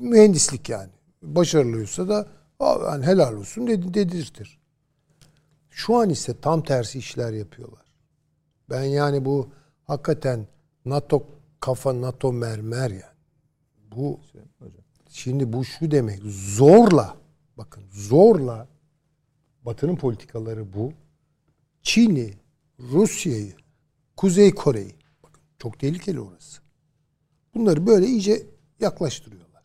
mühendislik yani. Başarılıysa da "Aa, yani helal olsun dedi, dedirtir. Şu an ise tam tersi işler yapıyorlar. Ben yani bu hakikaten NATO kafa NATO mermer yani. Bu Şimdi bu şu demek zorla bakın zorla Batı'nın politikaları bu. Çin'i, Rusya'yı, Kuzey Kore'yi bakın çok tehlikeli orası. Bunları böyle iyice yaklaştırıyorlar.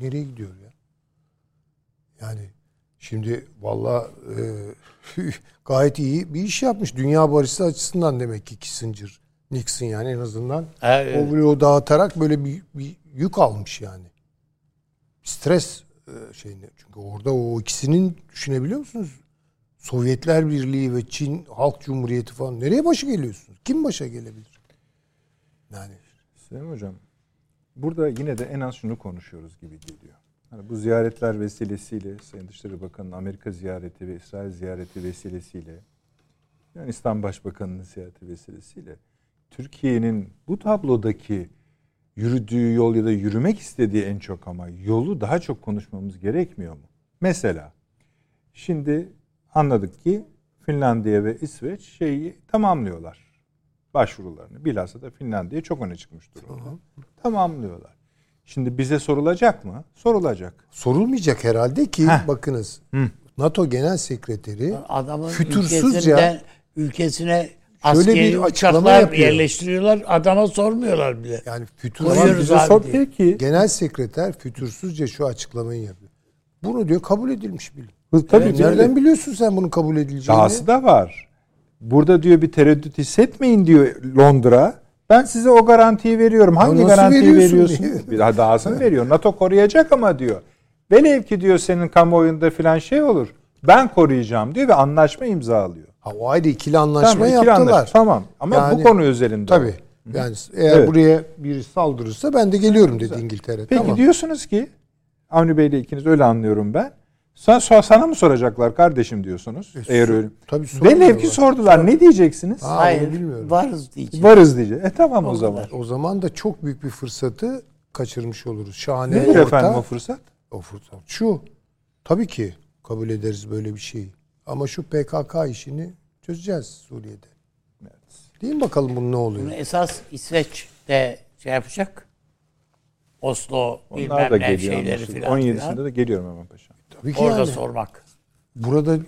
Nereye gidiyor ya? Yani şimdi valla e, gayet iyi bir iş yapmış. Dünya barışı açısından demek ki Kissinger, Nixon yani en azından Evet. o bloğu dağıtarak böyle bir, bir yük almış yani. Stres şeyini. Çünkü orada o ikisinin düşünebiliyor musunuz? Sovyetler Birliği ve Çin Halk Cumhuriyeti falan nereye başa geliyorsunuz? Kim başa gelebilir? Yani Süleyman Hocam, burada yine de en az şunu konuşuyoruz gibi geliyor. Hani bu ziyaretler vesilesiyle, Sayın Dışişleri Bakanı'nın Amerika ziyareti ve İsrail ziyareti vesilesiyle, Yunanistan Başbakanı'nın ziyareti vesilesiyle, Türkiye'nin bu tablodaki yürüdüğü yol ya da yürümek istediği en çok ama yolu daha çok konuşmamız gerekmiyor mu? Mesela, şimdi anladık ki Finlandiya ve İsveç şeyi tamamlıyorlar başvurularını. Bilhassa da Finlandiya çok öne çıkmış durumda. Tamamlıyorlar. Şimdi bize sorulacak mı? Sorulacak. sorulmayacak herhalde ki Heh. bakınız Hı. NATO Genel Sekreteri Adamın Fütursuzca- ülkesine Şöyle askeri bir açıklama yapıyor. yerleştiriyorlar. Adama sormuyorlar bile. yani abi sor peki. Genel Sekreter fütursuzca şu açıklamayı yapıyor. Bunu diyor kabul edilmiş bil. Tabii Yani canım. nereden biliyorsun sen bunun kabul edileceğini? Dahası da var. Burada diyor bir tereddüt hissetmeyin diyor Londra. Ben size o garantiyi veriyorum. Hangi garantiyi veriyorsun veriyorsun? diye. Bir daha dahasını veriyor. NATO koruyacak ama diyor. Velev ki diyor senin kamuoyunda filan şey olur. Ben koruyacağım diyor ve anlaşma imzalıyor. Ha, o ayrı ikili anlaşma Tamam, ikili yaptılar. anlaşma. Tamam. Ama Yani- bu konu üzerinde. Tabii. Yani eğer Evet. buraya biri saldırırsa ben de geliyorum dedi İngiltere. Peki tamam. diyorsunuz ki Avni Bey'le ikiniz öyle anlıyorum ben. Sen, sana mı soracaklar kardeşim diyorsunuz? eğer sor- öyle. tabii Velev ki sordular. Ne diyeceksiniz? Onu Hayır. bilmiyorum. Varız diyeceğim. Varız diyeceğiz. E tamam o, O zaman. kadar. O zaman da çok büyük bir fırsatı kaçırmış oluruz. Şahane Nedir orta. efendim o fırsat? O fırsat. Şu. Tabii ki kabul ederiz böyle bir şeyi. Ama şu PKK işini çözeceğiz Suriye'de. Değil mi bakalım bunun ne oluyor? Bunu esas İsveç de şey yapacak. Oslo Onlar bilmem da ne geliyor. şeyleri anlaşıldı. filan. 17'sinde filan. de geliyorum hemen paşam. Tabii ki Orada yani. sormak. Burada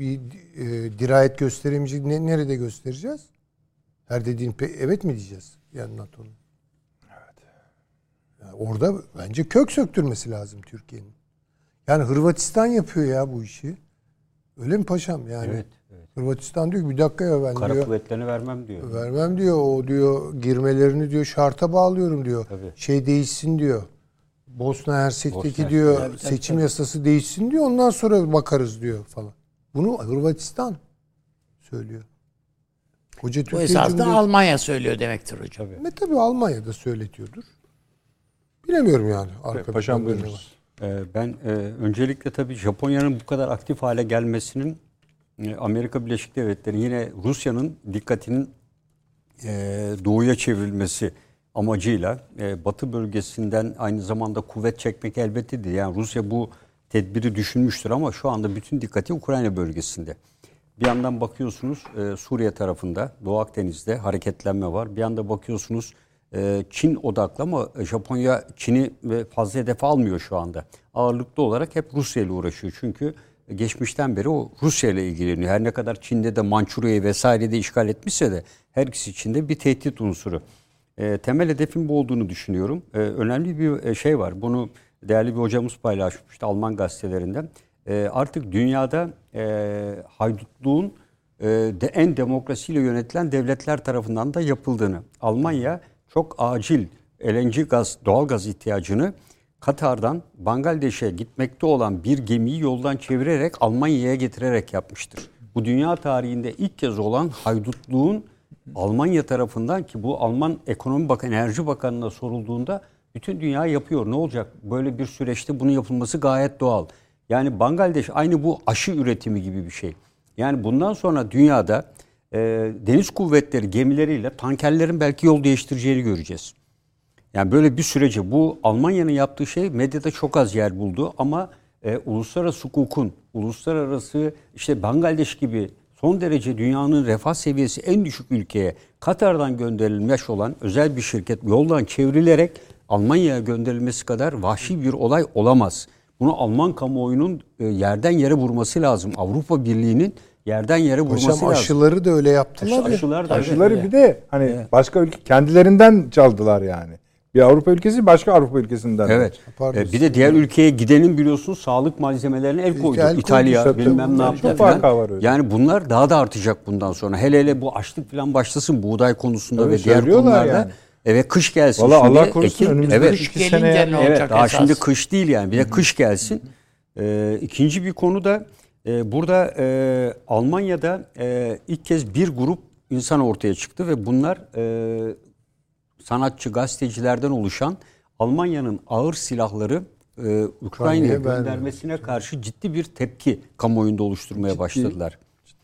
bir e, dirayet gösteremeyecek. Ne, nerede göstereceğiz? Her dediğin pe- evet mi diyeceğiz? Yani NATO'nun. Evet. orada bence kök söktürmesi lazım Türkiye'nin. Yani Hırvatistan yapıyor ya bu işi. Öyle mi paşam? Yani Evet, evet. Hırvatistan diyor ki bir dakika ya ben Kara diyor kuvvetlerini vermem diyor. vermem diyor. O diyor girmelerini diyor şarta bağlıyorum diyor. Tabii. Şey değişsin diyor. Bosna Hersek'teki Bosna diyor Tabii, tabii, seçim tabii. yasası değişsin diyor. Ondan sonra bakarız diyor falan. Bunu Hırvatistan söylüyor. Koca Bu Cumhuriyeti. Almanya söylüyor demektir hocam. Ve tabii Almanya'da söyletiyordur. Bilemiyorum yani. Arka Paşam buyurunuz. Ee, Ben e, öncelikle tabii Japonya'nın bu kadar aktif hale gelmesinin e, Amerika Birleşik Devletleri yine Rusya'nın dikkatinin e, doğuya çevrilmesi amacıyla Batı bölgesinden aynı zamanda kuvvet çekmek elbette değil. Yani Rusya bu tedbiri düşünmüştür ama şu anda bütün dikkati Ukrayna bölgesinde. Bir yandan bakıyorsunuz Suriye tarafında Doğu Akdeniz'de hareketlenme var. Bir yanda bakıyorsunuz e, Çin odaklı ama Japonya Çin'i fazla hedef almıyor şu anda. Ağırlıklı olarak hep Rusya ile uğraşıyor. Çünkü geçmişten beri o Rusya ile ilgileniyor. Her ne kadar Çin'de de Mançurya'yı vesaire de işgal etmişse de her ikisi içinde bir tehdit unsuru. E, temel hedefin bu olduğunu düşünüyorum. E, önemli bir e, şey var. Bunu değerli bir hocamız paylaşmıştı Alman gazetelerinden. Artık dünyada e, haydutluğun e, de en demokrasiyle yönetilen devletler tarafından da yapıldığını. Almanya çok acil LNG gaz, doğal gaz ihtiyacını Katar'dan Bangladeş'e gitmekte olan bir gemiyi yoldan çevirerek Almanya'ya getirerek yapmıştır. Bu dünya tarihinde ilk kez olan haydutluğun Almanya tarafından ki bu Alman Ekonomi Bakanı, Enerji Bakanı'na sorulduğunda bütün dünya yapıyor. Ne olacak? Böyle bir süreçte bunun yapılması gayet doğal. Yani Bangladeş aynı bu aşı üretimi gibi bir şey. Yani bundan sonra dünyada e, deniz kuvvetleri gemileriyle tankerlerin belki yol değiştireceğini göreceğiz. Yani böyle bir süreci bu Almanya'nın yaptığı şey medyada çok az yer buldu ama e, uluslararası hukukun, uluslararası işte Bangladeş gibi son derece dünyanın refah seviyesi en düşük ülkeye Katar'dan gönderilmiş olan özel bir şirket yoldan çevrilerek Almanya'ya gönderilmesi kadar vahşi bir olay olamaz. Bunu Alman kamuoyunun e, yerden yere vurması lazım. Avrupa Birliği'nin yerden yere vurması Hocam lazım. aşıları da öyle yaptılar ya. Aşılar da Aşıları evet. bir de hani başka ülke kendilerinden çaldılar yani. Bir Avrupa ülkesi başka Avrupa ülkesinden. Evet. Pardon. Ee, bir de diğer ülkeye gidenin biliyorsunuz sağlık malzemelerine el koydu. koydu İtalya işte, bilmem ne yaptı. Falan. öyle. Yani bunlar daha da artacak bundan sonra. Hele hele bu açlık falan başlasın buğday konusunda Tabii ve diğer konularda. yani. Evet kış gelsin. Valla Allah korusun Ekim- önümüzdeki evet, Kış gelince seneye. ne olacak Evet daha esas? şimdi kış değil yani. Bir de kış gelsin. Ee, ikinci bir konu da e, burada e, Almanya'da e, ilk kez bir grup insan ortaya çıktı ve bunlar e, sanatçı, gazetecilerden oluşan Almanya'nın ağır silahları e, Ukrayna'ya göndermesine karşı ciddi bir tepki kamuoyunda oluşturmaya başladılar.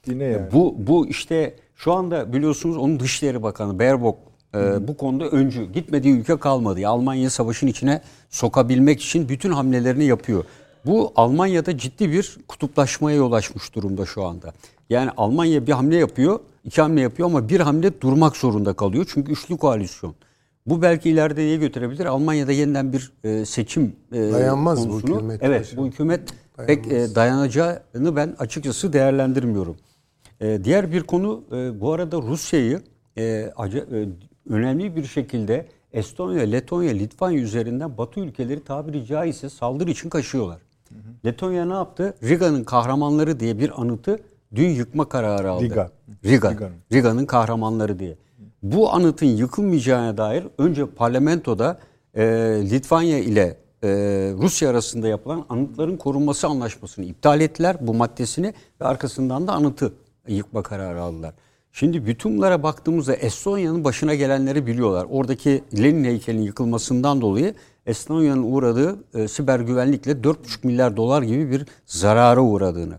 Yine yani. Bu bu işte şu anda biliyorsunuz onun Dışişleri Bakanı Baerbock e, bu konuda öncü. Gitmediği ülke kalmadı. Ya Almanya savaşın içine sokabilmek için bütün hamlelerini yapıyor. Bu Almanya'da ciddi bir kutuplaşmaya yol açmış durumda şu anda. Yani Almanya bir hamle yapıyor, iki hamle yapıyor ama bir hamle durmak zorunda kalıyor. Çünkü üçlü koalisyon. Bu belki ileride neye götürebilir? Almanya'da yeniden bir e, seçim e, Dayanmaz bu konusunu- hükümet Evet, bu hükümet pek e, dayanacağını ben açıkçası değerlendirmiyorum. E, diğer bir konu e, bu arada Rusya'yı e, e, önemli bir şekilde Estonya, Letonya, Litvanya üzerinden Batı ülkeleri tabiri caizse saldırı için kaşıyorlar. Letonya ne yaptı? Riga'nın kahramanları diye bir anıtı dün yıkma kararı aldı. Riga. Riga. Riga'nın. Riga'nın kahramanları diye. Bu anıtın yıkılmayacağına dair önce parlamentoda e, Litvanya ile e, Rusya arasında yapılan anıtların korunması anlaşmasını iptal ettiler bu maddesini ve arkasından da anıtı yıkma kararı aldılar. Şimdi bütün bunlara baktığımızda Estonya'nın başına gelenleri biliyorlar. Oradaki Lenin heykelinin yıkılmasından dolayı Estonya'nın uğradığı e, siber güvenlikle 4,5 milyar dolar gibi bir zarara uğradığını.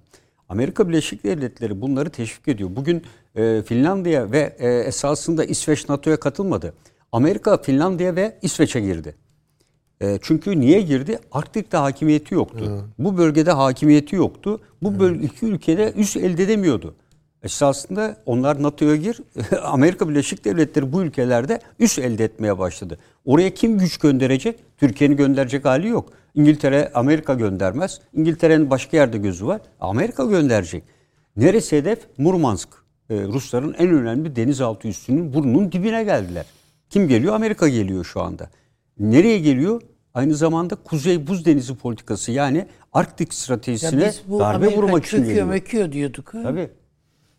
Amerika Birleşik Devletleri bunları teşvik ediyor. Bugün e, Finlandiya ve e, esasında İsveç NATO'ya katılmadı. Amerika Finlandiya ve İsveç'e girdi. E, çünkü niye girdi? Arktik'te hakimiyeti yoktu. Bu bölgede hakimiyeti yoktu. Bu bölge iki ülkede üs elde edemiyordu. Esasında onlar NATO'ya gir. Amerika Birleşik Devletleri bu ülkelerde üs elde etmeye başladı. Oraya kim güç gönderecek? Türkiye'nin gönderecek hali yok. İngiltere, Amerika göndermez. İngiltere'nin başka yerde gözü var. Amerika gönderecek. Neresi hedef? Murmansk. Ee, Rusların en önemli denizaltı üssünün burnunun dibine geldiler. Kim geliyor? Amerika geliyor şu anda. Nereye geliyor? Aynı zamanda Kuzey Buz Denizi politikası yani Arktik Ya stratejisine biz bu darbe Amerika vurmak için çöküyor geliyor. meküyor diyorduk. ha. Tabii.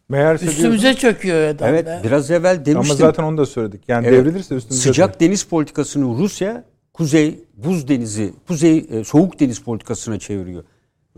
Meğerse Üstümüze çöküyor adam Evet biraz evvel diyorsun- ama demiştim. zaten onu da söyledik. Yani Evet. devrilirse üstümüze Sıcak deniz politikasını Rusya Kuzey Buz Denizi, Kuzey e, Soğuk Deniz politikasına çeviriyor.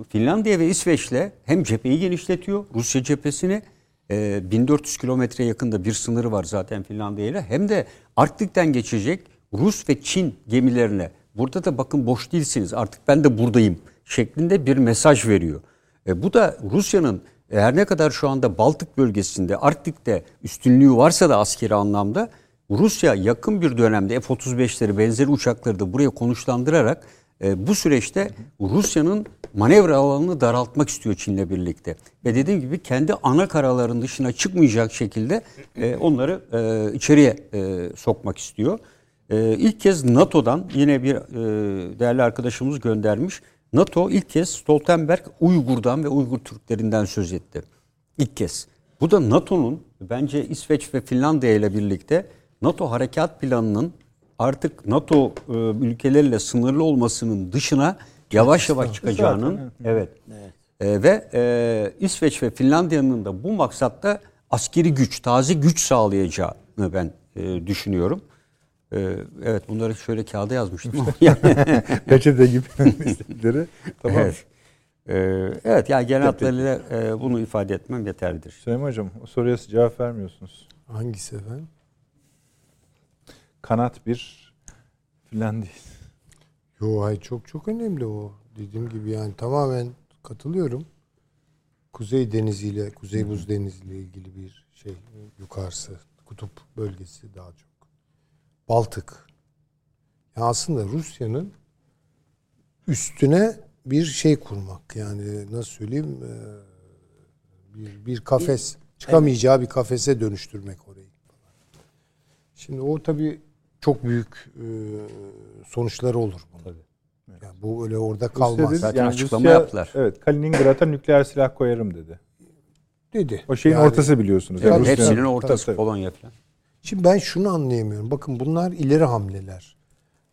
Finlandiya ve İsveç'le hem cepheyi genişletiyor, Rusya cephesini e, 1400 kilometre yakında bir sınırı var zaten Finlandiya ile hem de Arktik'ten geçecek Rus ve Çin gemilerine burada da bakın boş değilsiniz artık ben de buradayım şeklinde bir mesaj veriyor. E, bu da Rusya'nın her ne kadar şu anda Baltık bölgesinde, Arktik'te üstünlüğü varsa da askeri anlamda Rusya yakın bir dönemde F-35'leri benzeri uçakları da buraya konuşlandırarak E, bu süreçte Rusya'nın manevra alanını daraltmak istiyor Çin'le birlikte. Ve dediğim gibi kendi ana karaların dışına çıkmayacak şekilde e, onları e, içeriye e, sokmak istiyor. E, ilk kez NATO'dan yine bir e, değerli arkadaşımız göndermiş. NATO ilk kez Stoltenberg Uygur'dan ve Uygur Türklerinden söz etti. İlk kez. Bu da NATO'nun bence İsveç ve Finlandiya ile birlikte NATO harekat planının artık NATO e, ülkeleriyle sınırlı olmasının dışına yavaş yavaş çıkacağının evet. E, ve e, İsveç ve Finlandiya'nın da bu maksatta askeri güç, taze güç sağlayacağını ben e, düşünüyorum. E, evet bunları şöyle kağıda yazmıştım. Peçete gibi istekleri. Tamam. evet. E, evet yani genel hatlarıyla e, bunu ifade etmem yeterlidir. Süleyman Hocam o soruya cevap vermiyorsunuz. Hangisi efendim? Kanat bir filan değil. Yo hayır çok çok önemli o. Dediğim gibi yani tamamen katılıyorum. Kuzey Denizi ile Kuzey Buz Denizi ile ilgili bir şey yukarısı kutup bölgesi daha çok. Baltık. Ya aslında Rusya'nın üstüne bir şey kurmak yani nasıl söyleyeyim e, bir, bir kafes çıkamayacağı bir kafese dönüştürmek orayı. Şimdi o tabii çok büyük e, sonuçları olur bunun. Yani bu öyle orada kalmaz Rusya dedi- Zaten açıklama yaptılar. Evet Kaliningrad'a nükleer silah koyarım dedi. dedi. O şeyin Yani- ortası biliyorsunuz. Yani Rusya- hepsinin ortası Tabii, tabii. Polonya falan. Şimdi ben şunu anlayamıyorum. Bakın bunlar ileri hamleler.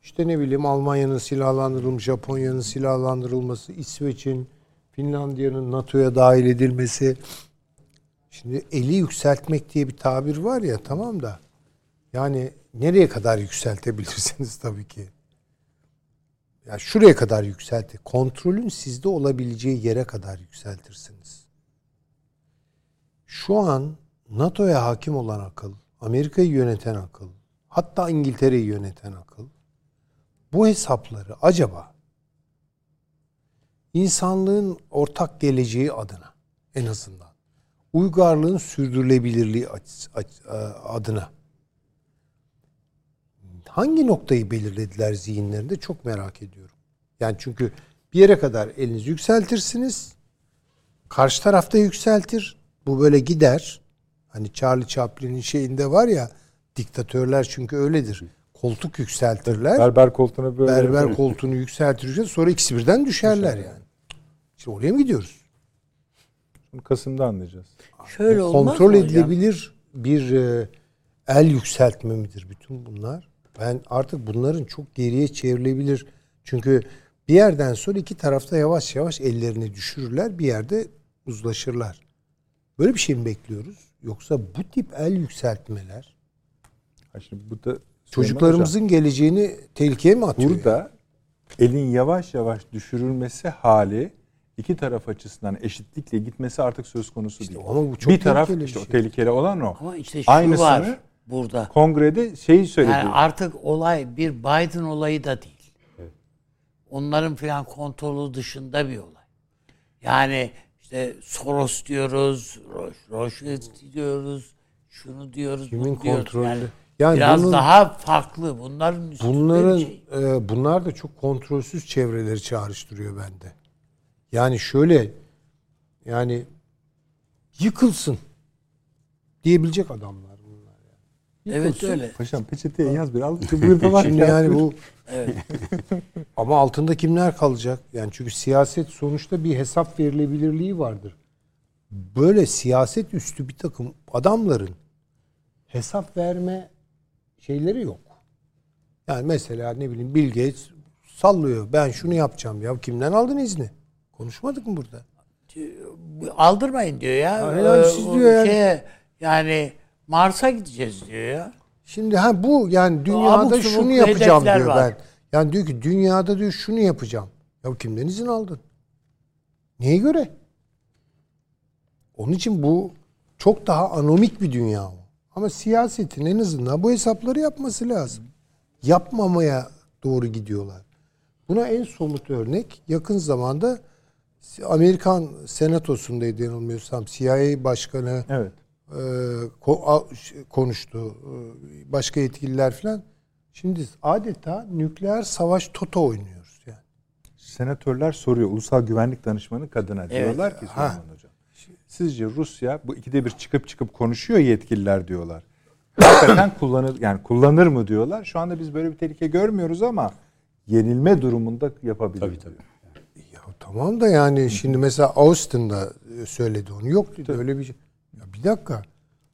İşte ne bileyim Almanya'nın silahlandırılması, Japonya'nın silahlandırılması, İsveç'in, Finlandiya'nın NATO'ya dahil edilmesi. Şimdi eli yükseltmek diye bir tabir var ya tamam da yani nereye kadar yükseltebilirsiniz tabii ki. Ya şuraya kadar yükselti. Kontrolün sizde olabileceği yere kadar yükseltirsiniz. Şu an NATO'ya hakim olan akıl, Amerika'yı yöneten akıl, hatta İngiltere'yi yöneten akıl bu hesapları acaba insanlığın ortak geleceği adına en azından uygarlığın sürdürülebilirliği aç- adına hangi noktayı belirlediler zihinlerinde çok merak ediyorum. Yani çünkü bir yere kadar elinizi yükseltirsiniz. Karşı tarafta yükseltir. Bu böyle gider. Hani Charlie Chaplin'in şeyinde var ya diktatörler çünkü öyledir. Koltuk yükseltirler. Berber koltuğuna böyle. Berber koltuğunu yükseltirirken sonra ikisi birden düşerler yani. Şimdi oraya mı gidiyoruz? Bunu Kasım'da anlayacağız. Şöyle olmaz Kontrol mı hocam? edilebilir bir e, el yükseltme midir bütün bunlar? Ben artık bunların çok geriye çevrilebilir. Çünkü bir yerden sonra iki tarafta yavaş yavaş ellerini düşürürler. Bir yerde uzlaşırlar. Böyle bir şey mi bekliyoruz? Yoksa bu tip el yükseltmeler Ha şimdi bu da Süleyman çocuklarımızın geleceğini tehlikeye mi Hocam, atıyor? burada elin yavaş yavaş düşürülmesi hali iki taraf açısından eşitlikle gitmesi artık söz konusu değil. ama bu çok bir taraf bir işte o şey. tehlikeli olan o. Ama işte şu Aynısını var burada. kongrede şeyi söyledi. Yani artık olay bir Biden olayı da değil. Onların filan kontrolü dışında bir olay. Yani işte Soros diyoruz, Roşet diyoruz, şunu diyoruz, Kimin bunu diyoruz. kontrolü? Yani, Yani biraz bunun- daha farklı. Bunların üstünde Bunların bir şey. e, bunlar da çok kontrolsüz çevreleri çağrıştırıyor bende. Yani şöyle yani yıkılsın diyebilecek adamlar Evet Yıkılsın. öyle. Paşam peçeteye yaz bir al. Şimdi yani bu Evet. ama altında kimler kalacak? Yani çünkü siyaset sonuçta bir hesap verilebilirliği vardır. Böyle siyaset üstü bir takım adamların hesap verme şeyleri yok. Yani mesela ne bileyim Bill Gates sallıyor. Ben şunu yapacağım ya. Kimden aldın izni? Konuşmadık mı burada? Aldırmayın diyor ya. Ha, helal Ee, siz diyor yani. şeye, yani Mars'a gideceğiz diyor ya. Şimdi ha bu yani abuk dünyada subuk şunu yapacağım diyor var. ben. Yani diyor ki dünyada diyor şunu yapacağım. Ya kimden izin aldın? Neye göre? Onun için bu çok daha anomik bir dünya o. Ama siyasetin en azından bu hesapları yapması lazım. Yapmamaya doğru gidiyorlar. Buna en somut örnek yakın zamanda Amerikan Senatosu'ndaydı yanılmıyorsam CIA Başkanı Evet. E, konuştu. E, Başka yetkililer falan. Şimdi adeta nükleer savaş toto oynuyoruz yani. senatörler soruyor. Ulusal Güvenlik Danışmanı kadına diyorlar ki Ha. Hocam. Sizce Rusya bu ikide bir çıkıp çıkıp konuşuyor yetkililer diyorlar. Hakikaten kullanır yani kullanır mı diyorlar. Şu anda biz böyle bir tehlike görmüyoruz ama yenilme durumunda yapabilir. Tabii tabii. Ya tamam da yani şimdi mesela Austin'da e, söyledi onu. Yok dedi öyle bir şey. Bir dakika.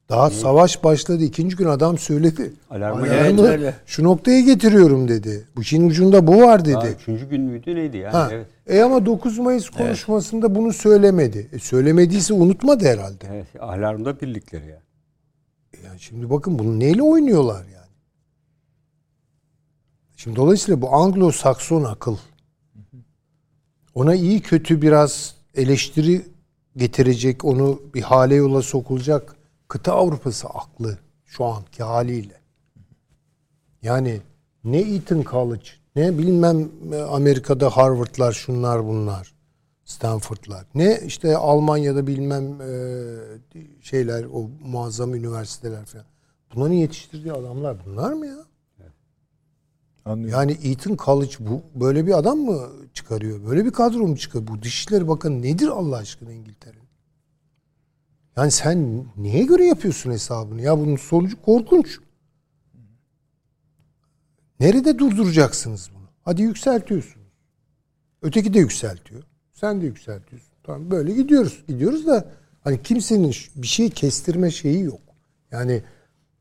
Daha savaş başladı. ikinci gün adam söyledi. Alarma Alarmı Evet, şu noktaya getiriyorum dedi. Bu işin ucunda bu var Daha dedi. üçüncü gün müydü neydi yani? Ha. Evet. E ama 9 Mayıs konuşmasında bunu söylemedi. E söylemediyse unutmadı herhalde. evet. Alarmda birlikleri ya. Yani şimdi bakın bunu neyle oynuyorlar yani? Şimdi dolayısıyla bu Anglo-Sakson akıl ona iyi kötü biraz eleştiri getirecek, onu bir hale yola sokulacak kıta Avrupası aklı şu anki haliyle. Yani ne Eton College, ne bilmem e, Amerika'da Harvard'lar, şunlar bunlar, Stanford'lar. Ne işte Almanya'da bilmem e, şeyler, o muazzam üniversiteler falan. Bunların yetiştirdiği adamlar bunlar mı ya? Anlıyorum. Yani Eton College bu böyle bir adam mı çıkarıyor? Böyle bir kadro mu çıkarıyor? Bu Dışişleri Bakanı nedir Allah aşkına İngiltere'nin? Yani sen neye göre yapıyorsun hesabını? Ya bunun sonucu korkunç. Nerede durduracaksınız bunu? Hadi yükseltiyorsunuz. Öteki de yükseltiyor. Sen de yükseltiyorsun. Tamam böyle gidiyoruz. Gidiyoruz da hani kimsenin bir şey kestirme şeyi yok. Yani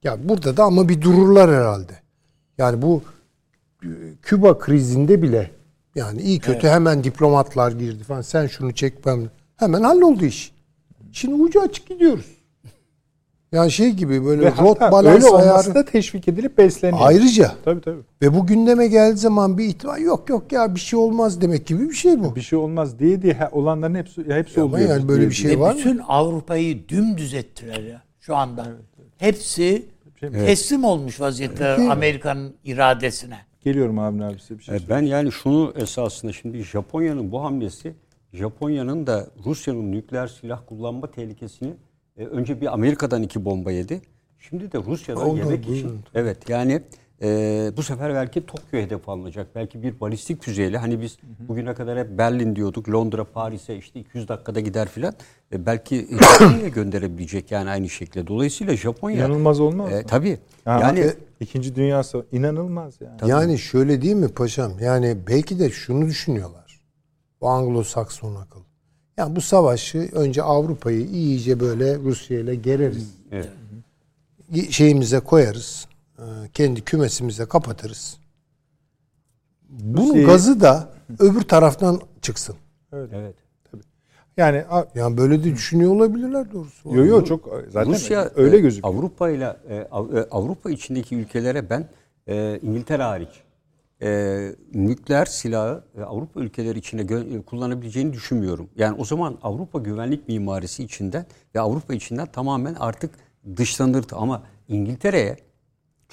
ya burada da ama bir dururlar herhalde. Yani bu Küba krizinde bile yani iyi kötü hemen diplomatlar girdi falan. Sen şunu çek ben hemen halloldu iş. Şimdi ucu açık gidiyoruz. Yani şey gibi böyle Ve rot balans öyle ayarı. da teşvik edilip besleniyor. Ayrıca Tabii tabii. ve bu gündeme geldiği zaman bir ihtimal yok yok ya bir şey olmaz demek gibi bir şey bu. Bir şey olmaz diye diye olanların hepsi ya hepsi Ama oluyor. yani böyle diye bir diye. şey Ve var mı? bütün Avrupa'yı dümdüz ettiler ya şu anda. Hepsi Şey- teslim olmuş vaziyette Amerika'nın iradesine. Geliyorum abim abi size bir şey. E, Ben yani şunu esasında şimdi Japonya'nın bu hamlesi Japonya'nın da Rusya'nın nükleer silah kullanma tehlikesini e, önce bir Amerika'dan iki bomba yedi. Şimdi de Rusya'dan Oldu, yemek için. Evet yani e, bu sefer belki Tokyo hedef alınacak. Belki bir balistik füzeyle hani biz bugüne kadar hep Berlin diyorduk. Londra, Paris'e işte 200 dakikada gider filan. E, belki Japonya'ya gönderebilecek yani aynı şekilde. Dolayısıyla Japonya İnanılmaz olmaz e, mı? tabii. Yani e, İkinci Dünya Savaşı inanılmaz yani. Yani şöyle değil mi paşam? Yani belki de şunu düşünüyorlar. Bu Anglo-Sakson akıl. Yani bu savaşı önce Avrupa'yı iyice böyle Rusya ile gereriz. evet. Şeyimize koyarız. Ee, Kendi kümesimize kapatırız. Bunun Rusya'yı- gazı da öbür taraftan çıksın. evet. Yani a- Yani böyle de düşünüyor olabilirler doğrusu. yo yo çok zaten Rusya öyle e, gözüküyor. Avrupa ile e, Av- e, Avrupa içindeki ülkelere ben e, İngiltere hariç e, nükleer silahı e, Avrupa ülkeleri içinde e, kullanabileceğini düşünmüyorum. Yani o zaman Avrupa güvenlik mimarisi içinden ve Avrupa içinden tamamen artık dışlanır ama İngiltere'ye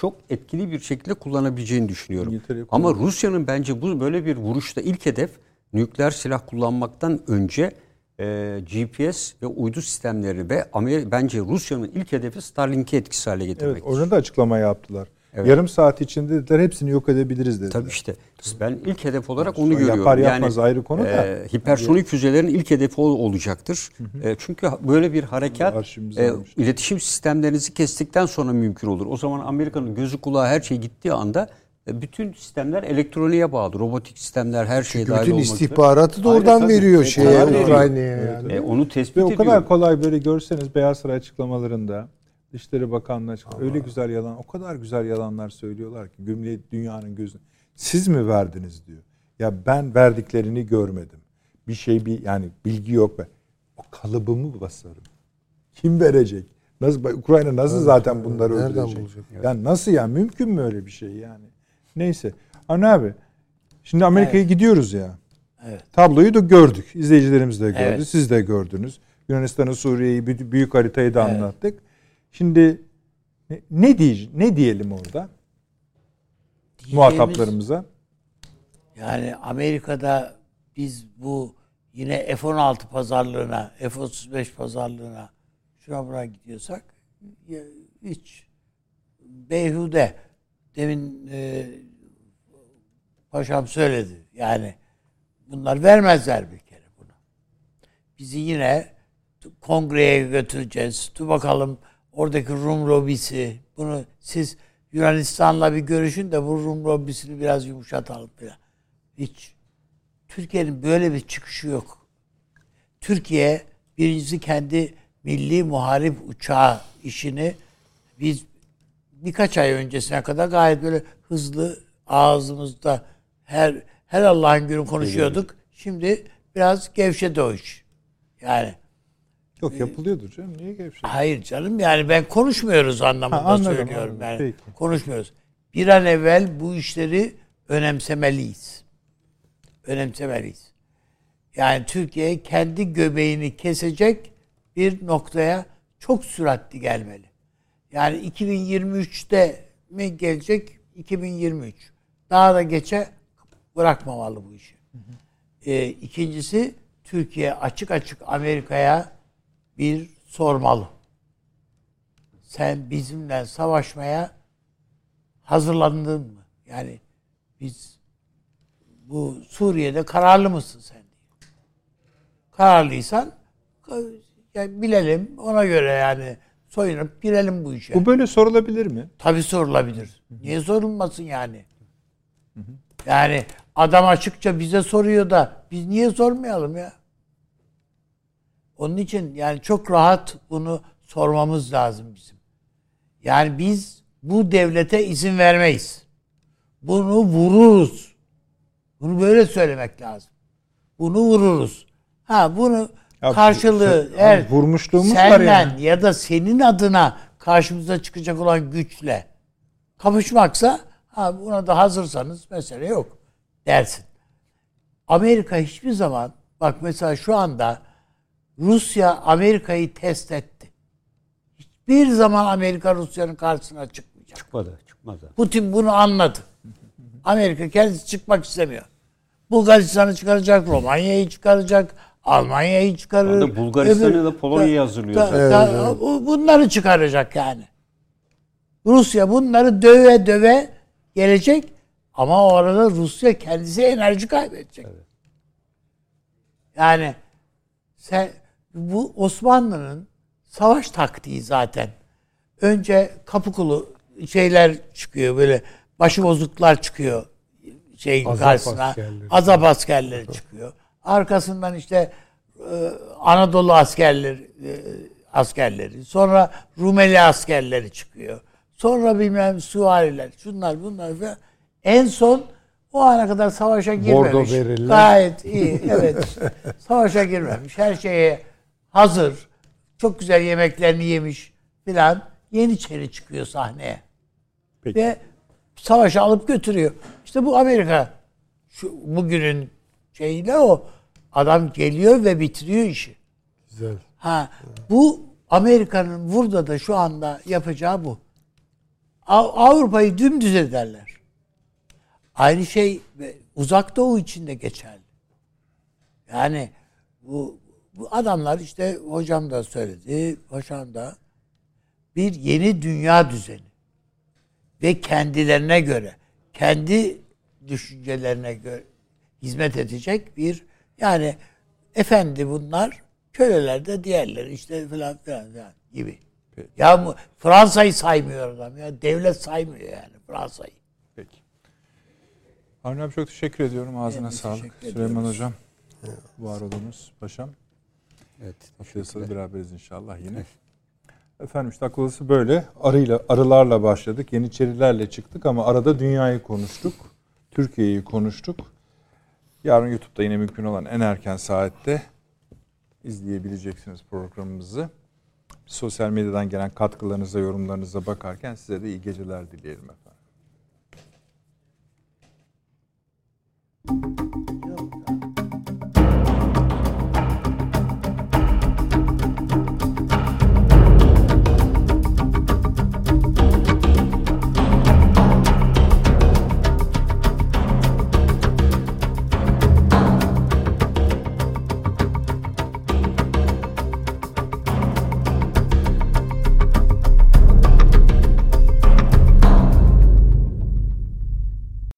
çok etkili bir şekilde kullanabileceğini düşünüyorum. Ama Rusya'nın bence bu böyle bir vuruşta ilk hedef nükleer silah kullanmaktan önce e, GPS ve uydu sistemleri ve Amer- bence Rusya'nın ilk hedefi Starlink'i etkisiz hale getirmek. Evet, orada da açıklama yaptılar. Yarım saat içinde dediler hepsini yok edebiliriz dediler. Tabii işte ben ilk hedef olarak onu Yapar görüyorum. yapmaz ayrı konu da. e, hipersonik füzelerin ilk hedefi o olacaktır. E, çünkü böyle bir harekat e, iletişim sistemlerinizi kestikten sonra mümkün olur. O zaman Amerika'nın gözü kulağı her şey gittiği anda e, bütün sistemler elektroniğe bağlı. Robotik sistemler her şeye dahil Bütün olmak üzere. istihbaratı da Aynen, oradan tabii. veriyor E, şeye. Ukrayna'ya yani. E, onu tespit Ve o ediyor. kadar kolay böyle görseniz Beyaz Saray açıklamalarında Dışişleri Bakanlığı açıklama- öyle güzel yalan, o kadar güzel yalanlar söylüyorlar ki gümle dünyanın gözüne. Siz mi verdiniz diyor. Ya ben verdiklerini görmedim. Bir şey bir yani bilgi yok be. O kalıbımı basarım. Kim verecek? Nasıl Ukrayna nasıl zaten bunları Nereden öldürecek? bulacak? Yani nasıl ya mümkün mü öyle bir şey yani? Neyse. Anne abi. Şimdi Amerika'ya gidiyoruz ya. Evet. Tabloyu da gördük. İzleyicilerimiz de gördü. Evet. Siz de gördünüz. Yunanistan'ı, Suriye'yi, büyük haritayı da anlattık. Şimdi ne, ne diye ne diyelim orada muhataplarımıza? Yani Amerika'da biz bu yine F-16 pazarlığına, F-35 pazarlığına şuna buna gidiyorsak hiç beyhude. Demin e, paşam söyledi. Yani Bunlar vermezler bir kere bunu. Bizi yine kongreye götüreceğiz. Dur bakalım oradaki Rum lobisi. Bunu siz Yunanistan'la bir görüşün de bu Rum lobisini biraz yumuşatalım falan. Hiç. Türkiye'nin böyle bir çıkışı yok. Türkiye birincisi kendi milli muharip uçağı işini biz birkaç ay öncesine kadar gayet böyle hızlı ağzımızda her her Allah'ın günü konuşuyorduk. Şimdi biraz gevşedi o iş. Yani Yok yapılıyordur canım. Niye gevşek? hayır canım yani ben konuşmuyoruz anlamında Ha, anladım, söylüyorum anladım. yani. Peki. Konuşmuyoruz. Bir an evvel bu işleri önemsemeliyiz. Önemsemeliyiz. Yani Türkiye kendi göbeğini kesecek bir noktaya çok süratli gelmeli. Yani 2023'te mi gelecek? 2023. Daha da geçe bırakmamalı bu işi. Ee, ikincisi Türkiye açık açık Amerika'ya bir sormalı. Sen bizimle savaşmaya hazırlandın mı? Yani biz bu Suriye'de kararlı mısın sen. Kararlıysan yani bilelim ona göre yani soyunup girelim bu işe. Bu böyle sorulabilir mi? Tabii sorulabilir. Niye sorulmasın yani? Yani adam açıkça bize soruyor da biz niye sormayalım ya? Onun için yani çok rahat bunu sormamız lazım bizim. Yani biz bu devlete izin vermeyiz. Bunu vururuz. Bunu böyle söylemek lazım. Bunu vururuz. Ha bunu Ya, karşılığı sen- eğer vurmuşluğumuz var senden yani. ya da senin adına karşımıza çıkacak olan güçle kapışmaksa ha buna da hazırsanız mesele yok dersin. Amerika hiçbir zaman bak mesela şu anda Rusya Amerika'yı test etti. Hiçbir zaman Amerika Rusya'nın karşısına çıkmayacak. Çıkmadı, çıkmadı. Putin bunu anladı. Amerika kendisi çıkmak istemiyor. Bulgaristan'ı çıkaracak, Romanya'yı çıkaracak, Almanya'yı çıkarır. Bulgaristan'ı da Polonya'yı hazırlıyor Da- zaten. da- bu- Bunları çıkaracak yani. Rusya bunları döve döve gelecek ama o arada Rusya kendisi enerji kaybedecek. Yani sen bu Osmanlı'nın savaş taktiği zaten. Önce kapı şeyler çıkıyor böyle başıbozuklar çıkıyor şeyin Azap karşısına. askerleri. Azap askerleri çıkıyor. Arkasından işte e, Anadolu askerleri e, askerleri, sonra Rumeli askerleri çıkıyor. Sonra bilmem süvariler, şunlar bunlar ve en son o ana kadar savaşa girmemiş. verirler. Gayet iyi, evet. savaşa girmemiş. Her şeye hazır. Çok güzel yemeklerini yemiş filan. Yeniçeri çıkıyor sahneye. Peki. Ve savaşa alıp götürüyor. İşte bu Amerika şu bugünün şeyiyle o adam geliyor ve bitiriyor işi. Güzel. Ha bu Amerika'nın burada da şu anda yapacağı bu. Av- Avrupa'yı dümdüz ederler. Aynı şey uzak doğu için de geçerli. Yani bu, bu adamlar işte hocam da söyledi, hocam da bir yeni dünya düzeni ve kendilerine göre, kendi düşüncelerine göre hizmet edecek bir yani efendi bunlar, köleler de diğerleri işte filan filan gibi. Ya bu- Fransa'yı saymıyor adam ya. Devlet saymıyor yani Fransa'yı. Peki. Avni abi çok teşekkür ediyorum. Ağzına de sağlık. Süleyman ediyoruz. Hocam. Var olunuz paşam. Evet. Haftaya şey sonra beraberiz inşallah yine. Efendim işte akıllısı böyle. Arıyla, arılarla başladık. Yeniçerilerle çıktık ama arada dünyayı konuştuk. Türkiye'yi konuştuk. Yarın YouTube'da yine mümkün olan en erken saatte izleyebileceksiniz programımızı. Sosyal medyadan gelen katkılarınıza, yorumlarınıza bakarken size de iyi geceler dileyelim efendim. Yok.